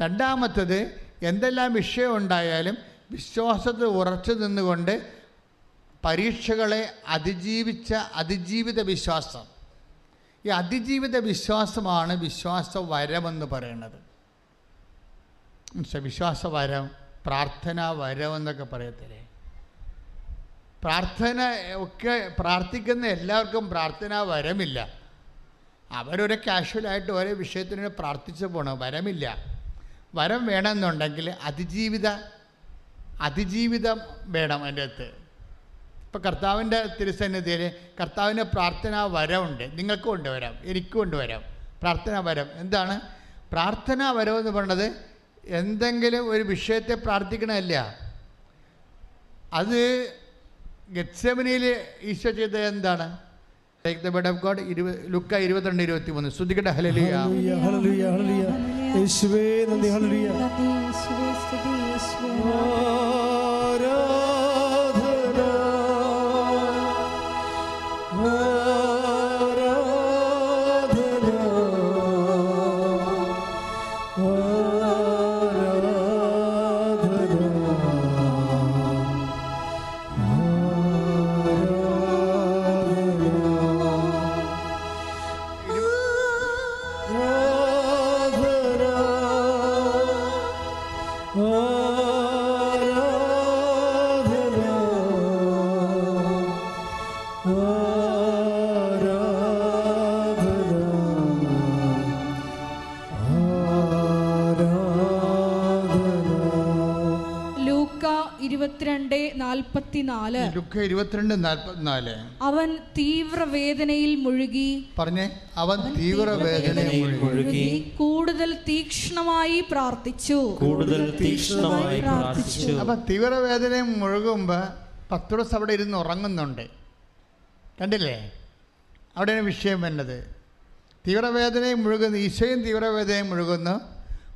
[SPEAKER 4] രണ്ടാമത്തത് എന്തെല്ലാം വിഷയം ഉണ്ടായാലും വിശ്വാസത്തിൽ ഉറച്ചു നിന്നുകൊണ്ട് പരീക്ഷകളെ അതിജീവിച്ച അതിജീവിത വിശ്വാസം. ഈ അതിജീവിത വിശ്വാസമാണ് വിശ്വാസ വരമെന്ന് പറയുന്നത്? വിശ്വാസ വരം പ്രാർത്ഥന വരം എന്നൊക്കെ പറയത്തില്ലേ? പ്രാർത്ഥന ഒക്കെ പ്രാർത്ഥിക്കുന്ന എല്ലാവർക്കും പ്രാർത്ഥനാ വരമില്ല അവരൊരു കാഷ്വലായിട്ട് ഓരോ വിഷയത്തിന് പ്രാർത്ഥിച്ചു പോകണം വരമില്ല. വരം വേണമെന്നുണ്ടെങ്കിൽ അതിജീവിത അതിജീവിതം വേണം അതിന്റെ അടുത്ത് ഇപ്പോൾ കർത്താവിന്റെ തിരുസന്നിധിയിൽ കർത്താവിന്റെ പ്രാർത്ഥനാ വരമുണ്ട് നിങ്ങൾക്കും ഉണ്ട് എനിക്കും ഉണ്ട് വരം. പ്രാർത്ഥനാ വരം എന്താണ്? പ്രാർത്ഥനാ വരം എന്ന് പറയുന്നത് എന്തെങ്കിലും ഒരു വിഷയത്തെ പ്രാർത്ഥിക്കണമല്ല അത് ഗത്സമനിയിൽ ഈശോ ചെയ്തത് എന്താണ്? Take the word of God ഇരുപത് ലുക്ക ഇരുപത്തിരണ്ട് ഇരുപത്തി മൂന്ന് ശ്രുതികട ഹലലിയ
[SPEAKER 2] ഹല്ലേലൂയ ഹല്ലേലൂയ ഹല്ലേലൂയ. യേശുവേ നന്ദി ഹല്ലേലൂയ.
[SPEAKER 1] ഇരുപത്തിരണ്ട് നാൽപ്പത്തിനാല്.
[SPEAKER 4] ഇരുപത്തിരണ്ട് നാൽപ്പത്തിനാല്.
[SPEAKER 1] അവൻ തീവ്ര വേദനയിൽ മുഴുകി.
[SPEAKER 4] പറഞ്ഞേ അവൻ തീവ്ര
[SPEAKER 3] വേദനയിൽ മുഴുകി.
[SPEAKER 1] കൂടുതൽ തീക്ഷ്ണമായി പ്രാർത്ഥിച്ചു.
[SPEAKER 3] കൂടുതൽ തീക്ഷ്ണമായി പ്രാർത്ഥിച്ചു.
[SPEAKER 4] അപ്പൊ തീവ്രവേദനയിൽ മുഴുകുമ്പോ പത്തുറസ് അവിടെ ഇരുന്ന് ഉറങ്ങുന്നുണ്ട്. കണ്ടില്ലേ? അവിടെയാണ് വിഷയം വരുന്നത്. തീവ്രവേദനയും മുഴുകുന്നു ഈശോയും തീവ്രവേദനയും മുഴുകുന്നു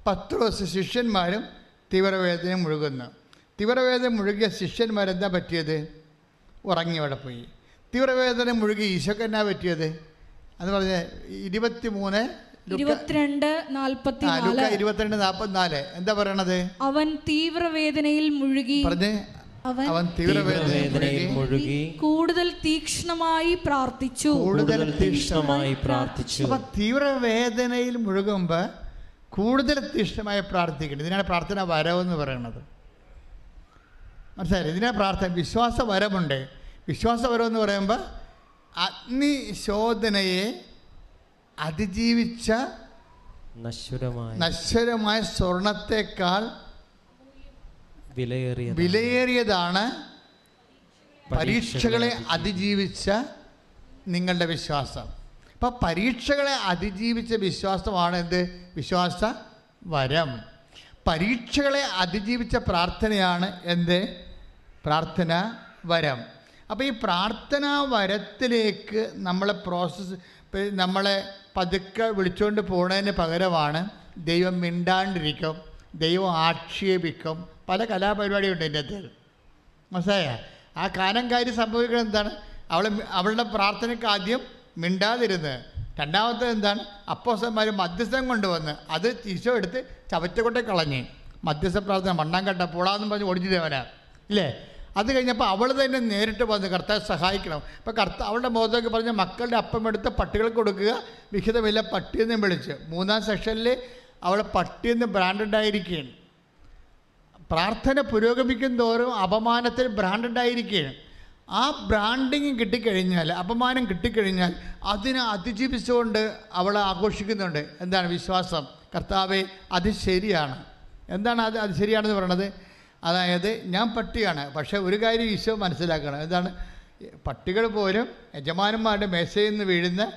[SPEAKER 4] പത്ത് ദിവസം ശിഷ്യന്മാരും തീവ്രവേദനയും മുഴുകുന്നു. തീവ്രവേദന മുഴുകിയ ശിഷ്യന്മാരെന്താ പറ്റിയത്? ഉറങ്ങി അവിടെ പോയി. തീവ്രവേദന മുഴുകി ഈശോക്ക് എന്നാ പറ്റിയത്? എന്ന് പറഞ്ഞ ഇരുപത്തി മൂന്ന്
[SPEAKER 1] ഇരുപത്തിരണ്ട് നാൽപ്പത്തിനാല്
[SPEAKER 4] എന്താ പറയണത്?
[SPEAKER 1] അവൻ തീവ്രവേദനയിൽ മുഴുകി.
[SPEAKER 4] പറഞ്ഞേ
[SPEAKER 5] അവൻ
[SPEAKER 4] തീവ്രവേദനയിൽ മുഴുകി.
[SPEAKER 1] കൂടുതൽ തീക്ഷ്ണമായി പ്രാർത്ഥിച്ചു.
[SPEAKER 4] കൂടുതൽ
[SPEAKER 3] തീക്ഷ്ണമായി പ്രാർത്ഥിച്ചു.
[SPEAKER 4] അപ്പൊ തീവ്രവേദനയിൽ മുഴുകുമ്പോൾ കൂടുതൽ തീക്ഷ്ണമായി പ്രാർത്ഥിക്കണം. ഇതിനാണ് പ്രാർത്ഥന വരവെന്ന് പറയുന്നത്. മനസ്സിലായി ഇതിനെ പ്രാർത്ഥന. വിശ്വാസ വരമുണ്ട് വിശ്വാസ വരവെന്ന് എന്ന് പറയുമ്പോൾ അഗ്നിശോധനയെ അതിജീവിച്ച
[SPEAKER 3] നശ്വരമായ
[SPEAKER 4] നശ്വരമായ സ്വർണത്തെക്കാൾ വിലയേറിയതാണ്. പരീക്ഷകളെ അതിജീവിച്ച. നിങ്ങളുടെ വിശ്വാസം. അപ്പം പരീക്ഷകളെ അതിജീവിച്ച വിശ്വാസമാണ് എന്ത്? വിശ്വാസ വരം. പരീക്ഷകളെ അതിജീവിച്ച പ്രാർത്ഥനയാണ് എന്ത്? പ്രാർത്ഥന വരം. അപ്പോൾ ഈ പ്രാർത്ഥനാ വരത്തിലേക്ക് നമ്മളെ പ്രോസസ്സ് നമ്മളെ പതുക്കെ വിളിച്ചുകൊണ്ട് പോകുന്നതിന് പകരമാണ് ദൈവം മിണ്ടാണ്ടിരിക്കും. ദൈവം ആക്ഷേപിക്കും. പല കലാപരിപാടിയും ഉണ്ട് എന്റെ അകത്ത് മനസ്സിലായ? ആ കാനംകാരി സംഭവിക്കുന്നത് എന്താണ്? അവൾ അവളുടെ പ്രാർത്ഥനയ്ക്ക് ആദ്യം മിണ്ടാതിരുന്ന്. രണ്ടാമത്തെ എന്താണ്? അപ്പോസന്മാർ മധ്യസ്ഥം കൊണ്ടുവന്ന് അത് ഈശോ എടുത്ത് ചവറ്റക്കൊട്ടെ കളഞ്ഞ്. മധ്യസ്ഥ പ്രാർത്ഥന മണ്ണാൻ കണ്ട പൂളാന്ന് പറഞ്ഞ് തേവനാ ഇല്ലേ? അത് കഴിഞ്ഞപ്പോൾ അവൾ തന്നെ നേരിട്ട് വന്ന് കർത്താവ് സഹായിക്കണം. അപ്പോൾ കർത്ത അവളുടെ മുഖത്തൊക്കെ പറഞ്ഞ് മക്കളുടെ അപ്പം എടുത്ത് പട്ടികൾക്ക് കൊടുക്കുക. വിഹിതമില്ല പട്ടിയെന്നും വിളിച്ച്. മൂന്നാം സെക്ഷനിൽ അവൾ പട്ടിയെന്ന് ബ്രാൻഡഡ് ആയിരിക്കുകയാണ് പ്രാർത്ഥന പുരോഗമിക്കും തോറും അപമാനത്തിൽ ആയിരിക്കുകയാണ് ആ ബ്രാൻഡിങ് കിട്ടിക്കഴിഞ്ഞാൽ അപമാനം കിട്ടിക്കഴിഞ്ഞാൽ അതിനെ അതിജീവിച്ചുകൊണ്ട് അവൾ ആഘോഷിക്കുന്നുണ്ട്. എന്താണ് വിശ്വാസം? കർത്താവെ അത് ശരിയാണ്. എന്താണ് അത്? അത് ശരിയാണെന്ന് പറയണത്? അതായത് ഞാൻ പട്ടിയാണ് പക്ഷേ ഒരു കാര്യം ഈശോ മനസ്സിലാക്കണം. എന്താണ്? പട്ടികൾ പോലും യജമാനന്മാരുടെ മേശയിൽ നിന്ന് വീഴുന്ന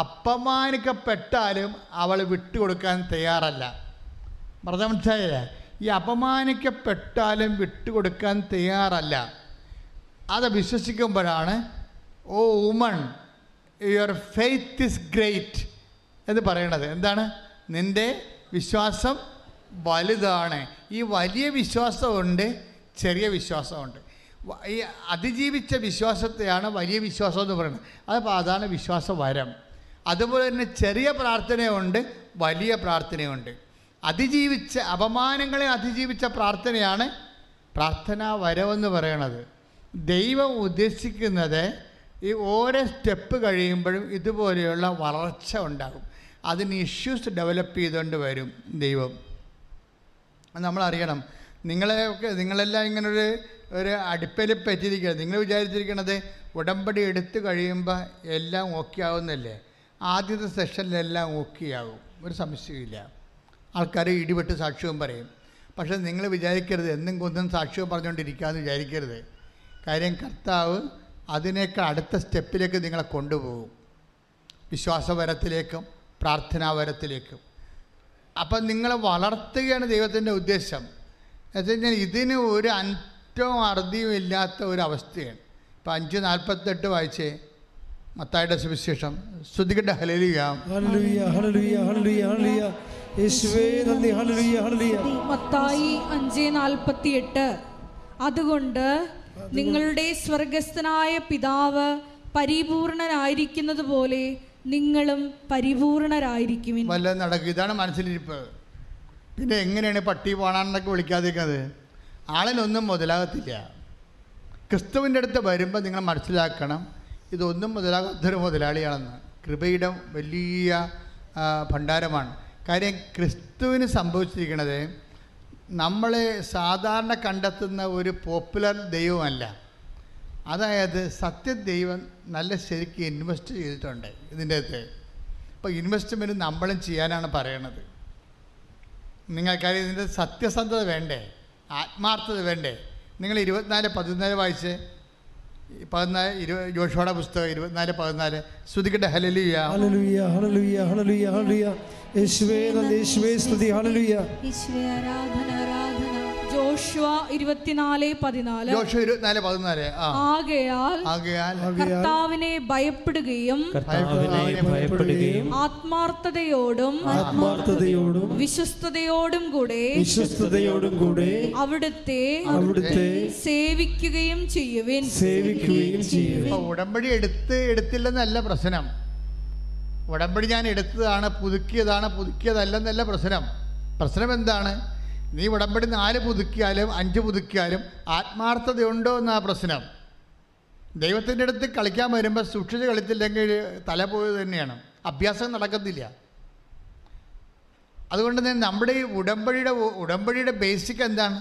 [SPEAKER 4] അപമാനിക്കപ്പെട്ടാലും അവൾ വിട്ടുകൊടുക്കാൻ തയ്യാറല്ല. പറഞ്ഞ മനസ്സിലായില്ലേ? ഈ അപമാനിക്കപ്പെട്ടാലും വിട്ടുകൊടുക്കാൻ തയ്യാറല്ല. അത് വിശ്വസിക്കുമ്പോഴാണ് O woman your faith is great എന്ന് പറയണത്. എന്താണ്? നിന്റെ വിശ്വാസം വലുതാണ്. ഈ വലിയ വിശ്വാസമുണ്ട് ചെറിയ വിശ്വാസമുണ്ട്. ഈ അതിജീവിച്ച വിശ്വാസത്തെയാണ് വലിയ വിശ്വാസം എന്ന് പറയുന്നത്. അതപ്പോൾ അതാണ് വിശ്വാസ വരം. അതുപോലെ തന്നെ ചെറിയ പ്രാർത്ഥനയുണ്ട് വലിയ പ്രാർത്ഥനയുണ്ട്. അതിജീവിച്ച അപമാനങ്ങളെ അതിജീവിച്ച പ്രാർത്ഥനയാണ് പ്രാർത്ഥനാ വരവെന്ന് പറയണത്. ദൈവം ഉദ്ദേശിക്കുന്നത് ഈ ഓരോ സ്റ്റെപ്പ് കഴിയുമ്പോഴും ഇതുപോലെയുള്ള വളർച്ച ഉണ്ടാകും. അതിന് ഇഷ്യൂസ് ഡെവലപ്പ് ചെയ്തുകൊണ്ട് വരും ദൈവം. നമ്മളറിയണം നിങ്ങളെയൊക്കെ നിങ്ങളെല്ലാം ഇങ്ങനൊരു ഒരു അടുപ്പിൽ പറ്റിയിരിക്കുക നിങ്ങൾ വിചാരിച്ചിരിക്കണത് ഉടമ്പടി എടുത്തു കഴിയുമ്പോൾ എല്ലാം ഓക്കെ ആവുന്നല്ലേ? ആദ്യത്തെ സെഷനിലെല്ലാം ഓക്കെ ആകും ഒരു സംശയമില്ല ആൾക്കാർ ഇടിപെട്ട് സാക്ഷ്യവും പറയും. പക്ഷേ നിങ്ങൾ വിചാരിക്കരുത് എന്നും കൊന്നും സാക്ഷ്യവും പറഞ്ഞുകൊണ്ടിരിക്കാമെന്ന് വിചാരിക്കരുത്. കാര്യം കർത്താവ് അതിനേക്കാൾ അടുത്ത സ്റ്റെപ്പിലേക്ക് നിങ്ങളെ കൊണ്ടുപോകും. വിശ്വാസപരത്തിലേക്കും പ്രാർത്ഥനാപരത്തിലേക്കും അപ്പം നിങ്ങളെ വളർത്തുകയാണ് ദൈവത്തിന്റെ ഉദ്ദേശം. എന്ന് കഴിഞ്ഞാൽ ഇതിന് ഒരു അറ്റവും അറുതിയും ഇല്ലാത്ത ഒരു അവസ്ഥയാണ്. ഇപ്പം അഞ്ച് നാൽപ്പത്തെട്ട് വായിച്ചേ മത്തായുടെ സുവിശേഷം. ശ്രുതികട്ട ഹലലിയ
[SPEAKER 1] അതുകൊണ്ട് നിങ്ങളുടെ സ്വർഗസ്ഥനായ പിതാവ് പരിപൂർണനായിരിക്കുന്നത് പോലെ നിങ്ങളും പരിപൂർണരായിരിക്കും
[SPEAKER 4] വല്ല നടക്കും. ഇതാണ് മനസ്സിലിരിപ്പ്. പിന്നെ എങ്ങനെയാണ് പട്ടി പോണാന്നൊക്കെ വിളിക്കാതിരിക്കുന്നത്? ആളിനൊന്നും മുതലാകത്തില്ല. ക്രിസ്തുവിന്റെ അടുത്ത് വരുമ്പോൾ നിങ്ങൾ മനസ്സിലാക്കണം ഇതൊന്നും മുതലാകാത്തൊരു മുതലാളിയാണെന്ന്. കൃപയുടെ വലിയ ഭണ്ഡാരമാണ്. കാര്യം ക്രിസ്തുവിന് സംഭവിച്ചിരിക്കുന്നത് നമ്മളെ സാധാരണ കണ്ടെത്തുന്ന ഒരു പോപ്പുലർ ദൈവമല്ല. അതായത് സത്യദൈവം നല്ല ശരിക്ക് ഇൻവെസ്റ്റ് ചെയ്തിട്ടുണ്ട് ഇതിന്റെ അകത്ത് അപ്പോൾ ഇൻവെസ്റ്റ്മെന്റ് നമ്മളും ചെയ്യാനാണ് പറയണത്. നിങ്ങൾക്കറിയാം ഇതിന്റെ സത്യസന്ധത വേണ്ടേ? ആത്മാർത്ഥത വേണ്ടേ? നിങ്ങൾ ഇരുപത്തിനാല് പതിനാല് വായിച്ച് പതിനാല് ഇരു ജോഷോടെ പുസ്തകം ഇരുപത്തിനാല് പതിനാല്. ശ്രുതിക്കട്ടെ ഹലലുയ
[SPEAKER 2] ഹല്ലേലൂയ ഹല്ലേലൂയ ഹല്ലേലൂയ ഹല്ലേലൂയ. യേശുവേ നന്ദി യേശുവേ സ്തുതി ഹല്ലേലൂയ.
[SPEAKER 5] ഈശ്വര ആരാധന.
[SPEAKER 1] ജോഷുവ ഇരുപത്തിനാല് പതിനാല്.
[SPEAKER 4] യോശുവ ഇരുപത്തിനാല് പതിനാല്.
[SPEAKER 1] ആകയാൽ
[SPEAKER 4] ആകയാൽ
[SPEAKER 1] കർത്താവിനെ ഭയപ്പെടുകയും
[SPEAKER 3] കർത്താവിനെ ഭയപ്പെടുകയും
[SPEAKER 1] ആത്മാർത്ഥതയോടും
[SPEAKER 2] ആത്മാർത്ഥതയോടും
[SPEAKER 1] വിശ്വസ്തയോടും കൂടെ
[SPEAKER 2] വിശ്വസ്തയോടും കൂടെ
[SPEAKER 1] അവിടുത്തെ
[SPEAKER 2] അവിടുത്തെ
[SPEAKER 1] സേവിക്കുകയും ചെയ്യുവിൻ.
[SPEAKER 2] സേവിക്കുകയും
[SPEAKER 4] ചെയ്യുവിൻ. ഉടമ്പടി എടുത്ത് എടുത്തില്ലെന്നല്ല പ്രശ്നം. ഉടമ്പടി ഞാൻ എടുത്തതാണ് പുതുക്കിയതാണ് പുതുക്കിയതല്ലെന്നല്ല പ്രശ്നം. പ്രശ്നം എന്താണ് നീ ഉടമ്പടി നാല് പുതുക്കിയാലും അഞ്ച് പുതുക്കിയാലും ആത്മാർത്ഥതയുണ്ടോ എന്നാ പ്രശ്നം. ദൈവത്തിന്റെ അടുത്ത് കളിക്കാൻ വരുമ്പോൾ സൂക്ഷിച്ച് കളിച്ചില്ലെങ്കിൽ തല പോയത് തന്നെയാണ്. അഭ്യാസം നടക്കത്തില്ല. അതുകൊണ്ട് തന്നെ നമ്മുടെ ഈ ഉടമ്പടിയുടെ ഉടമ്പടിയുടെ ബേസിക് എന്താണ്?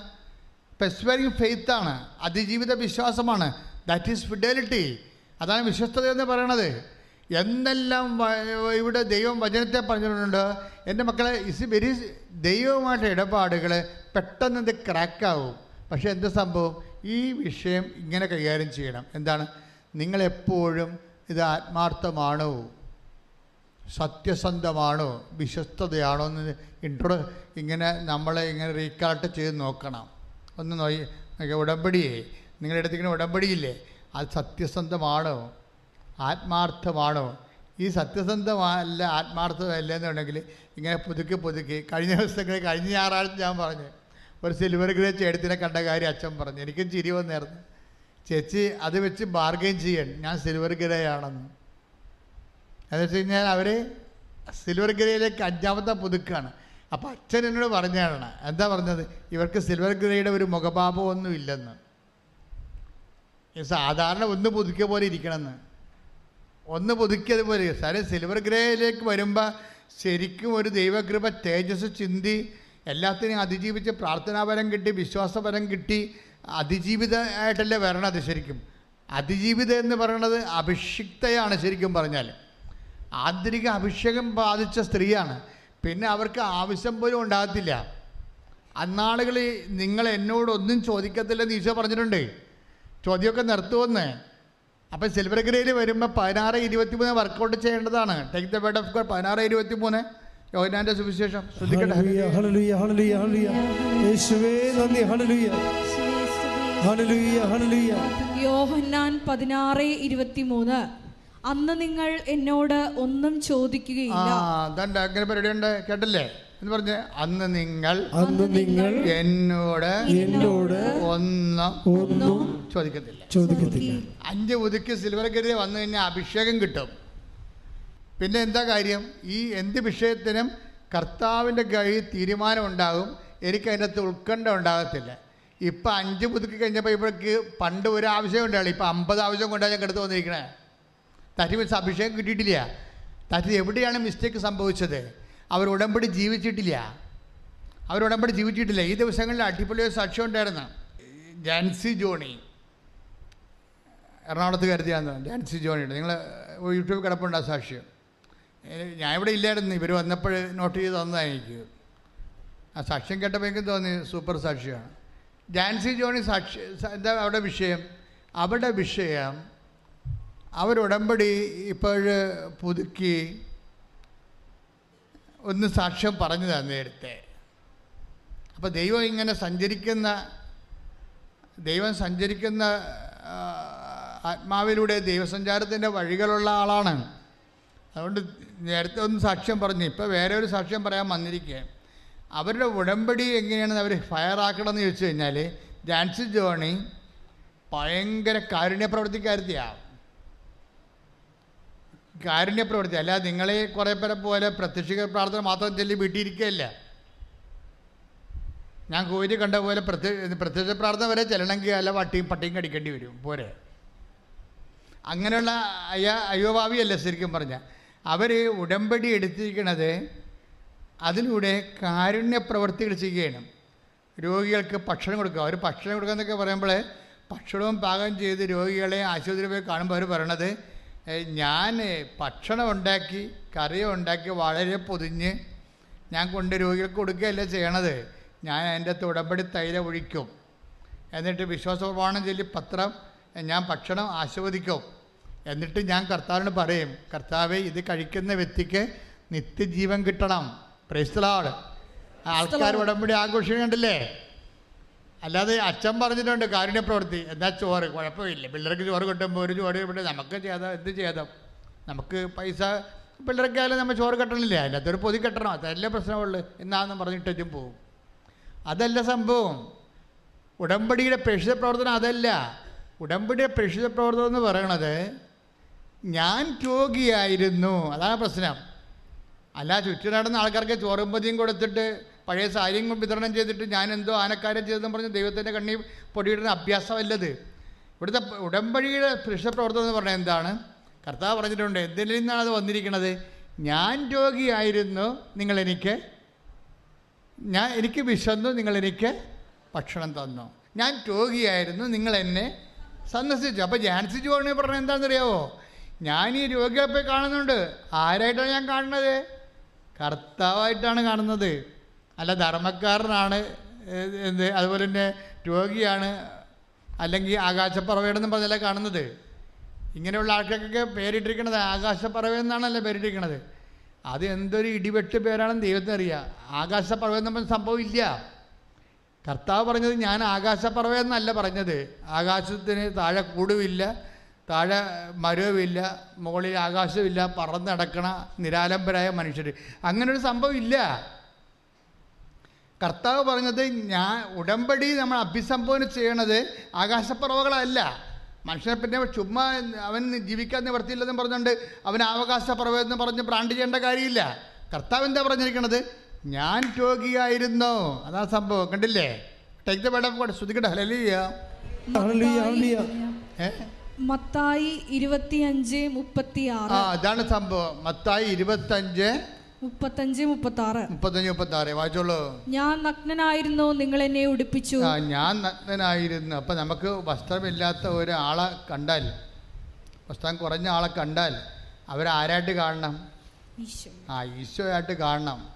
[SPEAKER 4] പെസ്വരിങ് ഫെയ്ത്താണ് അതിജീവിത വിശ്വാസമാണ്. ദാറ്റ് ഈസ് ഫിഡലിറ്റി അതാണ് വിശ്വസ്തത എന്ന് പറയണത്. എന്തെല്ലാം ഇവിടെ ദൈവം വചനത്തെ പറഞ്ഞിട്ടുണ്ട്. എന്റെ മക്കളെ ഇസ് വെരി ദൈവവുമായിട്ട് ഇടപാടുകൾ പെട്ടെന്ന് ഇത് ക്രാക്കാവും പക്ഷേ എന്ത് സംഭവം? ഈ വിഷയം ഇങ്ങനെ കൈകാര്യം ചെയ്യണം. എന്താണ്? നിങ്ങളെപ്പോഴും ഇത് ആത്മാർത്ഥമാണോ? സത്യസന്ധമാണോ? വിശ്വസ്തതയാണോ എന്ന് ഇൻട്രോ ഇങ്ങനെ നമ്മളെ ഇങ്ങനെ റീകാൾട്ട് ചെയ്ത് നോക്കണം. ഒന്ന് നോക്കി ഉടമ്പടിയേ. നിങ്ങളുടെ അടുത്തിങ്ങനെ ഉടമ്പടിയില്ലേ? അത് സത്യസന്ധമാണോ? ആത്മാർത്ഥമാണോ? ഈ സത്യസന്ധമല്ല ആത്മാർത്ഥമല്ല എന്നുണ്ടെങ്കിൽ ഇങ്ങനെ പുതുക്കി പുതുക്കി കഴിഞ്ഞ ദിവസങ്ങളിൽ കഴിഞ്ഞ ഞായറാഴ്ച ഞാൻ പറഞ്ഞു ഒരു സിൽവർ ഗ്രേ ചേട്ടത്തിനെ കണ്ട കാര്യം അച്ഛൻ പറഞ്ഞു. എനിക്കും ചിരി വന്നായിരുന്നു ചേച്ചി അത് വെച്ച് ബാർഗെയിൻ ചെയ്യണം. ഞാൻ സിൽവർ ഗ്രേ ആണെന്ന് എന്ന് വെച്ച് കഴിഞ്ഞാൽ അവർ സിൽവർ ഗ്രേയിലേക്ക് അഞ്ചാമത്തെ പുതുക്കാണ്. അപ്പോൾ അച്ഛൻ എന്നോട് പറഞ്ഞാണ് എന്താ പറഞ്ഞത്? ഇവർക്ക് സിൽവർ ഗ്രേയുടെ ഒരു മുഖഭാവമൊന്നും ഇല്ലെന്ന് സാധാരണ ഒന്ന് പുതുക്കിയ പോലെ ഇരിക്കണമെന്ന്. ഒന്ന് പുതുക്കിയത് പോലെ. സാറേ സിൽവർ ഗ്രേയിലേക്ക് വരുമ്പോൾ ശരിക്കും ഒരു ദൈവകൃപ തേജസ് ചിന്തി എല്ലാത്തിനെയും അതിജീവിച്ച് പ്രാർത്ഥനാപരം കിട്ടി വിശ്വാസപരം കിട്ടി അതിജീവിതമായിട്ടല്ലേ വരണത് ശരിക്കും? അതിജീവിത എന്ന് പറയുന്നത് അഭിഷിക്തയാണ് ശരിക്കും പറഞ്ഞാൽ ആന്തരിക അഭിഷേകം ബാധിച്ച സ്ത്രീയാണ്. പിന്നെ അവർക്ക് ആവശ്യം പോലും ഉണ്ടാകത്തില്ല. അന്നാളുകളിൽ നിങ്ങൾ എന്നോടൊന്നും ചോദിക്കത്തില്ലെന്ന് ഈശോ പറഞ്ഞിട്ടുണ്ട്. ചോദ്യമൊക്കെ നിർത്തുമെന്ന് അപ്പം സിൽവർ ഗ്രേയിൽ വരുമ്പോൾ പതിനാറ് ഇരുപത്തിമൂന്ന് വർക്കൗട്ട് ചെയ്യേണ്ടതാണ്. Take the word of God പതിനാറ് ഇരുപത്തിമൂന്ന്. യോഹനാന്റെ സുവിശേഷം. ശ്രദ്ധിക്കട്ടെ.
[SPEAKER 1] യോഹന്നാൻ പതിനാറ് ഇരുപത്തിമൂന്ന്. അന്ന് നിങ്ങൾ എന്നോട് ഒന്നും
[SPEAKER 4] ആ
[SPEAKER 1] ചോദിക്കുകയില്ല
[SPEAKER 4] അതണ്ട് അങ്ങനെ പരിപാടിയുണ്ട്. കേട്ടല്ലേ? എന്ന് പറഞ്ഞ് അന്ന് നിങ്ങൾ
[SPEAKER 2] അന്ന് നിങ്ങൾ
[SPEAKER 4] എന്നോട്
[SPEAKER 2] എന്നോട്
[SPEAKER 4] ഒന്നും
[SPEAKER 2] ഒന്നും
[SPEAKER 4] ചോദിക്കത്തില്ല.
[SPEAKER 2] ചോദിക്കത്തില്ല.
[SPEAKER 4] അഞ്ച് ഉതുക്കി സിൽവർ ഗിരി വന്നു കഴിഞ്ഞാൽ അഭിഷേകം കിട്ടും. പിന്നെ എന്താ കാര്യം? ഈ എന്ത് വിഷയത്തിനും കർത്താവിന്റെ കഴി തീരുമാനം ഉണ്ടാകും എനിക്ക് അതിന്റെ അകത്ത് ഉത്കണ്ഠ ഉണ്ടാകത്തില്ല. ഇപ്പം അഞ്ച് പുതുക്കി കഴിഞ്ഞപ്പോൾ ഇപ്പോഴേക്ക് പണ്ട് ഒരു ആവശ്യം ഉണ്ടാവില്ല ഇപ്പം അമ്പത് ആവശ്യം കൊണ്ടാണ് ഞാൻ കിടത്ത് വന്നിരിക്കണേ. തറ്റി വെച്ച് അഭിഷേകം കിട്ടിയിട്ടില്ല. തറ്റി എവിടെയാണ് മിസ്റ്റേക്ക് സംഭവിച്ചത്? അവർ ഉടമ്പടി ജീവിച്ചിട്ടില്ല. അവർ ഉടമ്പടി ജീവിച്ചിട്ടില്ല. ഈ ദിവസങ്ങളിൽ അടിപൊളി സാക്ഷ്യം ഉണ്ടായിരുന്നു. ജാൻസി ജോണി. എറണാകുളത്ത് കരുതിയാന്ന്. ജാൻസി ജോണിയുടെ. നിങ്ങൾ യൂട്യൂബിൽ കിടപ്പുണ്ട് ആ സാക്ഷ്യം. ഞാൻ ഇവിടെ ഇല്ലായിരുന്നു. ഇവർ വന്നപ്പോൾ നോട്ട് ചെയ്ത് തന്നതാണ് എനിക്ക് ആ സാക്ഷ്യം കേട്ടപ്പോൾ എനിക്ക് തോന്നി സൂപ്പർ സാക്ഷിയാണ്. ജാൻസി ജോണി സാക്ഷി എന്താ അവിടെ വിഷയം? അവിടെ വിഷയം അവരുടമ്പടി ഇപ്പോൾ പുതുക്കി ഒന്ന് സാക്ഷ്യം പറഞ്ഞു തന്നെ നേരത്തെ. അപ്പോൾ ദൈവം ഇങ്ങനെ സഞ്ചരിക്കുന്ന ദൈവം സഞ്ചരിക്കുന്ന ആത്മാവിലൂടെ ദൈവസഞ്ചാരത്തിന്റെ വഴികളുള്ള ആളാണ്. അതുകൊണ്ട് നേരത്തെ ഒന്ന് സാക്ഷ്യം പറഞ്ഞു. ഇപ്പോൾ വേറെ ഒരു സാക്ഷ്യം പറയാൻ വന്നിരിക്കുക അവരുടെ ഉടമ്പടി എങ്ങനെയാണെന്ന് അവർ ഫയറാക്കണമെന്ന് ചോദിച്ചു കഴിഞ്ഞാൽ ജാൻസി ജോണി ഭയങ്കര കാരുണ്യ പ്രവൃത്തിക്കാരുത്തിയാണ് കാരുണ്യ പ്രവൃത്തി അല്ല നിങ്ങളെ കുറേ പേരെ പോലെ പ്രത്യക്ഷിക പ്രാർത്ഥന മാത്രം ചൊല്ലി വീട്ടിയിരിക്കുകയല്ല ഞാൻ കോരി കണ്ട പോലെ പ്രത്യ പ്രത്യക്ഷ പ്രാർത്ഥന വരെ ചെല്ലണമെങ്കിൽ അല്ല വട്ടിയും പട്ടിയും കടിക്കേണ്ടി വരും. പോരെ. അങ്ങനെയുള്ള അയ അയ്യോഭാവിയല്ല ശരിക്കും പറഞ്ഞാൽ അവർ ഉടമ്പടി എടുത്തിരിക്കുന്നത് അതിലൂടെ കാരുണ്യ പ്രവൃത്തികൾ ചെയ്യുകയാണ്. രോഗികൾക്ക് ഭക്ഷണം കൊടുക്കുക. അവർ ഭക്ഷണം കൊടുക്കുക എന്നൊക്കെ പറയുമ്പോൾ ഭക്ഷണവും പാകം ചെയ്ത് രോഗികളെ ആശുപത്രിയിൽ പോയി കാണുമ്പോൾ അവർ പറയണത് "ഏ, ഞാൻ ഭക്ഷണം ഉണ്ടാക്കി കറി ഉണ്ടാക്കി വളരെ പൊതിഞ്ഞ് ഞാൻ കൊണ്ട് രോഗികൾക്ക് കൊടുക്കുകയല്ല ചെയ്യണത്? ഞാൻ അതിന്റെ തുടമ്പടി ഉടമ്പടി തൈല ഒഴിക്കും. എന്നിട്ട് വിശ്വാസ പ്രമാണം ചൊല്ലി പത്രം ഞാൻ ഭക്ഷണം ആസ്വദിക്കും എന്നിട്ട് ഞാൻ കർത്താവിനോട് പറയും കർത്താവെ ഇത് കഴിക്കുന്ന വ്യക്തിക്ക് നിത്യജീവൻ കിട്ടണം. പ്രൈസ്തലാട് ആൾക്കാർ ഉടമ്പടി ആഘോഷിക്കണ്ടല്ലേ കണ്ടില്ലേ അല്ലാതെ അച്ഛൻ പറഞ്ഞിട്ടുണ്ട് കാരുണ്യ പ്രവൃത്തി എന്താ ചോറ്? കുഴപ്പമില്ല. പിള്ളേർക്ക് ചോറ് കിട്ടുമ്പോൾ ഒരു ചോറ് ഇവിടെ നമുക്ക് ചെയ്താൽ എന്ത് ചെയ്താൽ നമുക്ക് പൈസ പിള്ളേർക്കായാലും നമ്മൾ ചോറ് കെട്ടണില്ല? അല്ലാത്തൊരു പൊതി കെട്ടണം. അതല്ലേ പ്രശ്നമുള്ളൂ. എന്നാന്നും പറഞ്ഞിട്ടും പോവും. അതല്ല സംഭവം. ഉടമ്പടിയുടെ പ്രേക്ഷിത പ്രവർത്തനം അതല്ല. ഉടമ്പടിയുടെ പ്രേക്ഷിത പ്രവർത്തനം എന്ന് പറയണത് ഞാൻ രോഗിയായിരുന്നു. അതാണ് പ്രശ്നം. അല്ല ചുറ്റും നടന്ന ആൾക്കാർക്ക് ചോറും പൊതിയും കൊടുത്തിട്ട് പഴയ സാരിയും വിതരണം ചെയ്തിട്ട് ഞാൻ എന്തോ ആനക്കാരം ചെയ്തെന്ന് പറഞ്ഞ് ദൈവത്തിന്റെ കണ്ണി പൊടിയിടുന്ന അഭ്യാസമല്ലത്. ഇവിടുത്തെ ഉടമ്പടിയുടെ പ്രവർത്തനം എന്ന് പറഞ്ഞാൽ എന്താണ്? കർത്താവ് പറഞ്ഞിട്ടുണ്ട് എന്തിൽ നിന്നാണ് അത് വന്നിരിക്കുന്നത്? ഞാൻ രോഗിയായിരുന്നു നിങ്ങളെനിക്ക് ഞാൻ എനിക്ക് വിശന്നു നിങ്ങളെനിക്ക് ഭക്ഷണം തന്നു. ഞാൻ രോഗിയായിരുന്നു നിങ്ങൾ എന്നെ സന്ദർശിച്ചു. അപ്പോൾ ജാൻസി ജോണി പറഞ്ഞത് എന്താണെന്നറിയാവോ? ഞാൻ ഈ രോഗിയെ പോയി കാണുന്നുണ്ട്. ആരായിട്ടാണ് ഞാൻ കാണുന്നത്? കർത്താവായിട്ടാണ് കാണുന്നത്. അല്ല ധർമ്മക്കാരനാണ് എന്ത് അതുപോലെ തന്നെ രോഗിയാണ് അല്ലെങ്കിൽ ആകാശപ്പറവയാണെന്നും പറഞ്ഞല്ല കാണുന്നത്. ഇങ്ങനെയുള്ള ആൾക്കാർക്കൊക്കെ പേരിട്ടിരിക്കണത് ആകാശപ്പറവ പേരിട്ടിരിക്കണത്. അത് എന്തൊരു ഇടിവെട്ട് പേരാണെന്ന് ദൈവത്തിന് അറിയാം. ആകാശപ്പറവ എന്ന് പറഞ്ഞ സംഭവം ഇല്ല. കർത്താവ് പറഞ്ഞത് ഞാൻ ആകാശപ്പറവ എന്നല്ല പറഞ്ഞത്. ആകാശത്തിന് താഴെ കൂടുമില്ല താഴെ മരവുമില്ല മുകളിൽ ആകാശമില്ല പറന്ന് നടക്കണ നിരാലംബരായ മനുഷ്യർ അങ്ങനൊരു സംഭവം ഇല്ല. കർത്താവ് പറഞ്ഞത് ഞാൻ ഉടമ്പടി നമ്മൾ അഭിസംബോധന ചെയ്യണത് ആകാശപ്പറവകളല്ല. മനുഷ്യനെ പിന്നെ ചുമ്മാ അവൻ ജീവിക്കാൻ നിവർത്തിയില്ലെന്ന് പറഞ്ഞുകൊണ്ട് അവൻ അവകാശ എന്ന് പറഞ്ഞ് ബ്രാൻഡ് ചെയ്യേണ്ട കാര്യമില്ല. കർത്താവ് എന്താ പറഞ്ഞിരിക്കണത്? ഞാൻ രോഗിയായിരുന്നു. അതാ സംഭവം. കണ്ടില്ലേ? Take the word of God hallelujah ഏ?
[SPEAKER 1] മത്തായി ഇരുപത്തിയഞ്ച് മുപ്പത്തി
[SPEAKER 4] ആ
[SPEAKER 1] ആറ്
[SPEAKER 4] അതാണ് സംഭവം. മത്തായി ഇരുപത്തഞ്ച്
[SPEAKER 1] മുപ്പത്തഞ്ച് മുപ്പത്തി ആറ്
[SPEAKER 4] മുപ്പത്തഞ്ച് വായിച്ചോളൂ.
[SPEAKER 1] ഞാൻ നഗ്നനായിരുന്നു നിങ്ങൾ എന്നെ ഉടുപ്പിച്ചു.
[SPEAKER 4] ആ ഞാൻ നഗ്നനായിരുന്നു. അപ്പൊ നമുക്ക് വസ്ത്രമില്ലാത്ത ഒരാളെ കണ്ടാൽ വസ്ത്രം കുറഞ്ഞ ആളെ കണ്ടാൽ അവരാരായിട്ട് കാണണം?
[SPEAKER 1] ഈശോ.
[SPEAKER 4] ആ ഈശോയായിട്ട് കാണണം.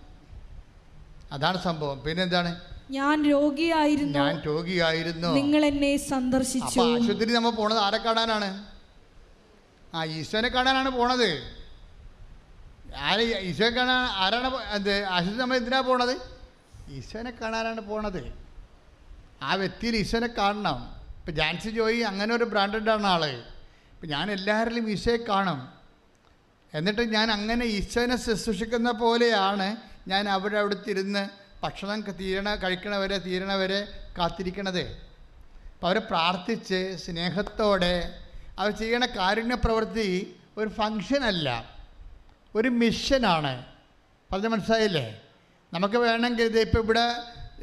[SPEAKER 4] അതാണ് സംഭവം. പിന്നെ എന്താണ്
[SPEAKER 1] ഞാൻ രോഗിയായിരുന്നു.
[SPEAKER 4] ഞാൻ രോഗിയായിരുന്നു.
[SPEAKER 1] നിങ്ങൾ എന്നെ സന്ദർശിച്ചു.
[SPEAKER 4] ആശുപത്രി നമ്മൾ പോണത് ആരെ കാണാനാണ്? ആ ഈശോനെ കാണാനാണ് പോണത്. ആരെ ഈശോ കാണാൻ ആരാണ് എന്ത് ആശുപത്രി നമ്മൾ എന്തിനാണ് പോണത്? ഈശോനെ കാണാനാണ് പോണത്. ആ വ്യക്തിയിൽ ഈശോനെ കാണണം. ഇപ്പം ജാൻസി ജോയി അങ്ങനെ ഒരു ബ്രാൻഡഡാണ് ആൾ. ഇപ്പം ഞാൻ എല്ലാവരിലും ഈശോയെ കാണും. എന്നിട്ട് ഞാൻ അങ്ങനെ ഈശോനെ ശുശ്രൂഷിക്കുന്ന പോലെയാണ് ഞാൻ അവിടെ അവിടെ തിരുന്ന് ഭക്ഷണം തീരണ കഴിക്കണവരെ തീരണവരെ കാത്തിരിക്കണത്. അപ്പോൾ അവരെ പ്രാർത്ഥിച്ച് സ്നേഹത്തോടെ അവർ ചെയ്യണ കാരുണ്യ പ്രവൃത്തി ഒരു ഫങ്ഷനല്ല ഒരു മിഷനാണ്. പറഞ്ഞ മനസ്സിലായില്ലേ? നമുക്ക് വേണമെങ്കിൽ ഇത് ഇപ്പോൾ ഇവിടെ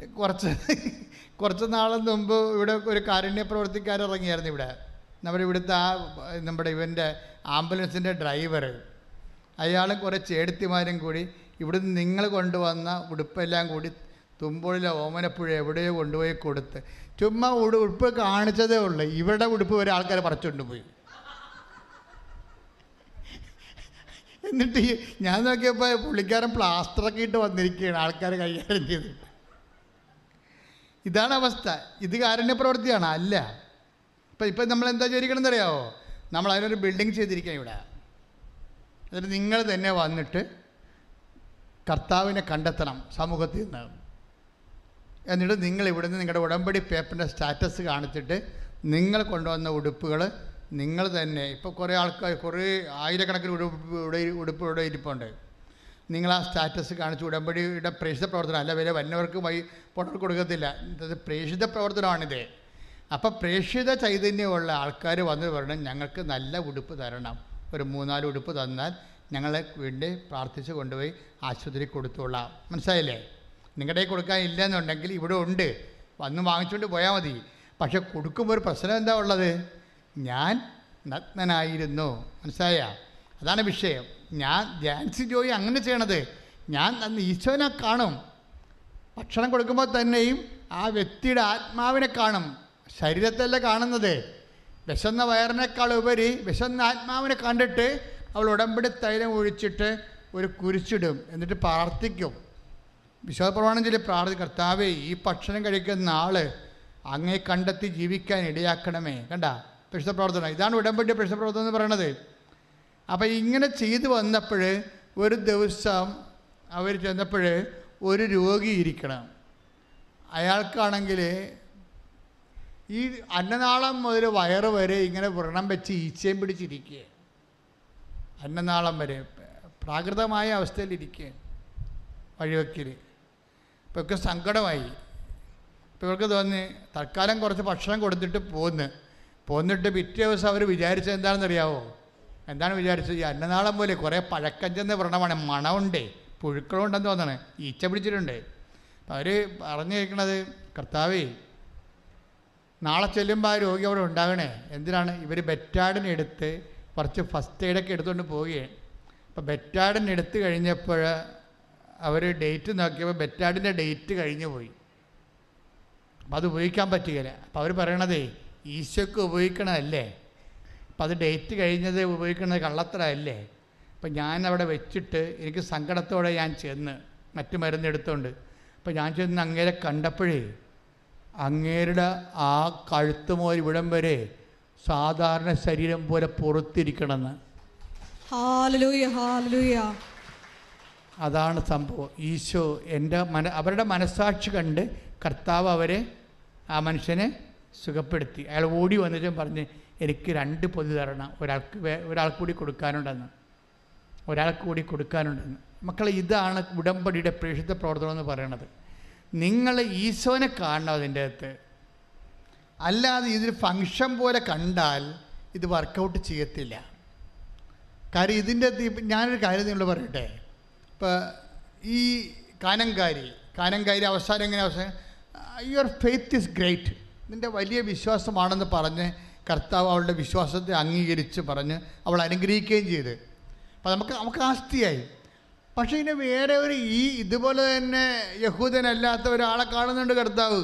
[SPEAKER 4] കുറച്ച് [laughs] കുറച്ച് നാളും മുമ്പ് ഇവിടെ ഒരു കാരുണ്യ പ്രവർത്തിക്കാർ ഇറങ്ങിയായിരുന്നു ഇവിടെ. നമ്മുടെ ഇവിടുത്തെ ആ നമ്മുടെ ഇവന്റെ ആംബുലൻസിന്റെ ഡ്രൈവർ. അയാളും കുറേ ചേടത്തിമാരും കൂടി ഇവിടുന്ന് നിങ്ങൾ കൊണ്ടുവന്ന ഉടുപ്പെല്ലാം കൂടി തുമ്പോളിലെ ഓമനപ്പുഴ എവിടെയോ കൊണ്ടുപോയി കൊടുത്ത്. ചുമ്മാ ഉടുപ്പ് കാണിച്ചതേ ഉള്ളൂ. ഇവിടെ ഉടുപ്പ് വരെ ആൾക്കാർ പറിച്ചുകൊണ്ട് പോയി. എന്നിട്ട് ഞാൻ നോക്കിയപ്പോൾ പുള്ളിക്കാരൻ പ്ലാസ്റ്ററൊക്കെ ഇട്ട് വന്നിരിക്കുകയാണ് ആൾക്കാർ കൈകാര്യം ചെയ്ത്. ഇതാണ് അവസ്ഥ. ഇത് കാരുണ്യപ്രവൃത്തിയാണ് അല്ല. ഇപ്പം ഇപ്പം നമ്മൾ എന്താ ചോദിക്കണം അറിയാമോ നമ്മൾ അതിനൊരു ബിൽഡിംഗ് ചെയ്തിരിക്കുക ഇവിടെ. എന്നിട്ട് നിങ്ങൾ തന്നെ വന്നിട്ട് കർത്താവിനെ കണ്ടെത്തണം സമൂഹത്തിൽ നിന്ന്. എന്നിട്ട് നിങ്ങൾ ഇവിടുന്ന് നിങ്ങളുടെ ഉടമ്പടി പേപ്പറിന്റെ സ്റ്റാറ്റസ് കാണിച്ചിട്ട് നിങ്ങൾ കൊണ്ടുവന്ന ഉടുപ്പുകൾ നിങ്ങൾ തന്നെ ഇപ്പോൾ കുറേ ആൾക്കാർ കുറേ ആയിരക്കണക്കിന് ഉടുപ്പ് ഉടുപ്പ് ഇവിടെ ഇരിപ്പുണ്ട്. നിങ്ങൾ ആ സ്റ്റാറ്റസ് കാണിച്ച് ഉടമ്പടിയുടെ പ്രേക്ഷിത പ്രവർത്തനം അല്ല വരെ വന്നവർക്ക് വൈ പൊട്ടർ കൊടുക്കത്തില്ല. ഇത് പ്രേക്ഷിത പ്രവർത്തനമാണിത്. അപ്പോൾ പ്രേക്ഷിത ചൈതന്യമുള്ള ആൾക്കാർ വന്ന് പറയണം ഞങ്ങൾക്ക് നല്ല ഉടുപ്പ് തരണം. ഒരു മൂന്നാൽ ഉടുപ്പ് തന്നാൽ ഞങ്ങളെ വേണ്ടി പ്രാർത്ഥിച്ച് കൊണ്ടുപോയി ആശുപത്രി കൊടുത്തോളാം. മനസ്സിലായില്ലേ? നിങ്ങളുടെ കൊടുക്കാൻ ഇല്ലെന്നുണ്ടെങ്കിൽ ഇവിടെ ഉണ്ട്. വന്ന് വാങ്ങിച്ചുകൊണ്ട് പോയാൽ മതി. പക്ഷെ കൊടുക്കുമ്പോൾ ഒരു പ്രശ്നം എന്താ ഉള്ളത്? ഞാൻ നഗ്നനായിരുന്നു. മനസ്സിലായ? അതാണ് വിഷയം. ഞാൻ ജാൻസി ജോയി അങ്ങനെ ചെയ്യണത്. ഞാൻ അന്ന് ഈശോനെ കാണും. ഭക്ഷണം കൊടുക്കുമ്പോൾ തന്നെയും ആ വ്യക്തിയുടെ ആത്മാവിനെ കാണും. ശരീരത്തല്ല കാണുന്നത്. വിശന്ന വയറിനേക്കാൾ ഉപരി വിശന്ന ആത്മാവിനെ കണ്ടിട്ട് അവൾ ഉടമ്പടി തൈലം ഒഴിച്ചിട്ട് ഒരു കുരിച്ചിടും എന്നിട്ട് പ്രാർത്ഥിക്കും. വിശ്വാസപ്രമാണം ചൊല്ലി പ്രാർത്ഥി കർത്താവേ ഈ ഭക്ഷണം കഴിക്കുന്ന ആൾ അങ്ങേ കണ്ടെത്തി ജീവിക്കാൻ ഇടയാക്കണമേ. കണ്ട? പരിശുദ്ധ പ്രവർത്തനം ഇതാണ് ഉടമ്പടി പരിശുദ്ധ പ്രവർത്തനം എന്ന് പറയണത്. അപ്പോൾ ഇങ്ങനെ ചെയ്തു വന്നപ്പോൾ ഒരു ദിവസം അവർ ചെന്നപ്പോൾ ഒരു രോഗി ഇരിക്കണം. അയാൾക്കാണെങ്കിൽ ഈ അന്നനാളം മുതൽ വയറ് വരെ ഇങ്ങനെ വ്രണം വെച്ച് ഈച്ചയും പിടിച്ചിരിക്കുക അന്നനാളം വരെ പ്രാകൃതമായ അവസ്ഥയിലിരിക്കുക വഴിവെക്കിൽ ഇപ്പോൾ ഒക്കെ സങ്കടമായി. ഇപ്പോൾ ഇവർക്ക് തോന്നി തൽക്കാലം കുറച്ച് ഭക്ഷണം കൊടുത്തിട്ട് പോന്ന്. പോന്നിട്ട് പിറ്റേ ദിവസം അവർ വിചാരിച്ചത് എന്താണെന്നറിയാവോ? എന്താണ് വിചാരിച്ചത്? ഈ അന്നനാളം പോലെ കുറേ പഴക്കം ചെന്ന വ്രണമാണ്. മണമുണ്ടേ. പുഴുക്കളുണ്ടെന്ന് തോന്നണേ. ഈച്ച പിടിച്ചിട്ടുണ്ട്. അപ്പം അവർ പറഞ്ഞു കേൾക്കണത് കർത്താവേ നാളെ ചെല്ലുമ്പോൾ ആ രോഗി അവിടെ ഉണ്ടാകണേ എന്തിനാണ്? ഇവർ ബെറ്റാഡിനെടുത്ത് കുറച്ച് ഫസ്റ്റ് എയ്ഡൊക്കെ എടുത്തുകൊണ്ട് പോവുകയാണ് അപ്പോൾ ബെറ്റാഡിന് എടുത്ത് കഴിഞ്ഞപ്പോൾ അവർ ഡേറ്റ് നോക്കിയപ്പോൾ ബെറ്റാഡിന്റെ ഡേറ്റ് കഴിഞ്ഞു പോയി. അപ്പം അത് ഉപയോഗിക്കാൻ പറ്റുകയില്ല. അപ്പോൾ അവർ പറയണതേ ഈശോക്ക് ഉപയോഗിക്കണമല്ലേ അപ്പം അത് ഡേറ്റ് കഴിഞ്ഞത് ഉപയോഗിക്കുന്നത് കള്ളത്തരമല്ലേ? അപ്പം ഞാൻ അവിടെ വെച്ചിട്ട് എനിക്ക് സങ്കടത്തോടെ ഞാൻ ചെന്ന് മറ്റു മരുന്നെടുത്തോണ്ട് അപ്പം ഞാൻ ചെന്ന് അങ്ങേരെ കണ്ടപ്പോഴേ അങ്ങേരുടെ ആ കഴുത്ത് മുതൽ ഇവിടം വരെ സാധാരണ ശരീരം പോലെ പുറത്തിരിക്കണമെന്ന്. അതാണ് സംഭവം. ഈശോ എന്റെ മന അവരുടെ മനസ്സാക്ഷി കണ്ട് കർത്താവ് അവരെ ആ മനുഷ്യനെ സുഖപ്പെടുത്തി. അയാൾ ഓടി വന്നിട്ടും പറഞ്ഞ് എനിക്ക് രണ്ട് പൊതി തരണം. ഒരാൾക്ക് ഒരാൾക്ക് കൂടി കൊടുക്കാനുണ്ടെന്ന്. ഒരാൾക്ക് കൂടി കൊടുക്കാനുണ്ടെന്ന്. മക്കളെ ഇതാണ് ഉടമ്പടിയുടെ പ്രേക്ഷിത പ്രവർത്തനം എന്ന് പറയണത്. നിങ്ങൾ ഈശോനെ കാണണം അതിന്റെ അകത്ത്. അല്ലാതെ ഇതൊരു ഫങ്ഷൻ പോലെ കണ്ടാൽ ഇത് വർക്കൗട്ട് ചെയ്യത്തില്ല. കാര്യം ഇതിന്റെ ഞാനൊരു കാര്യം നിങ്ങൾ പറയട്ടെ. ഇപ്പോൾ ഈ കാനങ്കാരി കാനങ്കാരി അവസാനം എങ്ങനെ അവസാനം? യുവർ ഫെയ്ത്ത് ഇസ് ഗ്രേറ്റ് നിന്റെ വലിയ വിശ്വാസമാണെന്ന് പറഞ്ഞ് കർത്താവ് അവളുടെ വിശ്വാസത്തെ അംഗീകരിച്ച് പറഞ്ഞ് അവൾ അനുഗ്രഹിക്കുകയും ചെയ്ത്. അപ്പം നമുക്ക് നമുക്ക് ആസ്തിയായി. പക്ഷേ ഇനി വേറെ ഒരു ഈ ഇതുപോലെ തന്നെ യഹൂദനല്ലാത്ത ഒരാളെ കാണുന്നുണ്ട് കർത്താവ്.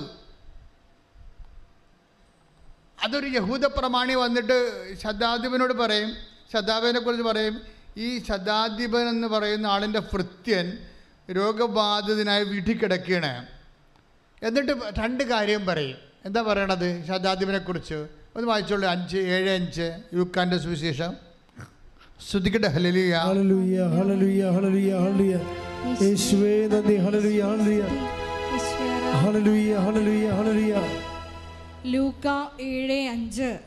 [SPEAKER 4] അതൊരു യഹൂദ പ്രമാണി വന്നിട്ട് ശതാധിപനോട് പറയും ശതാധിപനെ കുറിച്ച് പറയും ഈ ശതാധിപൻ എന്ന് പറയുന്ന ആളിന്റെ ഭൃത്യൻ രോഗബാധിതനായി വീട്ടിൽ കിടക്കുകയാണ് എന്നിട്ട് രണ്ട് കാര്യം പറയും. എന്താ പറയണത് ശതാധിപനെ കുറിച്ച് ഒന്ന് വായിച്ചോളൂ. അഞ്ച് ഏഴ് അഞ്ച്. യുക്കാന്റെ സുവിശേഷം. ശ്രദ്ധിക്കട്ടെ ഹലലിയ
[SPEAKER 2] ഹല്ലേലൂയ ഹല്ലേലൂയ ഹല്ലേലൂയ ഹല്ലേലൂയ. യേശുവേ നന്ദി. ഹല്ലേലൂയ ഹല്ലേലൂയ. ഹല്ലേലൂയ ഹല്ലേലൂയ ഹല്ലേലൂയ.
[SPEAKER 1] ലൂക്ക ഏഴ് അഞ്ച്.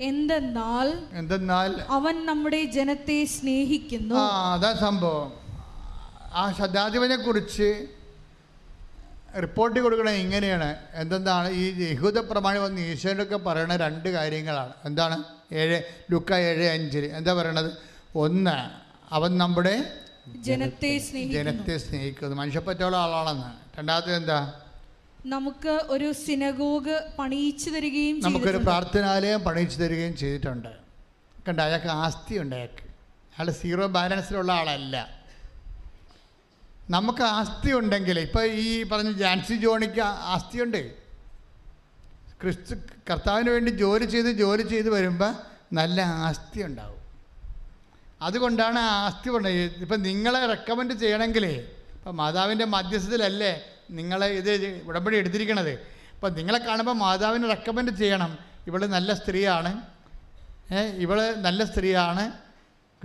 [SPEAKER 1] എന്തെന്നാൽ
[SPEAKER 4] എന്തെന്നാൽ
[SPEAKER 1] അവൻ നമ്മുടെ ജനത്തെ സ്നേഹിക്കുന്നു.
[SPEAKER 4] ആ അതാ സംഭവം. ആ ശതാധിപനെ കുറിച്ച് റിപ്പോർട്ട് കൊടുക്കണത് ഇങ്ങനെയാണ്. എന്തെന്താണ്? ഈ യഹൂദ പ്രമാണി വന്ന് ഈശോനൊക്കെ പറയണ രണ്ട് കാര്യങ്ങളാണ്. എന്താണ്? ഏഴ് ലുക്ക ഏഴ് അഞ്ചിൽ എന്താ പറയണത്? ഒന്ന് അവൻ നമ്മുടെ
[SPEAKER 1] ജനത്തെ
[SPEAKER 4] ജനത്തെ സ്നേഹിക്കുന്നു. മനുഷ്യപ്പറ്റുള്ള ആളാണെന്ന്. രണ്ടാമത്തെ എന്താ?
[SPEAKER 1] നമുക്ക് ഒരു സിനഗോഗ് പണിയിച്ചു തരികയും
[SPEAKER 4] നമുക്കൊരു. പ്രാർത്ഥനാലയം പണിയിച്ചു തരികയും ചെയ്തിട്ടുണ്ട്. കണ്ട? അയാൾക്ക് ആസ്തി ഉണ്ട് അയാൾക്ക്. അയാൾ സീറോ ബാലൻസിലുള്ള ആളല്ല. നമുക്ക് ആസ്തി ഉണ്ടെങ്കിൽ ഇപ്പോൾ ഈ പറഞ്ഞ ജാൻസി ജോണിക്ക് ആസ്തി ആസ്തിയുണ്ട്. ക്രിസ്തു കർത്താവിന് വേണ്ടി ജോലി ചെയ്ത് ജോലി ചെയ്ത് വരുമ്പോൾ നല്ല ആസ്തി ഉണ്ടാവും അതുകൊണ്ടാണ് ആ ആസ്തി പറഞ്ഞത് ഇപ്പം നിങ്ങളെ റെക്കമെൻഡ് ചെയ്യണമെങ്കിലേ ഇപ്പം മാതാവിന്റെ മധ്യസ്ഥത്തിലല്ലേ നിങ്ങളെ ഇത് ഉടമ്പടി എടുത്തിരിക്കണത്. അപ്പം നിങ്ങളെ കാണുമ്പോൾ മാതാവിനെ റെക്കമെൻഡ് ചെയ്യണം. ഇവൾ നല്ല സ്ത്രീയാണ്. ഇവൾ നല്ല സ്ത്രീയാണ്.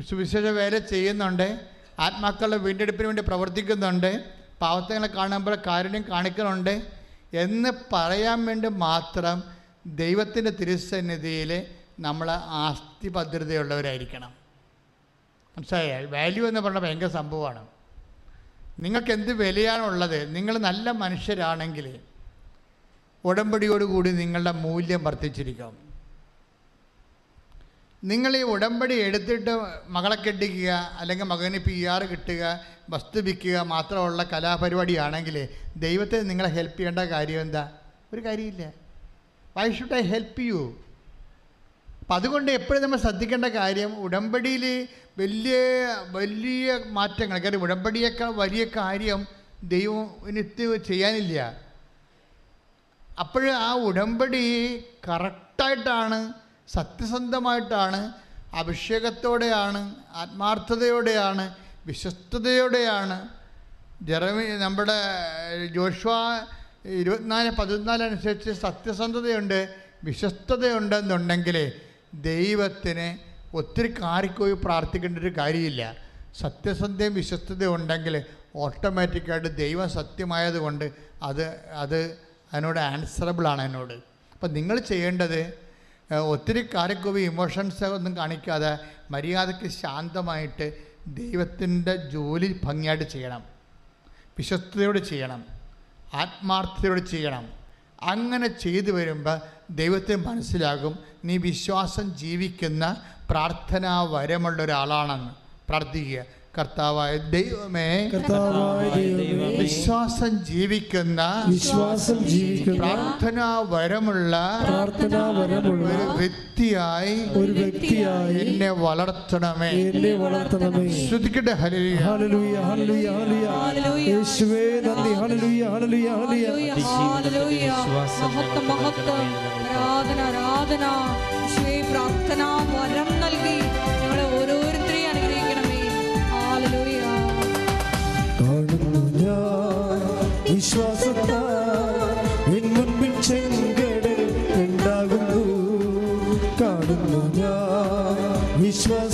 [SPEAKER 4] സുവിശേഷ വേല ചെയ്യുന്നുണ്ട്. ആത്മാക്കളുടെ വീണ്ടെടുപ്പിന് വേണ്ടി പ്രവർത്തിക്കുന്നുണ്ട്. പാവത്തങ്ങളെ കാണുമ്പോൾ കാരുണ്യം കാണിക്കുന്നുണ്ട് എന്ന് പറയാൻ വേണ്ടി മാത്രം ദൈവത്തിന്റെ തിരുസന്നിധിയിൽ നമ്മൾ ആസ്തി ഭദ്രതയുള്ളവരായിരിക്കണം മനസ്സിലായ? വാല്യൂ എന്ന് പറഞ്ഞാൽ ഭയങ്കര സംഭവമാണ്. നിങ്ങൾക്ക് എന്ത് വിലയാണുള്ളത്? നിങ്ങൾ നല്ല മനുഷ്യരാണെങ്കിൽ ഉടമ്പടിയോടുകൂടി നിങ്ങളുടെ മൂല്യം വർദ്ധിച്ചിരിക്കും. നിങ്ങൾ ഈ ഉടമ്പടി എടുത്തിട്ട് മകളെ കെട്ടിക്കുക അല്ലെങ്കിൽ മകന് പി ആർ കിട്ടുക വസ്തു വിൽക്കുക മാത്രമുള്ള കലാപരിപാടിയാണെങ്കിൽ ദൈവത്തെ നിങ്ങളെ ഹെൽപ്പ് ചെയ്യേണ്ട കാര്യം എന്താ? ഒരു കാര്യമില്ല. Why should I help you അപ്പം അതുകൊണ്ട് എപ്പോഴും നമ്മൾ ശ്രദ്ധിക്കേണ്ട കാര്യം ഉടമ്പടിയിൽ വലിയ വലിയ മാറ്റങ്ങൾ കാര്യം ഉടമ്പടിയേക്കാൾ വലിയ കാര്യം ദൈവം ചെയ്യാനില്ല. അപ്പോൾ ആ ഉടമ്പടി കറക്റ്റായിട്ടാണ് സത്യസന്ധമായിട്ടാണ് അഭിഷേകത്തോടെയാണ് ആത്മാർത്ഥതയോടെയാണ് വിശ്വസ്തയോടെയാണ് ജെറമി നമ്മുടെ ജോഷ്വ ഇരുപത്തിനാല് പതിനാല് അനുസരിച്ച് സത്യസന്ധതയുണ്ട് വിശ്വസ്തതയുണ്ടെന്നുണ്ടെങ്കിൽ ദൈവത്തിന് ഒത്തിരി കാറിക്കോയി പ്രാർത്ഥിക്കേണ്ട ഒരു കാര്യമില്ല. സത്യസന്ധയും വിശ്വസ്തതയും ഉണ്ടെങ്കിൽ ഓട്ടോമാറ്റിക്കായിട്ട് ദൈവം സത്യമായതുകൊണ്ട് അത് അത് അതിനോട് ആൻസറബിളാണ് എന്നോട്. അപ്പം നിങ്ങൾ ചെയ്യേണ്ടത് ഒത്തിരി കാറിക്കോവി ഇമോഷൻസ് ഒന്നും കാണിക്കാതെ മര്യാദയ്ക്ക് ശാന്തമായിട്ട് ദൈവത്തിന്റെ ജോലി ഭംഗിയായിട്ട് ചെയ്യണം. വിശ്വസ്തയോട് ചെയ്യണം. ആത്മാർത്ഥതയോട് ചെയ്യണം. അങ്ങനെ ചെയ്തു വരുമ്പോൾ ദൈവത്തിന് മനസ്സിലാകും നീ വിശ്വാസം ജീവിക്കുന്ന പ്രാർത്ഥനാ വരമുള്ള ഒരാളാണെന്ന്. പ്രാർത്ഥിക്കുക. കർത്താവായ ദൈവമേ വിശ്വാസം ജീവിക്കുന്ന
[SPEAKER 2] വിശ്വാസം ജീവിക്കുന്ന
[SPEAKER 4] പ്രാർത്ഥനാ വരമുള്ള
[SPEAKER 2] പ്രാർത്ഥനാ വരമുള്ള
[SPEAKER 4] ഒരു വ്യക്തിയായി
[SPEAKER 2] ഒരു വ്യക്തിയായി
[SPEAKER 4] എന്നെ വളർത്തണമേ.
[SPEAKER 2] എന്നെ വളർത്തണമേ.
[SPEAKER 4] ശ്രദ്ധിക്കട്ടെ ഹലിയ
[SPEAKER 2] ഹല്ലേലൂയ ഹല്ലേലൂയ ഹല്ലേലൂയ. യേശുവേ നന്ദി. ഹല്ലേലൂയ ഹല്ലേലൂയ ഹല്ലേലൂയ.
[SPEAKER 1] ഹല്ലേലൂയ,
[SPEAKER 3] വിശ്വാസം
[SPEAKER 1] മഹത്വം
[SPEAKER 3] ഞങ്ങൾക്ക്
[SPEAKER 1] ആരാധന ആരാധന. യേശുവേ പ്രാർത്ഥന വരം നൽകി.
[SPEAKER 2] ഞാൻ വിശ്വാസത്താൽ എൻ മുൻപിൽ ചെങ്കടൽ ഉണ്ടാകുന്നു. കാണുന്നു ഞാൻ വിശ്വാസത്താൽ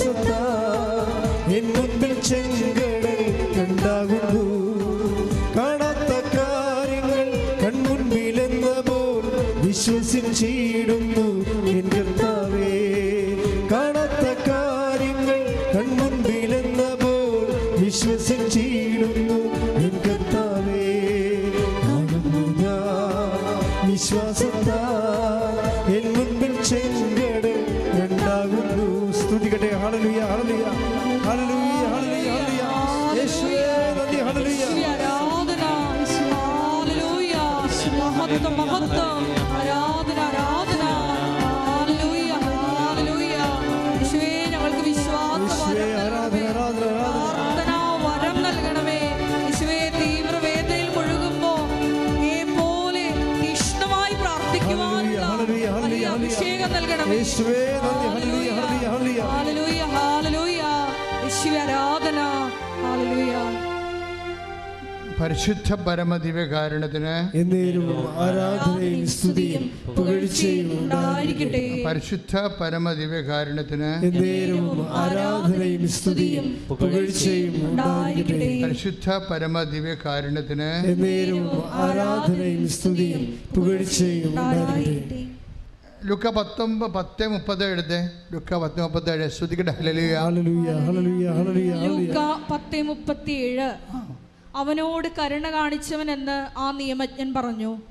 [SPEAKER 4] പരിശുദ്ധ പരമദിവ്യകാരണത്തിന്
[SPEAKER 2] എന്നേരും ആരാധനയും സ്തുതിയും പുകഴ്ചയും ഉണ്ടായിരിക്കട്ടെ.
[SPEAKER 4] പരിശുദ്ധ പരമദിവ്യകാരണത്തിന്
[SPEAKER 2] എന്നേരും ആരാധനയും സ്തുതിയും പുകഴ്ചയും ഉണ്ടായിരിക്കട്ടെ.
[SPEAKER 4] പരിശുദ്ധ പരമദിവ്യകാരണത്തിന്
[SPEAKER 2] എന്നേരും ആരാധനയും സ്തുതിയും പുകഴ്ചയും ഉണ്ടായിരിക്കട്ടെ.
[SPEAKER 4] ലുക്ക പത്തൊമ്പത് പത്ത് മുപ്പത് എഴുത്. ലുക്ക പത്ത് മുപ്പത്തേഴ് ശ്രുതിക്കട്ടെ ഹല്ലേലൂയ
[SPEAKER 2] ഹല്ലേലൂയ ഹല്ലേലൂയ ഹല്ലേലൂയ.
[SPEAKER 1] ലൂക്ക പത്ത് മുപ്പത്തിയേഴ്. അവനോട് കരുണ കാണിച്ചവൻ എന്ന് ആ നിയമജ്ഞൻ പറഞ്ഞു.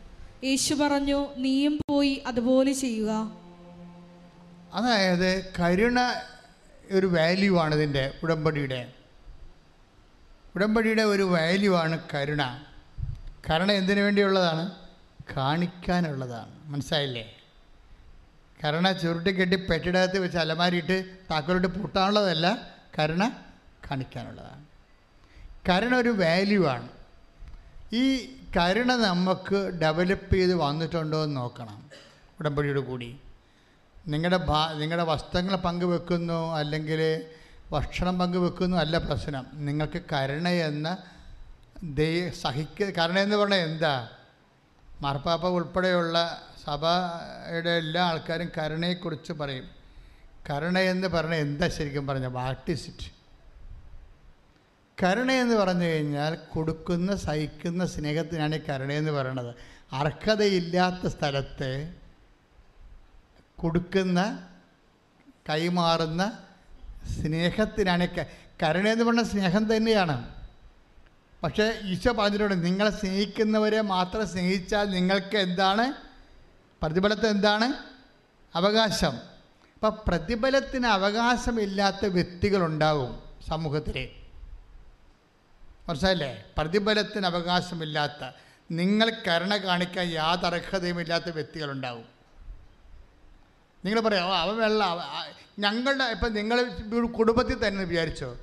[SPEAKER 1] യേശു പറഞ്ഞു നീയും പോയി അതുപോലെ ചെയ്യുക.
[SPEAKER 4] അതായത് കരുണ ഒരു വാല്യൂ ആണ് ഇതിന്റെ ഉടമ്പടിയുടെ. ഉടമ്പടിയുടെ ഒരു വാല്യൂ ആണ് കരുണ. കരുണ എന്തിനു വേണ്ടിയുള്ളതാണ്? കാണിക്കാനുള്ളതാണ്. മനസ്സിലായില്ലേ? കരുണ ചുരുട്ടിക്കെട്ടി പെട്ടിടകത്ത് വെച്ച് അലമാരിയിട്ട് താക്കോലിട്ട് പൂട്ടാനുള്ളതല്ല കരുണ കാണിക്കാനുള്ളതാണ്. കരുണ ഒരു വാല്യൂ ആണ്. ഈ കരുണ നമുക്ക് ഡെവലപ്പ് ചെയ്ത് വന്നിട്ടുണ്ടോ എന്ന് നോക്കണം. ഉടമ്പടിയോട് കൂടി. നിങ്ങളുടെ ഭാ നിങ്ങളുടെ വസ്ത്രങ്ങൾ പങ്കുവെക്കുന്നു അല്ലെങ്കിൽ ഭക്ഷണം പങ്കുവെക്കുന്നു അല്ല പ്രശ്നം. നിങ്ങൾക്ക് കരുണ എന്ന ദൈ സഹിക്ക കരുണ എന്ന് പറഞ്ഞാൽ എന്താ? മാർപ്പാപ്പ ഉൾപ്പെടെയുള്ള സഭയുടെ എല്ലാ ആൾക്കാരും കരുണയെക്കുറിച്ച് പറയും. കരുണ എന്ന് പറഞ്ഞാൽ എന്താ ശരിക്കും പറഞ്ഞാൽ വാട്ട് ഇസ് ഇറ്റ് കരുണ എന്ന് പറഞ്ഞു കഴിഞ്ഞാൽ കൊടുക്കുന്ന സഹിക്കുന്ന സ്നേഹത്തിനാണ് ഈ കരുണയെന്ന് പറയണത്. അർഹതയില്ലാത്ത സ്ഥലത്ത് കൊടുക്കുന്ന കൈമാറുന്ന സ്നേഹത്തിനാണ് കരുണയെന്ന് പറഞ്ഞ സ്നേഹം തന്നെയാണ്. പക്ഷേ ഈശോ പറഞ്ഞിട്ടുണ്ട് നിങ്ങളെ സ്നേഹിക്കുന്നവരെ മാത്രം സ്നേഹിച്ചാൽ നിങ്ങൾക്ക് എന്താണ്? പ്രതിഫലത്തെ എന്താണ്? അവകാശം. അപ്പം പ്രതിഫലത്തിന് അവകാശമില്ലാത്ത വ്യക്തികളുണ്ടാവും സമൂഹത്തിൽ മനസ്സിലല്ലേ പ്രതിഫലത്തിന് അവകാശമില്ലാത്ത നിങ്ങൾ കരുണ കാണിക്കാൻ യാതൊരു അർഹതയുമില്ലാത്ത വ്യക്തികളുണ്ടാവും. നിങ്ങൾ പറയാം അവ വെള്ള ഞങ്ങളുടെ ഇപ്പം നിങ്ങൾ കുടുംബത്തിൽ തന്നെ വിചാരിച്ചോ?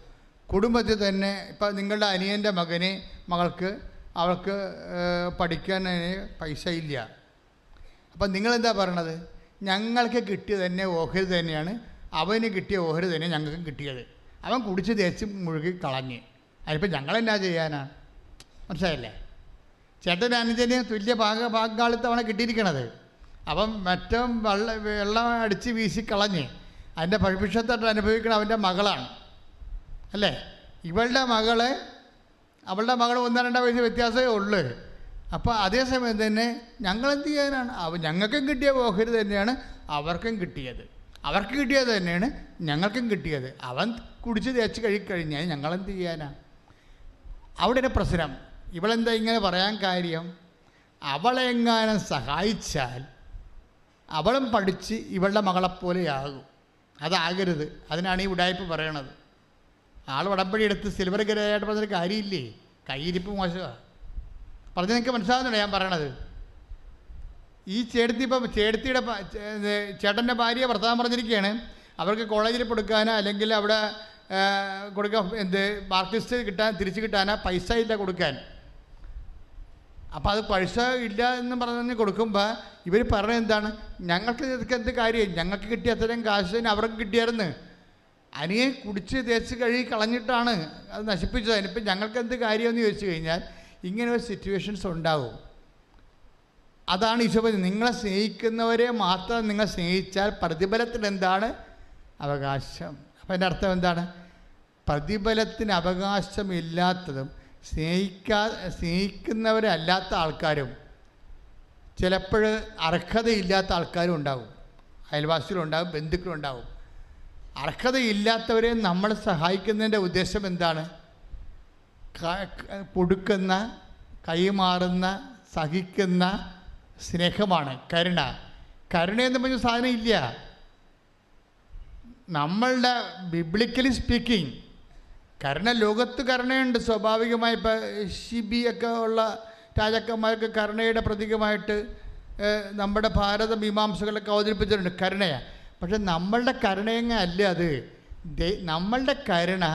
[SPEAKER 4] കുടുംബത്തിൽ തന്നെ ഇപ്പം നിങ്ങളുടെ അനിയന്റെ മകന് മകൾക്ക് അവൾക്ക് പഠിക്കാൻ പൈസ ഇല്ല. അപ്പം നിങ്ങളെന്താ പറയണത്? ഞങ്ങൾക്ക് കിട്ടിയത് തന്നെ ഓഹരി തന്നെയാണ് അവന് കിട്ടിയ ഓഹരി തന്നെ ഞങ്ങൾക്ക് കിട്ടിയത്. അവൻ കുടിച്ച് തേച്ച് മുഴുകി കളഞ്ഞ്. അതിനിപ്പോൾ ഞങ്ങളെന്നാ ചെയ്യാനാ? മനസ്സിലായില്ലേ? ചേട്ടൻ അനുജന് തുല്യ ഭാഗ ഭാഗാളിത്തമാണ് കിട്ടിയിരിക്കണത്. അപ്പം മറ്റും വെള്ള വെള്ളം അടിച്ച് വീശി കളഞ്ഞ് അതിന്റെ ഭവിഷ്യത്തായിട്ട് അനുഭവിക്കുന്ന അവന്റെ മകളാണ്. അല്ലേ? ഇവളുടെ മകൾ അവളുടെ മകൾ ഒന്നോ രണ്ടോ വയസ്സ് വ്യത്യാസമേ ഉള്ളൂ. അപ്പോൾ അതേസമയം തന്നെ ഞങ്ങൾ എന്ത് ചെയ്യാനാണ്? അവ ഞങ്ങൾക്കും കിട്ടിയ ഓഹരി തന്നെയാണ് അവർക്കും കിട്ടിയത്. അവർക്ക് കിട്ടിയത് തന്നെയാണ് ഞങ്ങൾക്കും കിട്ടിയത്. അവൻ കുടിച്ച് തേച്ച് കഴിക്കഴിഞ്ഞാൽ ഞങ്ങളെന്ത് ചെയ്യാനാ ഒരു പ്രശ്നം. ഇവളെന്താ ഇങ്ങനെ പറയാൻ കാര്യം? അവളെങ്ങാനും സഹായിച്ചാൽ അവളും പഠിച്ച് ഇവളുടെ മകളെപ്പോലെയാകും അതാകരുത്. അതിനാണ് ഈ ഉടായ്പ പറയണത്. ആൾ ഉടമ്പടി എടുത്ത് സിൽവർ ഗ്രേയായിട്ട് പറഞ്ഞൊരു കാര്യമില്ലേ? കയ്യിരിപ്പ് മോശമാണ് പറഞ്ഞ് നിങ്ങൾക്ക് മനസ്സിലാവുന്നുണ്ടോ ഞാൻ പറയണത്? ഈ ചേട്ടത്തി ഇപ്പം ചേട്ടത്തിയുടെ ചേട്ടന്റെ ഭാര്യ ഭർത്താവ് പറഞ്ഞിരിക്കുകയാണ്. അവർക്ക് കോളേജിൽ കൊടുക്കാനോ അല്ലെങ്കിൽ അവിടെ കൊടുക്കാൻ എന്ത്? മാർക്കിസ്റ്റ് കിട്ടാൻ തിരിച്ച് കിട്ടാനാ പൈസ ഇല്ല കൊടുക്കാൻ. അപ്പോൾ അത് പൈസ ഇല്ല എന്ന് പറഞ്ഞ് കൊടുക്കുമ്പോൾ ഇവർ പറഞ്ഞത് എന്താണ്? ഞങ്ങൾക്ക് ഇതൊക്കെ എന്ത് കാര്യം? ഞങ്ങൾക്ക് കിട്ടിയ അത്രയും കാശ് അവർക്ക് കിട്ടിയായിരുന്നു. അനിയെ കുടിച്ച് തേച്ച് കഴുകി കളഞ്ഞിട്ടാണ് അത് നശിപ്പിച്ചത്. അതിനിപ്പം ഞങ്ങൾക്ക് എന്ത് കാര്യമെന്ന് ചോദിച്ചു കഴിഞ്ഞാൽ ഇങ്ങനെ ഒരു സിറ്റുവേഷൻസ് ഉണ്ടാവും. അതാണ് ഈശോ പറഞ്ഞത്. നിങ്ങളെ സ്നേഹിക്കുന്നവരെ മാത്രം നിങ്ങൾ സ്നേഹിച്ചാൽ പ്രതിഫലത്തിന് എന്താണ്? അവകാശം. അപ്പം എന്റെ അർത്ഥം എന്താണ്? പ്രതിഫലത്തിന് അവകാശമില്ലാത്തതും സ്നേഹിക്കാ സ്നേഹിക്കുന്നവരല്ലാത്ത ആൾക്കാരും ചിലപ്പോൾ അർഹതയില്ലാത്ത ആൾക്കാരും ഉണ്ടാവും. അയൽവാസികളുണ്ടാവും ബന്ധുക്കളുണ്ടാവും. അർഹതയില്ലാത്തവരെ നമ്മൾ സഹായിക്കുന്നതിന്റെ ഉദ്ദേശം എന്താണ്? കൊടുക്കുന്ന കൈമാറുന്ന സഹിക്കുന്ന സ്നേഹമാണ് കരുണ. കരുണ എന്ന് പറഞ്ഞ സാധനം ഇല്ല. നമ്മളുടെ ബിബ്ലിക്കലി സ്പീക്കിംഗ് കരുണ ലോകത്ത് കരുണയുണ്ട്. സ്വാഭാവികമായി ഇപ്പം ഷിബി ഒക്കെ ഉള്ള രാജാക്കന്മാർക്ക് കരുണയുടെ പ്രതീകമായിട്ട് നമ്മുടെ ഭാരത മീമാംസകളൊക്കെ അവതരിപ്പിച്ചിട്ടുണ്ട്. കരുണയാണ് പക്ഷെ നമ്മളുടെ കരുണയങ്ങ അല്ല അത്. നമ്മളുടെ കരുണ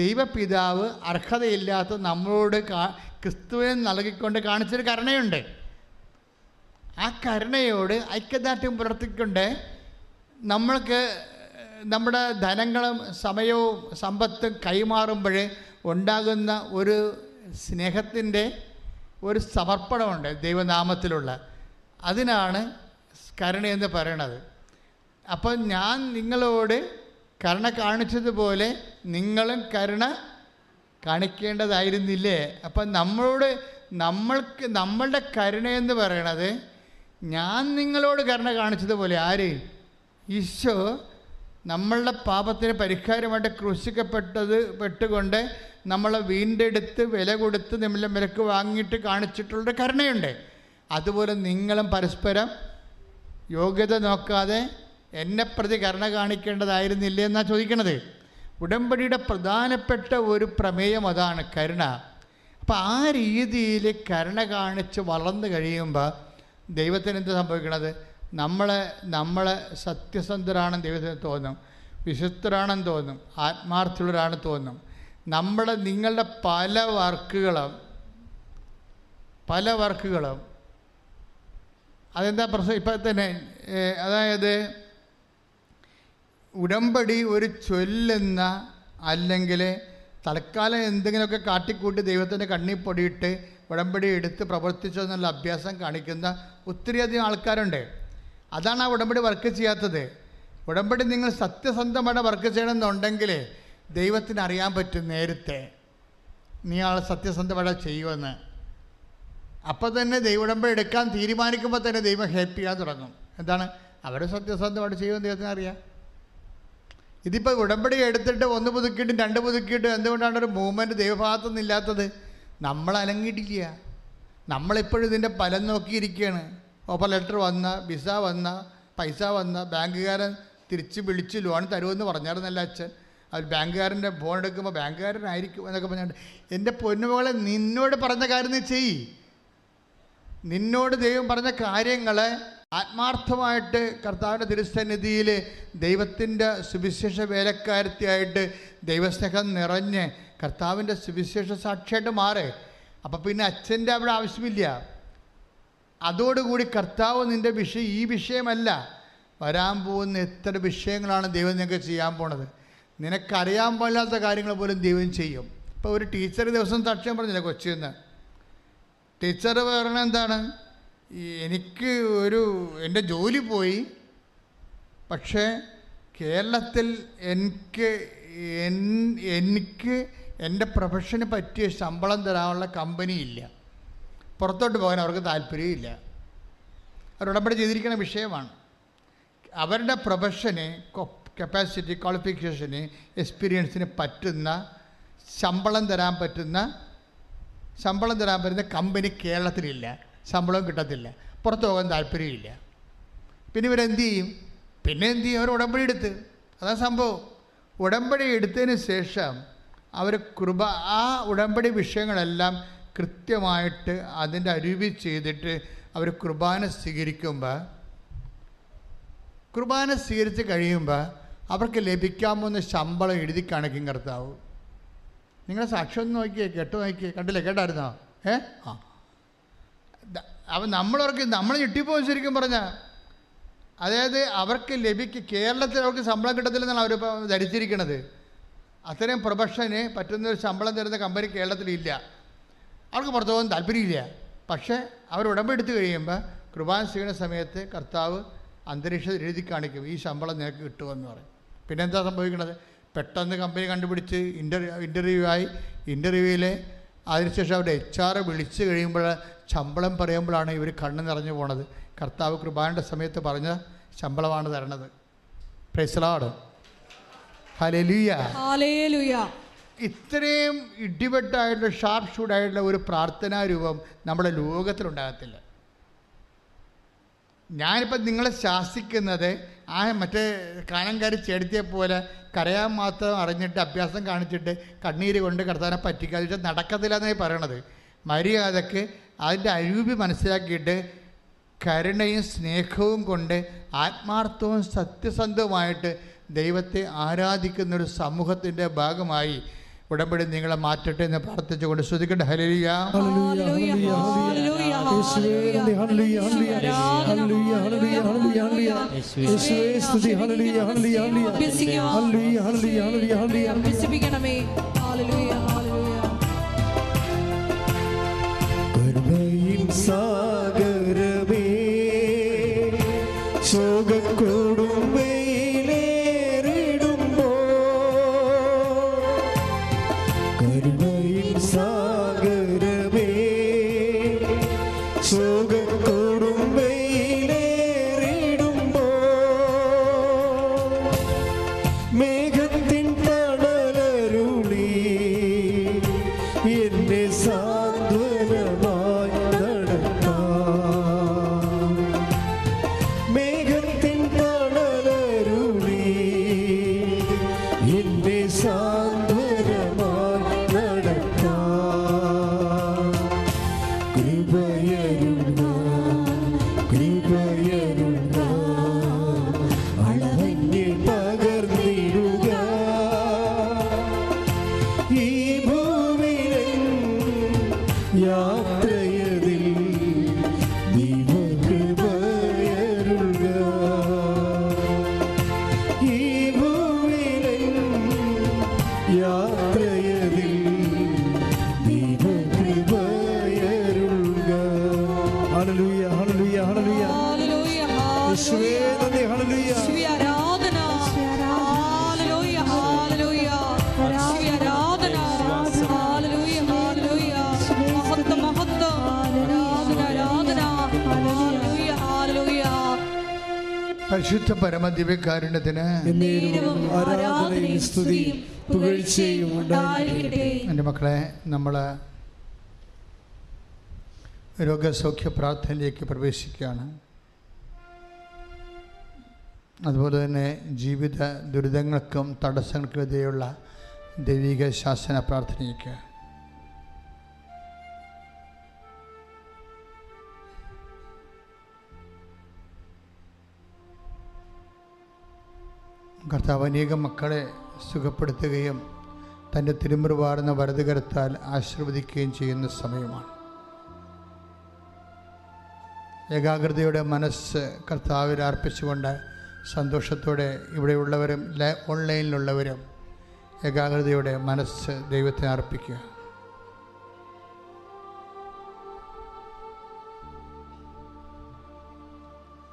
[SPEAKER 4] ദൈവപിതാവ് അർഹതയില്ലാത്ത നമ്മളോട് കാ ക്രിസ്തുവിനെ നൽകിക്കൊണ്ട് കാണിച്ചൊരു കരുണയുണ്ട്. ആ കരുണയോട് ഐക്യദാർഢ്യം പുലർത്തിക്കൊണ്ട് നമ്മൾക്ക് നമ്മുടെ ധനങ്ങളും സമയവും സമ്പത്തും കൈമാറുമ്പോൾ ഉണ്ടാകുന്ന ഒരു സ്നേഹത്തിന്റെ ഒരു സമർപ്പണമുണ്ട് ദൈവനാമത്തിലുള്ള. അതിനാണ് കരുണയെന്ന് പറയണത്. അപ്പോൾ ഞാൻ നിങ്ങളോട് കരുണ കാണിച്ചതുപോലെ നിങ്ങളും കരുണ കാണിക്കേണ്ടതായിരുന്നില്ലേ? അപ്പം നമ്മളോട് നമ്മൾക്ക് നമ്മളുടെ കരുണയെന്ന് പറയണത് ഞാൻ നിങ്ങളോട് കരുണ കാണിച്ചതുപോലെ ആര്? ഈശോ നമ്മളുടെ പാപത്തിന് പരിഹാരമായിട്ട് ക്രൂശിക്കപ്പെട്ടത് പെട്ടുകൊണ്ട് നമ്മളെ വീണ്ടെടുത്ത് വില കൊടുത്ത് നമ്മളെ വിലക്ക് വാങ്ങിയിട്ട് കാണിച്ചിട്ടുള്ളൊരു കരുണയുണ്ട്. അതുപോലെ നിങ്ങളും പരസ്പരം യോഗ്യത നോക്കാതെ എന്നെ പ്രതി കരുണ കാണിക്കേണ്ടതായിരുന്നില്ലേ എന്നാണ് ചോദിക്കണത്. ഉടമ്പടിയുടെ പ്രധാനപ്പെട്ട ഒരു പ്രമേയം അതാണ് കരുണ. അപ്പം ആ രീതിയിൽ കരുണ കാണിച്ച് വളർന്നു കഴിയുമ്പോൾ ദൈവത്തിന് എന്ത് സംഭവിക്കണത്? നമ്മളെ നമ്മളെ സത്യസന്ധരാണെന്ന് ദൈവത്തിന് തോന്നും. വിശുദ്ധരാണെന്ന് തോന്നും. ആത്മാർത്ഥുള്ളവരാണ് തോന്നും. നമ്മളെ നിങ്ങളുടെ പല വർക്കുകളും പല വർക്കുകളും അതെന്താ പ്രശ്നം? ഇപ്പം തന്നെ അതായത് ഉടമ്പടി ഒരു ചൊല്ലുന്ന അല്ലെങ്കിൽ തൽക്കാലം എന്തെങ്കിലുമൊക്കെ കാട്ടിക്കൂട്ടി ദൈവത്തിന്റെ കണ്ണിൽ പൊടിയിട്ട് ഉടമ്പടി എടുത്ത് പ്രവർത്തിച്ചതെന്നുള്ള അഭ്യാസം കാണിക്കുന്ന ഒത്തിരിയധികം ആൾക്കാരുണ്ട്. അതാണ് ആ ഉടമ്പടി വർക്ക് ചെയ്യാത്തത്. ഉടമ്പടി നിങ്ങൾ സത്യസന്ധമായിട്ട് വർക്ക് ചെയ്യണമെന്നുണ്ടെങ്കിൽ ദൈവത്തിന് അറിയാൻ പറ്റും നേരത്തെ. നീ ആൾ സത്യസന്ധമായിട്ട് ചെയ്യുമെന്ന്. അപ്പോൾ തന്നെ ദൈവ ഉടമ്പടി എടുക്കാൻ തീരുമാനിക്കുമ്പോൾ തന്നെ ദൈവം ഹെൽപ്പ് ചെയ്യാൻ തുടങ്ങും. എന്താണ്? അവർ സത്യസന്ധമായിട്ട് ചെയ്യുമെന്ന് ദൈവത്തിന് അറിയാം. ഇതിപ്പോൾ ഉടമ്പടി എടുത്തിട്ട് ഒന്ന് പുതുക്കിയിട്ടും രണ്ട് പുതുക്കിയിട്ടും എന്തുകൊണ്ടാണ് ഒരു മൂവ്മെന്റ് ദൈവഭാഗത്തുനിന്ന് ഇല്ലാത്തത്? നമ്മൾ അലങ്ങിയിട്ടില്ല നമ്മളിപ്പോഴും ഇതിന്റെ ഫലം നോക്കിയിരിക്കുകയാണ്. ഓപ്പർ ലെറ്റർ വന്ന വിസ വന്ന പൈസ വന്ന ബാങ്കുകാരൻ തിരിച്ച് വിളിച്ച് ലോൺ തരുമെന്ന് പറഞ്ഞായിരുന്നല്ല അച്ഛൻ. അവർ ബാങ്കുകാരന്റെ ഫോൺ എടുക്കുമ്പോൾ ബാങ്കുകാരനായിരിക്കും എന്നൊക്കെ പറഞ്ഞിട്ട് എന്റെ പൊന്നുമകളെ നിന്നോട് പറഞ്ഞ കാര്യം നീ ചെയ് നിന്നോട് ദൈവം പറഞ്ഞ കാര്യങ്ങളെ ആത്മാർത്ഥമായിട്ട് കർത്താവിന്റെ തിരുസന്നിധിയിൽ ദൈവത്തിന്റെ സുവിശേഷ വേലക്കാരത്തിയായിട്ട് ദൈവസ്നേഹം നിറഞ്ഞ് കർത്താവിന്റെ സുവിശേഷ സാക്ഷിയായിട്ട് മാറേ. അപ്പോൾ പിന്നെ അച്ഛന്റെ അവിടെ ആവശ്യമില്ല. അതോടുകൂടി കർത്താവ് നിന്റെ വിഷയം ഈ വിഷയമല്ല. വരാൻ പോകുന്ന എത്ര വിഷയങ്ങളാണ് ദൈവം നിനക്ക് ചെയ്യാൻ പോണത്. നിനക്കറിയാൻ പാടില്ലാത്ത കാര്യങ്ങൾ പോലും ദൈവം ചെയ്യും. ഇപ്പോൾ ഒരു ടീച്ചർ ദിവസം സാക്ഷ്യം പറഞ്ഞില്ല കൊച്ചിന്ന്? ടീച്ചർ പറഞ്ഞ എന്താണ്? എനിക്ക് ഒരു എന്റെ ജോലി പോയി. പക്ഷേ കേരളത്തിൽ എനിക്ക് എനിക്ക് എന്റെ പ്രൊഫഷന് പറ്റിയ ശമ്പളം തരാനുള്ള കമ്പനി ഇല്ല. പുറത്തോട്ട് പോകാൻ അവർക്ക് താല്പര്യമില്ല. അവർ ഉടമ്പടി ചെയ്തിരിക്കുന്ന വിഷയമാണ്. അവരുടെ പ്രൊഫഷന് കപ്പാസിറ്റി ക്വാളിഫിക്കേഷന് എക്സ്പീരിയൻസിന് പറ്റുന്ന ശമ്പളം തരാൻ പറ്റുന്ന ശമ്പളം തരാൻ പറ്റുന്ന കമ്പനി കേരളത്തിലില്ല. ശമ്പളവും കിട്ടത്തില്ല. പുറത്ത് പോകാൻ താല്പര്യമില്ല. പിന്നെ ഇവരെന്ത് ചെയ്യും? പിന്നെ എന്ത് ചെയ്യും? അവർ ഉടമ്പടി എടുത്ത്. അതാ സംഭവം. ഉടമ്പടി എടുത്തതിന് ശേഷം അവർ കൃപ ആ ഉടമ്പടി വിഷയങ്ങളെല്ലാം കൃത്യമായിട്ട് അതിന്റെ അരുവി ചെയ്തിട്ട് അവർ കുർബാന സ്വീകരിക്കുമ്പോൾ കുർബാന സ്വീകരിച്ച് കഴിയുമ്പോൾ അവർക്ക് ലഭിക്കാമെന്ന ശമ്പളം എഴുതി കാണിക്കും കർത്താവ്. നിങ്ങളെ സാക്ഷ്യം ഒന്ന് നോക്കിയേ കേട്ടോ നോക്കിയേ കണ്ടില്ലേ കേട്ടായിരുന്നോ? ഏ? ആ. അപ്പം നമ്മളവർക്ക് നമ്മൾ ഞെട്ടിപ്പോകും ശരിക്കും പറഞ്ഞാൽ അതായത് അവർക്ക് ലഭിക്കും കേരളത്തിൽ അവർക്ക് ശമ്പളം കിട്ടത്തില്ലെന്നാണ് അവരിപ്പോൾ ധരിച്ചിരിക്കുന്നത് അത്രയും പ്രൊഫഷന് പറ്റുന്ന ഒരു ശമ്പളം തരുന്ന കമ്പനി കേരളത്തിലില്ല അവർക്ക് പുറത്തു പോകാൻ താല്പര്യമില്ല. പക്ഷേ അവർ ഉടമ്പെടുത്ത് കഴിയുമ്പോൾ കുർബാന സ്വീകരണ സമയത്ത് കർത്താവ് അന്തരീക്ഷത്തിൽ എഴുതി കാണിക്കും ഈ ശമ്പളം നിനക്ക് കിട്ടുമെന്ന് പറയും. പിന്നെ എന്താ സംഭവിക്കുന്നത്? പെട്ടെന്ന് കമ്പനി കണ്ടുപിടിച്ച് ഇന്റർവ്യൂ ഇന്റർവ്യൂ ആയി. ഇന്റർവ്യൂവിൽ അതിനുശേഷം അവരുടെ എച്ച് ആർ വിളിച്ച് കഴിയുമ്പോൾ ശമ്പളം പറയുമ്പോഴാണ് ഇവർ കണ്ണ് നിറഞ്ഞു പോണത്. കർത്താവ് കുർബാനയുടെ സമയത്ത് പറഞ്ഞ ശമ്പളമാണ് തരണത്. പ്രൈസലാട് ഹലലിയ
[SPEAKER 2] ഹാലേലുയ
[SPEAKER 4] ഇത്രയും ഇടിവെട്ടായിട്ടുള്ള ഷാർപ്പ് ഷൂട്ടായിട്ടുള്ള ഒരു പ്രാർത്ഥനാ രൂപം നമ്മുടെ ലോകത്തിലുണ്ടാകത്തില്ല. ഞാനിപ്പോൾ നിങ്ങളെ ശാസിക്കുന്നത് ആ മറ്റേ കാനംകാരി ചേടത്തിയെ പോലെ കരയാൻ മാത്രം അറിഞ്ഞിട്ട് അഭ്യാസം കാണിച്ചിട്ട് കണ്ണീര് കൊണ്ട് കർത്താനെ പറ്റിക്കാതിട്ട് നടക്കത്തില്ല എന്നായി പറയണത്. മര്യാദയ്ക്ക് അതിന്റെ അരൂപി മനസ്സിലാക്കിയിട്ട് കരുണയും സ്നേഹവും കൊണ്ട് ആത്മാർത്ഥവും സത്യസന്ധവുമായിട്ട് ദൈവത്തെ ആരാധിക്കുന്നൊരു സമൂഹത്തിന്റെ ഭാഗമായി ഉടമ്പടി നിങ്ങളെ മാറ്റട്ടെ എന്ന് പ്രാർത്ഥിച്ചുകൊണ്ട് ശ്രദ്ധിക്കേണ്ട ഹലിയ
[SPEAKER 2] ഹല്ലേലൂയ, ഹല്ലേലൂയ,
[SPEAKER 1] പുകഴ്ചയും
[SPEAKER 4] എന്റെ മക്കളെ നമ്മൾ രോഗസൗഖ്യ പ്രാർത്ഥനയിലേക്ക് പ്രവേശിക്കുകയാണ്. അതുപോലെ തന്നെ ജീവിത ദുരിതങ്ങൾക്കും തടസ്സങ്ങൾക്കും എതിരെയുള്ള ദൈവിക ശാസന പ്രാർത്ഥനയ്ക്ക് കർത്താവ് അനേകം മക്കളെ സുഖപ്പെടുത്തുകയും തന്റെ തിരുമുറിവാടുന്ന വരത് കരുത്താൽ ആശീർവദിക്കുകയും ചെയ്യുന്ന സമയമാണ്. ഏകാഗ്രതയുടെ മനസ്സ് കർത്താവിൽ അർപ്പിച്ചുകൊണ്ട് സന്തോഷത്തോടെ ഇവിടെയുള്ളവരും ഓൺലൈനിലുള്ളവരും ഏകാഗ്രതയുടെ മനസ്സ് ദൈവത്തിന് അർപ്പിക്കുക.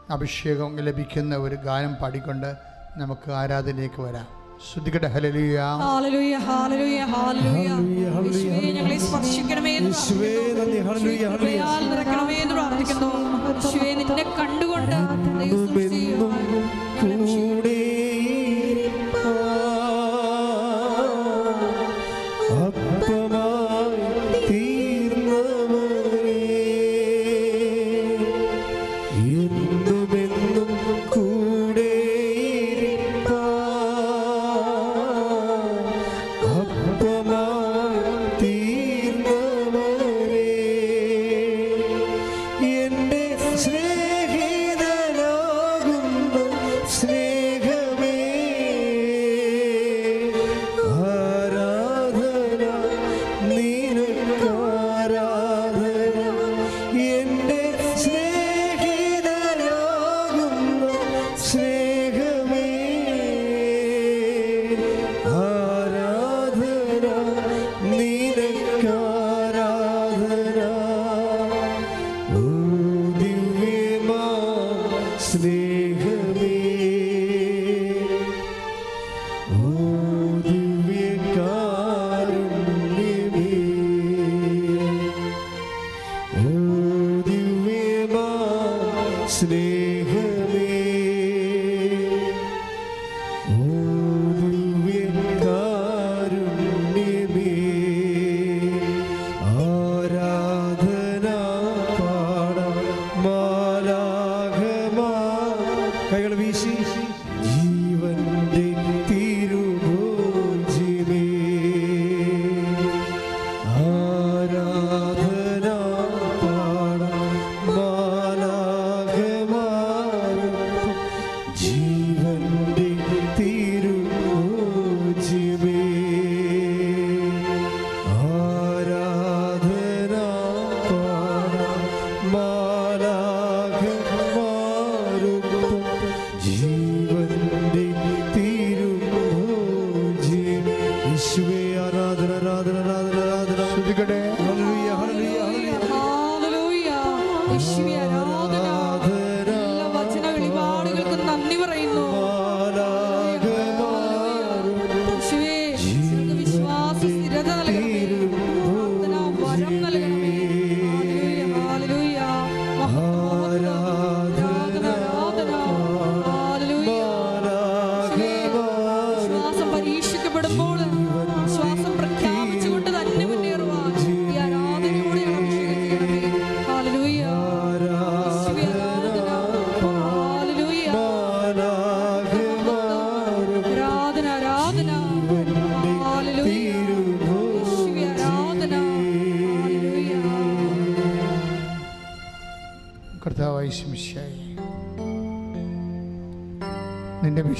[SPEAKER 4] അഭിഷേകം ലഭിക്കുന്ന ഒരു ഗാനം പാടിക്കൊണ്ട് നമുക്ക് ആരാധനയിലേക്ക് വരാം. ശ്രുതികട ഹലലുയ
[SPEAKER 1] ഹാലലൂയ ഹാലലൂയ ഹാലലൂയ യേശുവേ ഞങ്ങളെ സ്പർശിക്കണമേ എന്ന്
[SPEAKER 2] യേശുവേ നന്ദി ഹല്ലേലൂയ ഹല്ലേലൂയ.
[SPEAKER 1] കൃപയാൽ എന്ന് പ്രാർത്ഥിക്കുന്നു. യേശുവേ നിന്നെ കണ്ടുകൊണ്ട്
[SPEAKER 2] കൂടെ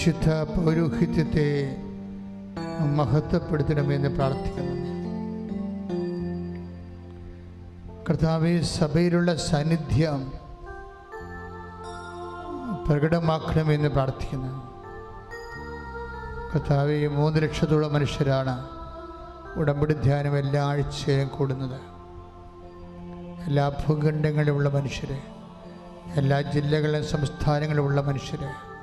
[SPEAKER 4] വിശുദ്ധ പൗരോഹിത്യത്തെ മഹത്വപ്പെടുത്തണമെന്ന് പ്രാർത്ഥിക്കുന്നു. കർത്താവെ സഭയിലുള്ള സാന്നിധ്യം പ്രകടമാക്കണമെന്ന് പ്രാർത്ഥിക്കുന്നു. കർത്താവെ മൂന്ന് ലക്ഷത്തോളം മനുഷ്യരാണ് ഉടമ്പടി ധ്യാനം എല്ലാ ആഴ്ചയും കൂടുന്നത്. എല്ലാ ഭൂഖണ്ഡങ്ങളിലുമുള്ള മനുഷ്യരെ എല്ലാ ജില്ലകളിലും സംസ്ഥാനങ്ങളിലുള്ള മനുഷ്യരെ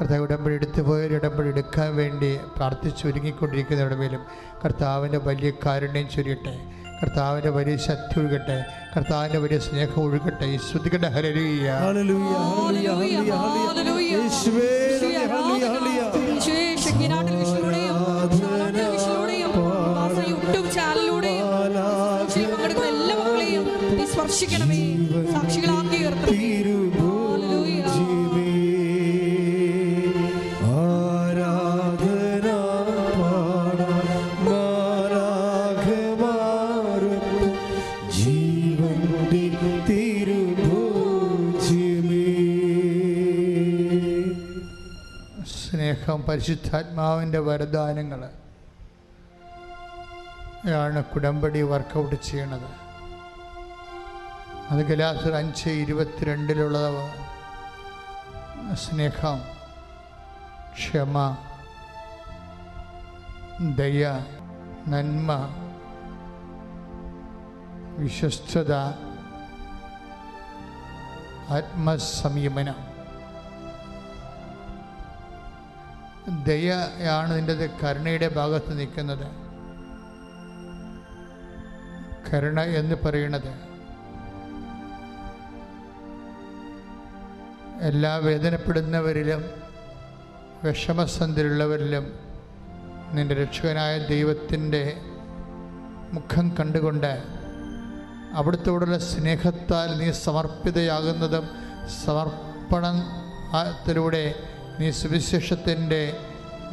[SPEAKER 4] കർത്താവ് ഉടമ്പടി എടുത്തു പോയൊരു ഉടമ്പടി എടുക്കാൻ വേണ്ടി പ്രാർത്ഥിച്ച് ഒരുങ്ങിക്കൊണ്ടിരിക്കുന്ന മേലും കർത്താവിന്റെ വലിയ കാരുണ്യം ചൊരിയട്ടെ. കർത്താവിന്റെ വലിയ ശക്തി ഒഴുകട്ടെ. കർത്താവിന്റെ വലിയ സ്നേഹം ഒഴുകട്ടെ. ഈ ശ്രുതികട ഹരലിയ
[SPEAKER 2] ഹല്ലേലൂയ ഹല്ലേലൂയ
[SPEAKER 4] പരിശുദ്ധാത്മാവിന്റെ വരദാനങ്ങൾ ആണ് കുടമ്പടി വർക്കൗട്ട് ചെയ്യണത്. അത് ഗലാസർ അഞ്ച് ഇരുപത്തിരണ്ടിലുള്ള സ്നേഹം ക്ഷമ ദയ നന്മ വിശ്വസ്തത ആത്മസംയമനം. ദയയാണ് നിന്റെ കരുണയുടെ ഭാഗത്ത് നിൽക്കുന്നത്. കരുണ എന്ന് പറയുന്നത് എല്ലാ വേദനപ്പെടുന്നവരിലും വിഷമസന്ധിയിലുള്ളവരിലും നിന്റെ രക്ഷകനായ ദൈവത്തിന്റെ മുഖം കണ്ടുകൊണ്ട് അവിടുത്തോടുള്ള സ്നേഹത്താൽ നീ സമർപ്പിതയാകുന്നതും സമർപ്പണത്തിലൂടെ നീ സുവിശേഷത്തിന്റെ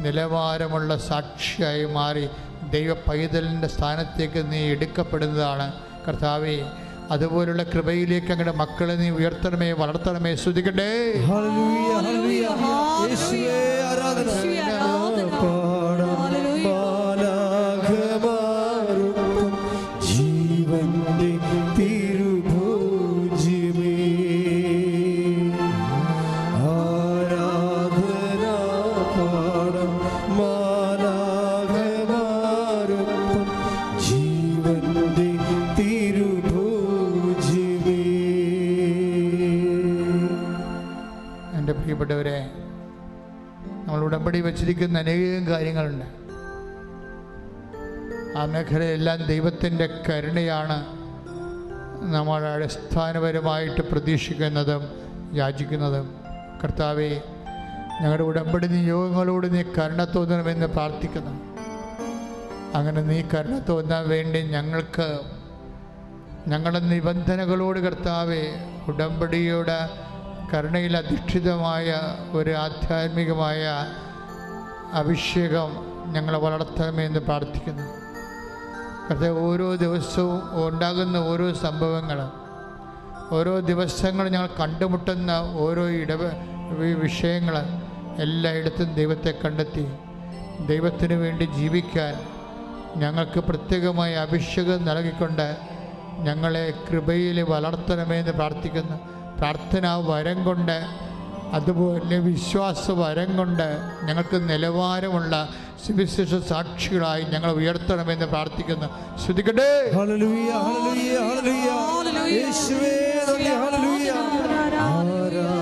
[SPEAKER 4] നിലവാരമുള്ള സാക്ഷിയായി മാറി ദൈവ പൈതലിന്റെ സ്ഥാനത്തേക്ക് നീ എടുക്കപ്പെടുന്നതാണ്. കർത്താവെ അതുപോലുള്ള കൃപയിലേക്ക് അങ്ങയുടെ മക്കളെ നീ ഉയർത്തണമേ വളർത്തണമേ. ശ്രുതിക്കട്ടെ വച്ചിരിക്കുന്ന അനേകം കാര്യങ്ങളുണ്ട്. ആ മേഖലയെല്ലാം ദൈവത്തിന്റെ കരുണയാണ് നമ്മൾ അടിസ്ഥാനപരമായിട്ട് പ്രതീക്ഷിക്കുന്നതും യാചിക്കുന്നതും. കർത്താവെ ഞങ്ങളുടെ ഉടമ്പടി നിയോഗങ്ങളോട് നീ കരുണ തോന്നണമെന്ന് പ്രാർത്ഥിക്കുന്നു. അങ്ങനെ നീ കരുണ തോന്നാൻ വേണ്ടി ഞങ്ങൾക്ക് ഞങ്ങളുടെ നിബന്ധനകളോട് കർത്താവെ ഉടമ്പടിയുടെ കരുണയിൽ അധിഷ്ഠിതമായ ഒരു ആധ്യാത്മികമായ അഭിഷേകം ഞങ്ങളെ വളർത്തണമെന്ന് പ്രാർത്ഥിക്കുന്നു. കർത്താവ് ഓരോ ദിവസവും ഉണ്ടാകുന്ന ഓരോ സംഭവങ്ങൾ ഓരോ ദിവസങ്ങൾ ഞങ്ങൾ കണ്ടുമുട്ടുന്ന ഓരോ ഇടവ വിഷയങ്ങൾ എല്ലായിടത്തും ദൈവത്തെ കണ്ടെത്തി ദൈവത്തിനു വേണ്ടി ജീവിക്കാൻ ഞങ്ങൾക്ക് പ്രത്യേകമായ അഭിഷേകം നൽകിക്കൊണ്ട് ഞങ്ങളെ കൃപയിൽ വളർത്തണമെന്ന് പ്രാർത്ഥിക്കുന്നു. പ്രാർത്ഥന വരം കൊണ്ട് അതുപോലെ വിശ്വാസ വരം കൊണ്ട് ഞങ്ങൾക്ക് നിലവാരമുള്ള സുവിശേഷ സാക്ഷികളായി ഞങ്ങൾ ഉയർത്തണമെന്ന് പ്രാർത്ഥിക്കുന്നു.
[SPEAKER 2] ഹല്ലേലൂയ. ആരാധന.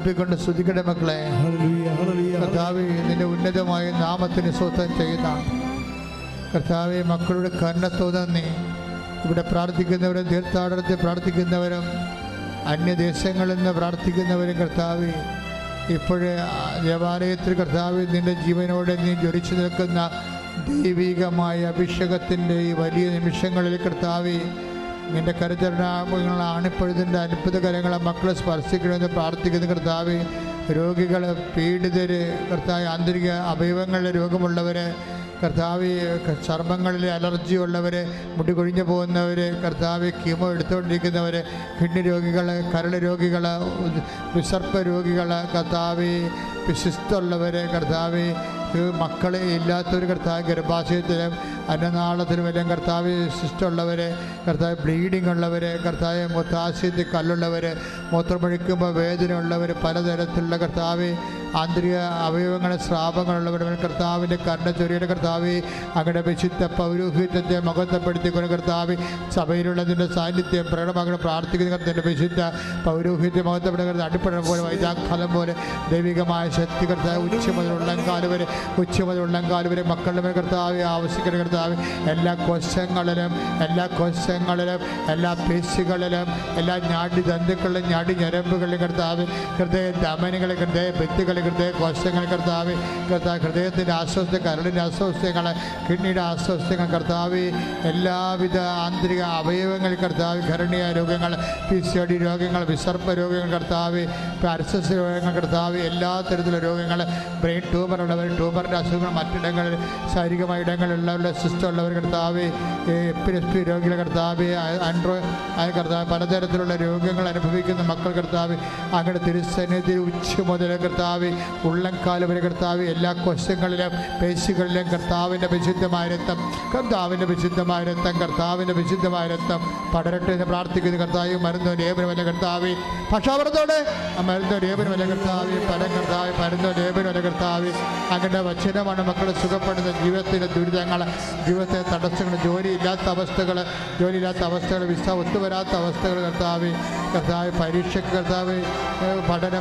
[SPEAKER 4] കൂപ്പിക്കൊണ്ട് ശ്രുതിക്കട്ടെ മക്കളെ. കർത്താവെ നിന്റെ ഉന്നതമായ നാമത്തിന് സ്വത്തം ചെയ്യുന്ന കർത്താവെ മക്കളുടെ കരുണ തോന്നി. ഇവിടെ പ്രാർത്ഥിക്കുന്നവരും തീർത്ഥാടനത്തിൽ പ്രാർത്ഥിക്കുന്നവരും അന്യദേശങ്ങളിൽ നിന്ന് പ്രാർത്ഥിക്കുന്നവരും കർത്താവെ ഇപ്പോഴേ ദേവാലയത്തിൽ കർത്താവ് നിന്റെ ജീവനോടെ നീ ജ്വലിച്ചു നിൽക്കുന്ന ദൈവികമായ അഭിഷേകത്തിന്റെ ഈ വലിയ നിമിഷങ്ങളിൽ കർത്താവെ നിന്റെ കരുതരണാമങ്ങൾ ആണിപ്പഴുതിന്റെ അത്ഭുത കരങ്ങളെ മക്കളെ സ്പർശിക്കണമെന്ന് പ്രാർത്ഥിക്കുന്ന കർത്താവ്. രോഗികൾ പീഡിതർ കർത്താവ് ആന്തരിക അവയവങ്ങളിലെ രോഗമുള്ളവർ കർത്താവ് ചർമ്മങ്ങളിൽ അലർജി ഉള്ളവർ മുടി കൊഴിഞ്ഞു പോകുന്നവർ കർത്താവ് കീമോ എടുത്തുകൊണ്ടിരിക്കുന്നവർ കിഡ്നി രോഗികൾ കരൾ രോഗികൾ വിസർപ്പ രോഗികൾ കർത്താവ് വിശിസ്തുള്ളവർ കർത്താവ് മക്കളെ ഇല്ലാത്തവർ കർത്താവ് ഗർഭാശയത്തിലും അന്നനാളത്തിലും എല്ലാം കർത്താവ് സിസ്റ്റുള്ളവരെ കർത്താവ് ബ്ലീഡിംഗ് ഉള്ളവർ കർത്താവ് മൂത്രാശയത്തിൽ കല്ലുള്ളവർ മൂത്രമൊഴിക്കുമ്പോൾ വേദന ഉള്ളവർ പലതരത്തിലുള്ള കർത്താവ് ആന്തരിക അവയവങ്ങളെ സ്രാവങ്ങളുള്ളവരുടെ മേൽ കർത്താവിന്റെ കരുണ ചൊരിയുടെ കർത്താവ് അങ്ങയുടെ വിശുദ്ധ പൗരോഹിത്യത്തെ മഹത്വപ്പെടുത്തിക്കൊണ്ട് കർത്താവ് സഭയിലുള്ളതിന്റെ സാന്നിധ്യം പ്രകടമാകണം പ്രാർത്ഥിക്കുന്ന കർത്തന്റെ വിശുദ്ധ പൗരോഹിത്യ മഹത്വപ്പെടുന്ന അടിപ്പഴം പോലെ വൈദാഖലം പോലെ ദൈവികമായ ശക്തി കർത്താവ് ഉച്ച മുതൽ കാലുവരെ വരെ ഉച്ച മുതൽ ഉള്ളംകാൽ വരെ മക്കളുടെ കർത്താവ് ആവശ്യിക്കുന്ന കർത്താവ് എല്ലാ കോശങ്ങളിലും എല്ലാ കോശങ്ങളിലും എല്ലാ പേശികളിലും എല്ലാ ഞാടി ദന്തുക്കളിലും ഞാടി ഞരമ്പുകളിലും കർത്താവ് ഹൃദയ ധമനികളെ ഹൃദയ ഭിത്തികളെ ഹൃദയ കോശങ്ങൾ കർത്താവ് കർത്താവ് ഹൃദയത്തിന്റെ അസ്വസ്ഥ കരളിന്റെ അസ്വസ്ഥങ്ങൾ കിഡ്നിയുടെ അസ്വസ്ഥങ്ങൾ കർത്താവ് എല്ലാവിധ ആന്തരിക അവയവങ്ങൾ കർത്താവ് ഘരണീയ രോഗങ്ങൾ പി സി ഡി രോഗങ്ങൾ വിസർപ്പ രോഗങ്ങൾ കർത്താവ് പാരസസ് രോഗങ്ങൾ കർത്താവ് എല്ലാ തരത്തിലുള്ള രോഗങ്ങൾ ബ്രെയിൻ ട്യൂമർ ഉള്ളവർ ട്യൂമറിന്റെ അസുഖങ്ങൾ മറ്റിടങ്ങളിൽ ശാരീരികമായ ഇടങ്ങളിലുള്ളവരുടെ സിസ്റ്റം ഉള്ളവർ കർത്താവ് എപ്പിലെസ്പി രോഗികളെ കർത്താവ് ആൻഡ്രോ ആയ കർത്താവ് പലതരത്തിലുള്ള രോഗങ്ങൾ അനുഭവിക്കുന്ന മക്കൾ കർത്താവ് അങ്ങയുടെ തിരുസന്നിധി ഉച്ച മുതൽ കർത്താവ് ഉള്ളംകാൽ വരെ കർത്താവ് എല്ലാ കൊശങ്ങളിലും പേശികളിലും കർത്താവിന്റെ വിശുദ്ധമായ രക്തം കർത്താവിന്റെ വിശുദ്ധമായ രക്തം കർത്താവിന്റെ വിശുദ്ധമായ രക്തം പടരട്ടെ എന്ന് പ്രാർത്ഥിക്കുന്ന കർത്താവ് മരുന്നോ ലേപനമല്ല കർത്താവ് ഭക്ഷാവർത്തോടെ ആ മരുന്നോ ലേപനമല്ല കർത്താവ് പരം കർത്താവ് മരുന്നോ ലേപനമല്ല കർത്താവ് അങ്ങനെ വചനമാണ് മക്കളെ സുഖപ്പെടുന്ന ജീവിതത്തിന്റെ ദുരിതങ്ങൾ. ജീവിതത്തെ തടസ്സങ്ങൾ ജോലിയില്ലാത്ത അവസ്ഥകൾ ജോലിയില്ലാത്ത അവസ്ഥകൾ വിസ ഒത്തുവരാത്ത അവസ്ഥകൾ കർത്താവ് കർത്താവ് പരീക്ഷയ്ക്ക് കർത്താവ് പഠന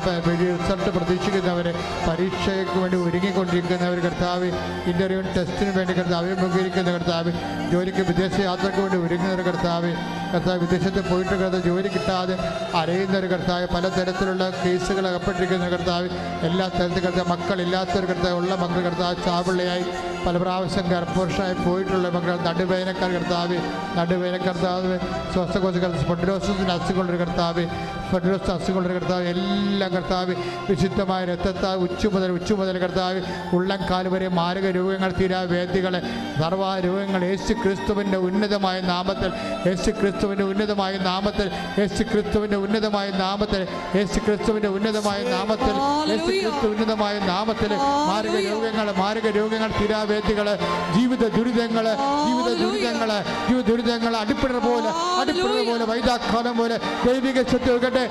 [SPEAKER 4] റിസൾട്ട് പ്രതീക്ഷിക്കുന്നവർ പരീക്ഷയ്ക്ക് വേണ്ടി ഒരുങ്ങിക്കൊണ്ടിരിക്കുന്നവർ കർത്താവ് ഇന്റർവ്യൂ ടെസ്റ്റിന് വേണ്ടി കർത്താവ് അഭിമുഖീകരിക്കുന്ന കർത്താവ് ജോലിക്ക് വിദേശ യാത്രയ്ക്ക് വേണ്ടി ഒരുങ്ങുന്നവർ കർത്താവ് കർത്താവ് വിദേശത്ത് പോയിട്ട് കർത്താവ് ജോലി കിട്ടാതെ അരയുന്നവർ കർത്താവ് പലതരത്തിലുള്ള കേസുകൾ അകപ്പെട്ടിരിക്കുന്ന കർത്താവ് എല്ലാ തരത്തിൽ കർത്താവ് മക്കളില്ലാത്തവർ കർത്താവ് ഉള്ള മക്കൾ കർത്താവ് ചാപിള്ളയായി പല പ്രാവശ്യം ഗർഭവർഷമായി പോയിട്ടുള്ള മക്കൾ നടുവേനക്കാർ കർത്താവ് നടുവേന കർത്താവ് ശ്വാസകോശ സ്പൊട്ടിലോസിന്റെ അസുഖമുള്ളൊരു കർത്താവ് സ്പൊട്ടിലോസ് അസുഖമുള്ളൊരു കർത്താവ് എല്ലാം കർത്താവ് വിശുദ്ധമായ രക്തത്താൽ ഉച്ചുമുതൽ മുതൽ ഉച്ച മുതൽ കർത്താവ് വരെ മാരക രോഗങ്ങൾ തീരാ വേദികൾ സർവ രോഗങ്ങൾ യേശു ക്രിസ്തുവിന്റെ ഉന്നതമായ നാമത്തിൽ യേശു ക്രിസ്തുവിന്റെ ഉന്നതമായ നാമത്തിൽ യേശു ക്രിസ്തുവിന്റെ ഉന്നതമായ നാമത്തിൽ യേശു ക്രിസ്തുവിന്റെ ഉന്നതമായ നാമത്തിൽ യേശു ക്രിസ്തു ഉന്നതമായ നാമത്തിൽ മാരക രോഗങ്ങൾ മാരക രോഗങ്ങൾ തീരാവേദികൾ ജീവിത ദുരിതങ്ങൾ ജീവിത ദുരിതങ്ങൾ ജീവിത ദുരിതങ്ങൾ അടിപ്പിട പോലെ അടിപ്പിട പോലെ വൈദാഖാനം പോലെ ദൈവിക ശക്തി വെക്കട്ടെ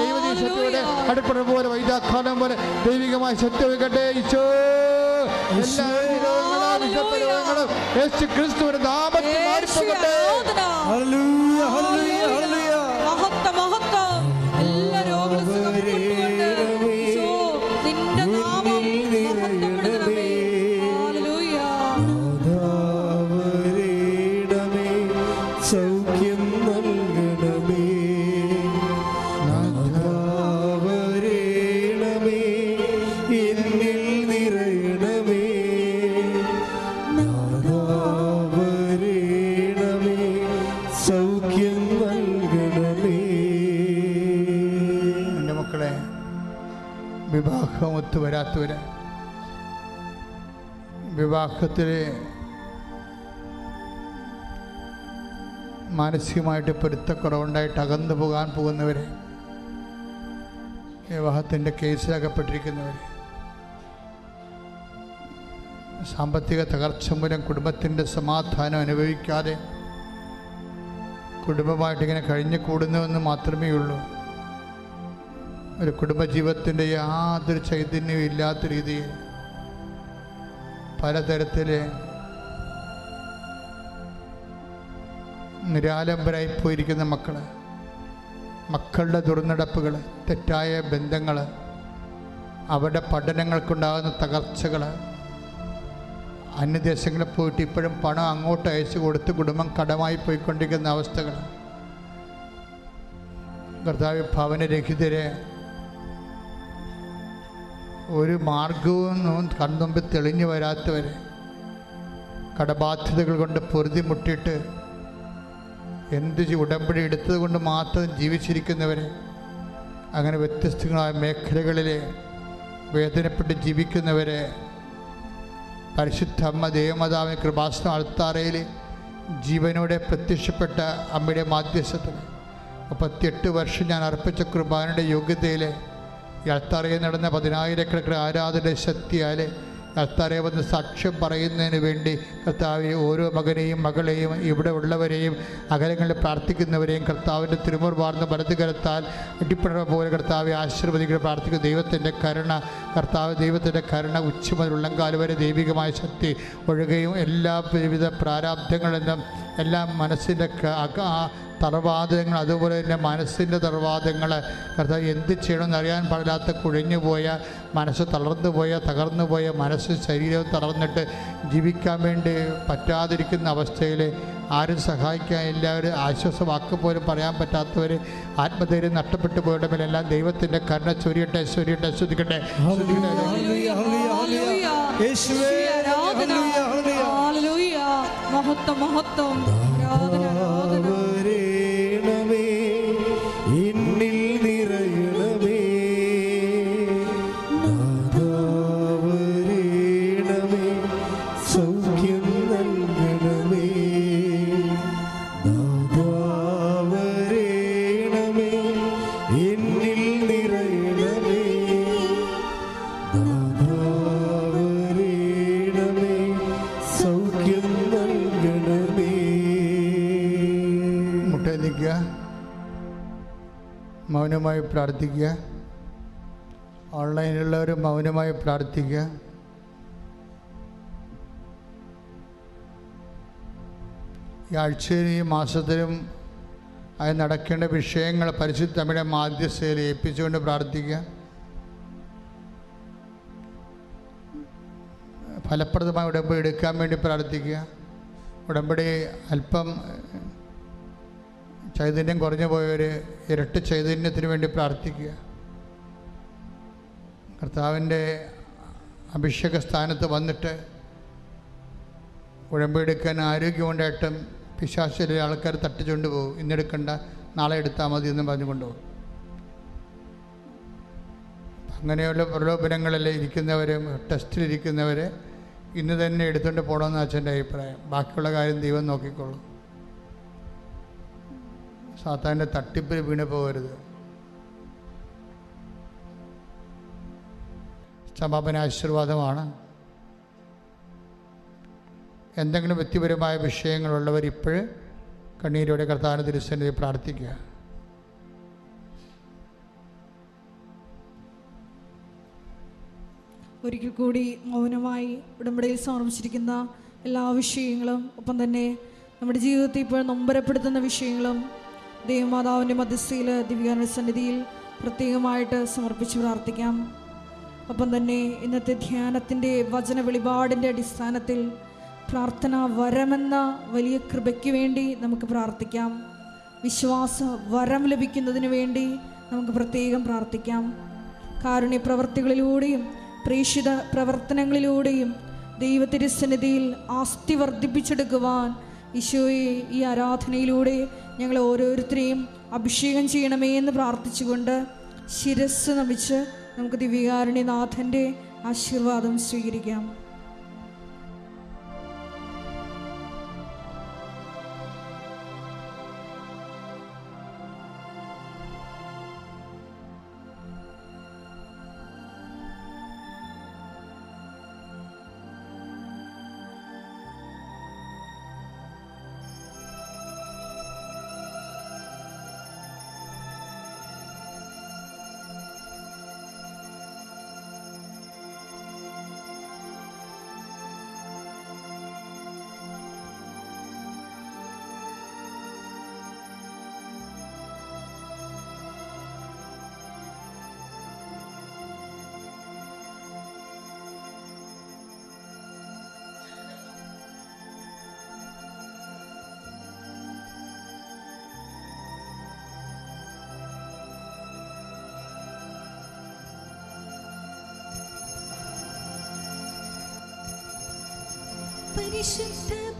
[SPEAKER 4] ദൈവീക ശക്തി അടിപ്പിട പോലെ വൈദാഖാനം പോലെ ദൈവികമായ ശക്തി വെക്കട്ടെ ഈശോ. എല്ലാ രോഗങ്ങളും വിശപ്പ രോഗങ്ങളും യേശു ക്രിസ്തുവിന്റെ നാമത്തിൽ മാറിപ്പോകട്ടെ വിവാഹം വരാത്തവർ വിവാഹത്തിൽ മാനസികമായിട്ട് പൊരുത്തക്കുറവുണ്ടായിട്ട് അകന്നു പോകാൻ പോകുന്നവർ വിവാഹത്തിന്റെ കേസിലകപ്പെട്ടിരിക്കുന്നവർ സാമ്പത്തിക തകർച്ച മൂലം കുടുംബത്തിന്റെ സമാധാനം അനുഭവിക്കാതെ കുടുംബമായിട്ടിങ്ങനെ കഴിഞ്ഞു കൂടുന്നുവെന്ന് മാത്രമേ ഉള്ളൂ ഒരു കുടുംബജീവിതത്തിന്റെ യാതൊരു ചൈതന്യവും ഇല്ലാത്ത രീതിയിൽ പലതരത്തിൽ നിരാലംബരായി പോയിരിക്കുന്ന മക്കൾ മക്കളുടെ ദുർനടപ്പുകൾ തെറ്റായ ബന്ധങ്ങൾ അവരുടെ പഠനങ്ങൾക്കുണ്ടാകുന്ന തകർച്ചകൾ അന്യദേശങ്ങളിൽ പോയിട്ട് ഇപ്പോഴും പണം അങ്ങോട്ട് അയച്ചു കൊടുത്ത് കുടുംബം കടമായി പോയിക്കൊണ്ടിരിക്കുന്ന അവസ്ഥകൾ കർത്താവ് ഭവനരഹിതരെ ഒരു മാർഗവും കൺതുമ്പിൽ തെളിഞ്ഞു വരാത്തവർ കടബാധ്യതകൾ കൊണ്ട് പൊറുതിമുട്ടിയിട്ട് എന്ത് ഉടമ്പടി എടുത്തത് കൊണ്ട് മാത്രം ജീവിച്ചിരിക്കുന്നവരെ അങ്ങനെ വ്യത്യസ്തങ്ങളായ മേഖലകളിൽ വേദനപ്പെട്ട് ജീവിക്കുന്നവരെ പരിശുദ്ധ അമ്മ ദേവമാതാവിന് കൃപാസന അൾത്താറയിൽ ജീവനോടെ പ്രത്യക്ഷപ്പെട്ട അമ്മയുടെ മാധ്യസ്ഥത്തിൽ മുപ്പത്തിയെട്ട് വർഷം ഞാൻ അർപ്പിച്ച കുർബാനയുടെ യോഗ്യതയിൽ ഈ അൾത്താറയിൽ നടന്ന പതിനായിരക്കണക്കിന് ആരാധന ശക്തിയാലേ കർത്താരെ വന്ന് സാക്ഷ്യം പറയുന്നതിന് വേണ്ടി കർത്താവ് ഓരോ മകനെയും മകളെയും ഇവിടെ ഉള്ളവരെയും അകലങ്ങളിൽ പ്രാർത്ഥിക്കുന്നവരെയും കർത്താവിന്റെ തിരുമുറുവാർന്ന വലത് കരത്താൽ അടിപ്പിട പോലെ കർത്താവെ ആശീർവദികൾ പ്രാർത്ഥിക്കുന്ന. ദൈവത്തിന്റെ കരുണ കർത്താവ് ദൈവത്തിന്റെ കരുണ ഉച്ച മുതൽ ഉള്ളംകാൽ വരെ ദൈവികമായ ശക്തി ഒഴുകയും എല്ലാ വിവിധ പ്രാരാബ്ധങ്ങളിൽ നിന്നും എല്ലാ മനസ്സിന്റെ തറവാദങ്ങൾ അതുപോലെ തന്നെ മനസ്സിന്റെ തറവാദങ്ങൾ കർത്താവ് എന്ത് ചെയ്യണമെന്ന് അറിയാൻ പാടില്ലാത്ത കുഴഞ്ഞുപോയ മനസ്സ് തളർന്നു പോയ തകർന്നു പോയ മനസ്സ് ശരീരവും തളർന്നിട്ട് ജീവിക്കാൻ വേണ്ടി പറ്റാതിരിക്കുന്ന അവസ്ഥയിൽ ആരും സഹായിക്കാൻ എല്ലാവരും ആശ്വാസവാക്ക് പോലും പറയാൻ പറ്റാത്തവർ ആത്മധൈര്യം നഷ്ടപ്പെട്ടു പോയവരെല്ലാം ദൈവത്തിന്റെ കരുണ ചൊരിയട്ടെ ചൊരിയട്ടെ
[SPEAKER 1] ശ്രദ്ധിക്കട്ടെ മഹത്വം
[SPEAKER 4] ഹല്ലേലൂയ, പ്രാർത്ഥിക്കുക. ഓൺലൈനിലുള്ളവർ മൗനമായി പ്രാർത്ഥിക്കുക. ഈ ആഴ്ചയിലും ഈ മാസത്തിലും അത് നടക്കേണ്ട വിഷയങ്ങൾ പരിശുദ്ധ തമ്മിലെ മാധ്യസ്ഥയിൽ ഏൽപ്പിച്ചുകൊണ്ട് പ്രാർത്ഥിക്കുക. ഫലപ്രദമായ ഉടമ്പടി എടുക്കാൻ വേണ്ടി പ്രാർത്ഥിക്കുക. ഉടമ്പടി അല്പം ചൈതന്യം കുറഞ്ഞു പോയവർ ഇരട്ടി ചൈതന്യത്തിന് വേണ്ടി പ്രാർത്ഥിക്കുക. കർത്താവിന്റെ അഭിഷേക സ്ഥാനത്ത് വന്നിട്ട് ഉഴമ്പെടുക്കാൻ ആരോഗ്യമുണ്ടായിട്ടും പിശാശിലെ ആൾക്കാർ തട്ടിച്ചുകൊണ്ട് പോകും. ഇന്നെടുക്കണ്ട നാളെ എടുത്താൽ മതി എന്ന് പറഞ്ഞു കൊണ്ടുപോകും അങ്ങനെയുള്ള പ്രലോഭനങ്ങളിൽ ഇരിക്കുന്നവർ ടെസ്റ്റിലിരിക്കുന്നവർ ഇന്ന് തന്നെ എടുത്തുകൊണ്ട് പോകണമെന്ന് അച്ഛന്റെ അഭിപ്രായം. ബാക്കിയുള്ള കാര്യം ദൈവം നോക്കിക്കോളും. സാത്താന്റെ തട്ടിപ്പിൽ വീണ് പോകരുത്. സമാപന ആശീർവാദമാണ്. എന്തെങ്കിലും വ്യക്തിപരമായ വിഷയങ്ങളുള്ളവർ ഇപ്പോൾ കണ്ണീരോടെ കർത്താന തിരുസന്നിധി പ്രാർത്ഥിക്കുക.
[SPEAKER 1] ഒരിക്കൽ കൂടി മൗനമായി ഉടമ്പടിയിൽ സമർപ്പിച്ചിരിക്കുന്ന എല്ലാ വിഷയങ്ങളും ഒപ്പം തന്നെ നമ്മുടെ ജീവിതത്തിൽ ഇപ്പോൾ നൊമ്പരപ്പെടുത്തുന്ന വിഷയങ്ങളും ദേവമാതാവിന്റെ മധ്യസ്ഥയിൽ ദിവ്യാന സന്നിധിയിൽ പ്രത്യേകമായിട്ട് സമർപ്പിച്ച് പ്രാർത്ഥിക്കാം. ഒപ്പം തന്നെ ഇന്നത്തെ ധ്യാനത്തിന്റെ വചന വെളിപാടിന്റെ അടിസ്ഥാനത്തിൽ പ്രാർത്ഥന വരമെന്ന വലിയ കൃപയ്ക്ക് വേണ്ടി നമുക്ക് പ്രാർത്ഥിക്കാം. വിശ്വാസ വരം ലഭിക്കുന്നതിന് വേണ്ടി നമുക്ക് പ്രത്യേകം പ്രാർത്ഥിക്കാം. കാരുണ്യ പ്രവർത്തികളിലൂടെയും പ്രേക്ഷിത പ്രവർത്തനങ്ങളിലൂടെയും ദൈവത്തിരുസന്നിധിയിൽ ആസ്തി വർദ്ധിപ്പിച്ചെടുക്കുവാൻ ഈശോയെ ഈ ആരാധനയിലൂടെ ഞങ്ങൾ ഓരോരുത്തരെയും അഭിഷേകം ചെയ്യണമേ എന്ന് പ്രാർത്ഥിച്ചുകൊണ്ട് ശിരസ് നമിച്ച് നമുക്ക് ദിവ്യകാരുണ്യനാഥന്റെ ആശീർവാദം സ്വീകരിക്കാം.
[SPEAKER 5] പരിശുദ്ധ പരമമാ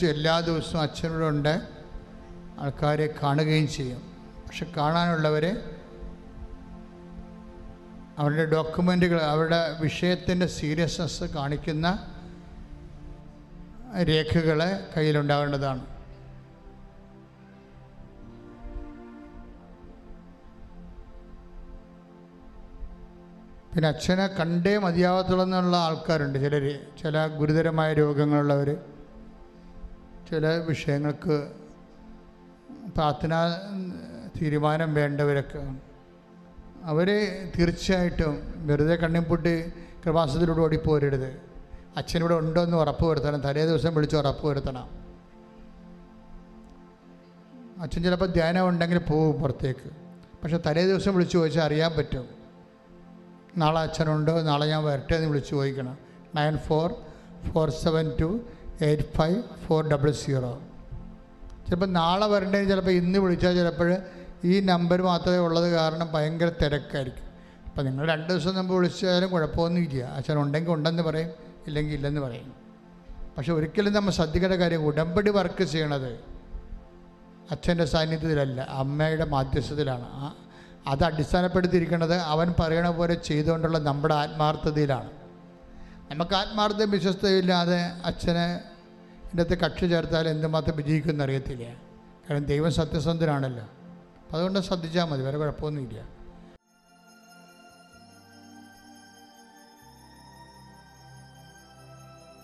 [SPEAKER 4] ഒഴിച്ച് എല്ലാ ദിവസവും അച്ഛനോട് ഉണ്ട്. ആൾക്കാരെ കാണുകയും ചെയ്യും. പക്ഷെ കാണാനുള്ളവരെ അവരുടെ ഡോക്യുമെന്റുകൾ അവരുടെ വിഷയത്തിന്റെ സീരിയസ്നെസ് കാണിക്കുന്ന രേഖകൾ കയ്യിലുണ്ടാവേണ്ടതാണ്. പിന്നെ അച്ഛനെ കണ്ടേ മതിയാവത്തുള്ളെന്നുള്ള ആൾക്കാരുണ്ട് ചിലർ ചില ഗുരുതരമായ രോഗങ്ങളുള്ളവർ ചില വിഷയങ്ങൾക്ക് പ്രാർത്ഥന തീരുമാനം വേണ്ടവരൊക്കെ. അവർ തീർച്ചയായിട്ടും വെറുതെ കണ്ണിപ്പൊട്ടി കൃപാസത്തിലൂടെ ഓടിപ്പോരരുത്. അച്ഛനിവിടെ ഉണ്ടോ എന്ന് ഉറപ്പ് വരുത്തണം. തലേ ദിവസം വിളിച്ച് ഉറപ്പ് വരുത്തണം. അച്ഛൻ ചിലപ്പോൾ ധ്യാനം ഉണ്ടെങ്കിൽ പോകും പുറത്തേക്ക്. പക്ഷെ തലേ ദിവസം വിളിച്ച് ചോദിച്ചാൽ അറിയാൻ പറ്റും. നാളെ അച്ഛനുണ്ടോ? നാളെ ഞാൻ വരട്ടെ എന്ന് വിളിച്ച് ചോദിക്കണം. Nine four four seven two eight five four double zero. ചിലപ്പോൾ നാളെ വരണ്ടേ ചിലപ്പോൾ ഇന്ന് വിളിച്ചാൽ ചിലപ്പോൾ ഈ നമ്പർ മാത്രമേ ഉള്ളത് കാരണം ഭയങ്കര തിരക്കായിരിക്കും. അപ്പോൾ നിങ്ങൾ രണ്ട് ദിവസം മുമ്പ് വിളിച്ചാലും കുഴപ്പമൊന്നുമില്ല. അച്ഛൻ ഉണ്ടെങ്കിൽ ഉണ്ടെന്ന് പറയും ഇല്ലെങ്കിൽ ഇല്ലെന്ന് പറയും. പക്ഷെ ഒരിക്കലും നമ്മൾ ശ്രദ്ധിക്കേണ്ട കാര്യം ഉടമ്പടി വർക്ക് ചെയ്യണത് അച്ഛന്റെ സാന്നിധ്യത്തിലല്ല അമ്മയുടെ മാധ്യസ്ഥത്തിലാണ്. അത് അടിസ്ഥാനപ്പെടുത്തിയിരിക്കുന്നത് അവൻ പറയണ പോലെ ചെയ്തുകൊണ്ടുള്ള നമ്മുടെ ആത്മാർത്ഥതയിലാണ്. നമുക്ക് ആത്മാർത്ഥതയും വിശ്വസ്തയില്ലാതെ അച്ഛനെ ഇതിനകത്ത് കക്ഷി ചേർത്താൽ എന്തുമാത്രം വിജയിക്കുമെന്ന് അറിയത്തില്ല. കാരണം ദൈവം സത്യസന്ധനാണല്ലോ. അതുകൊണ്ട് ശ്രദ്ധിച്ചാൽ മതി വേറെ കുഴപ്പമൊന്നുമില്ല.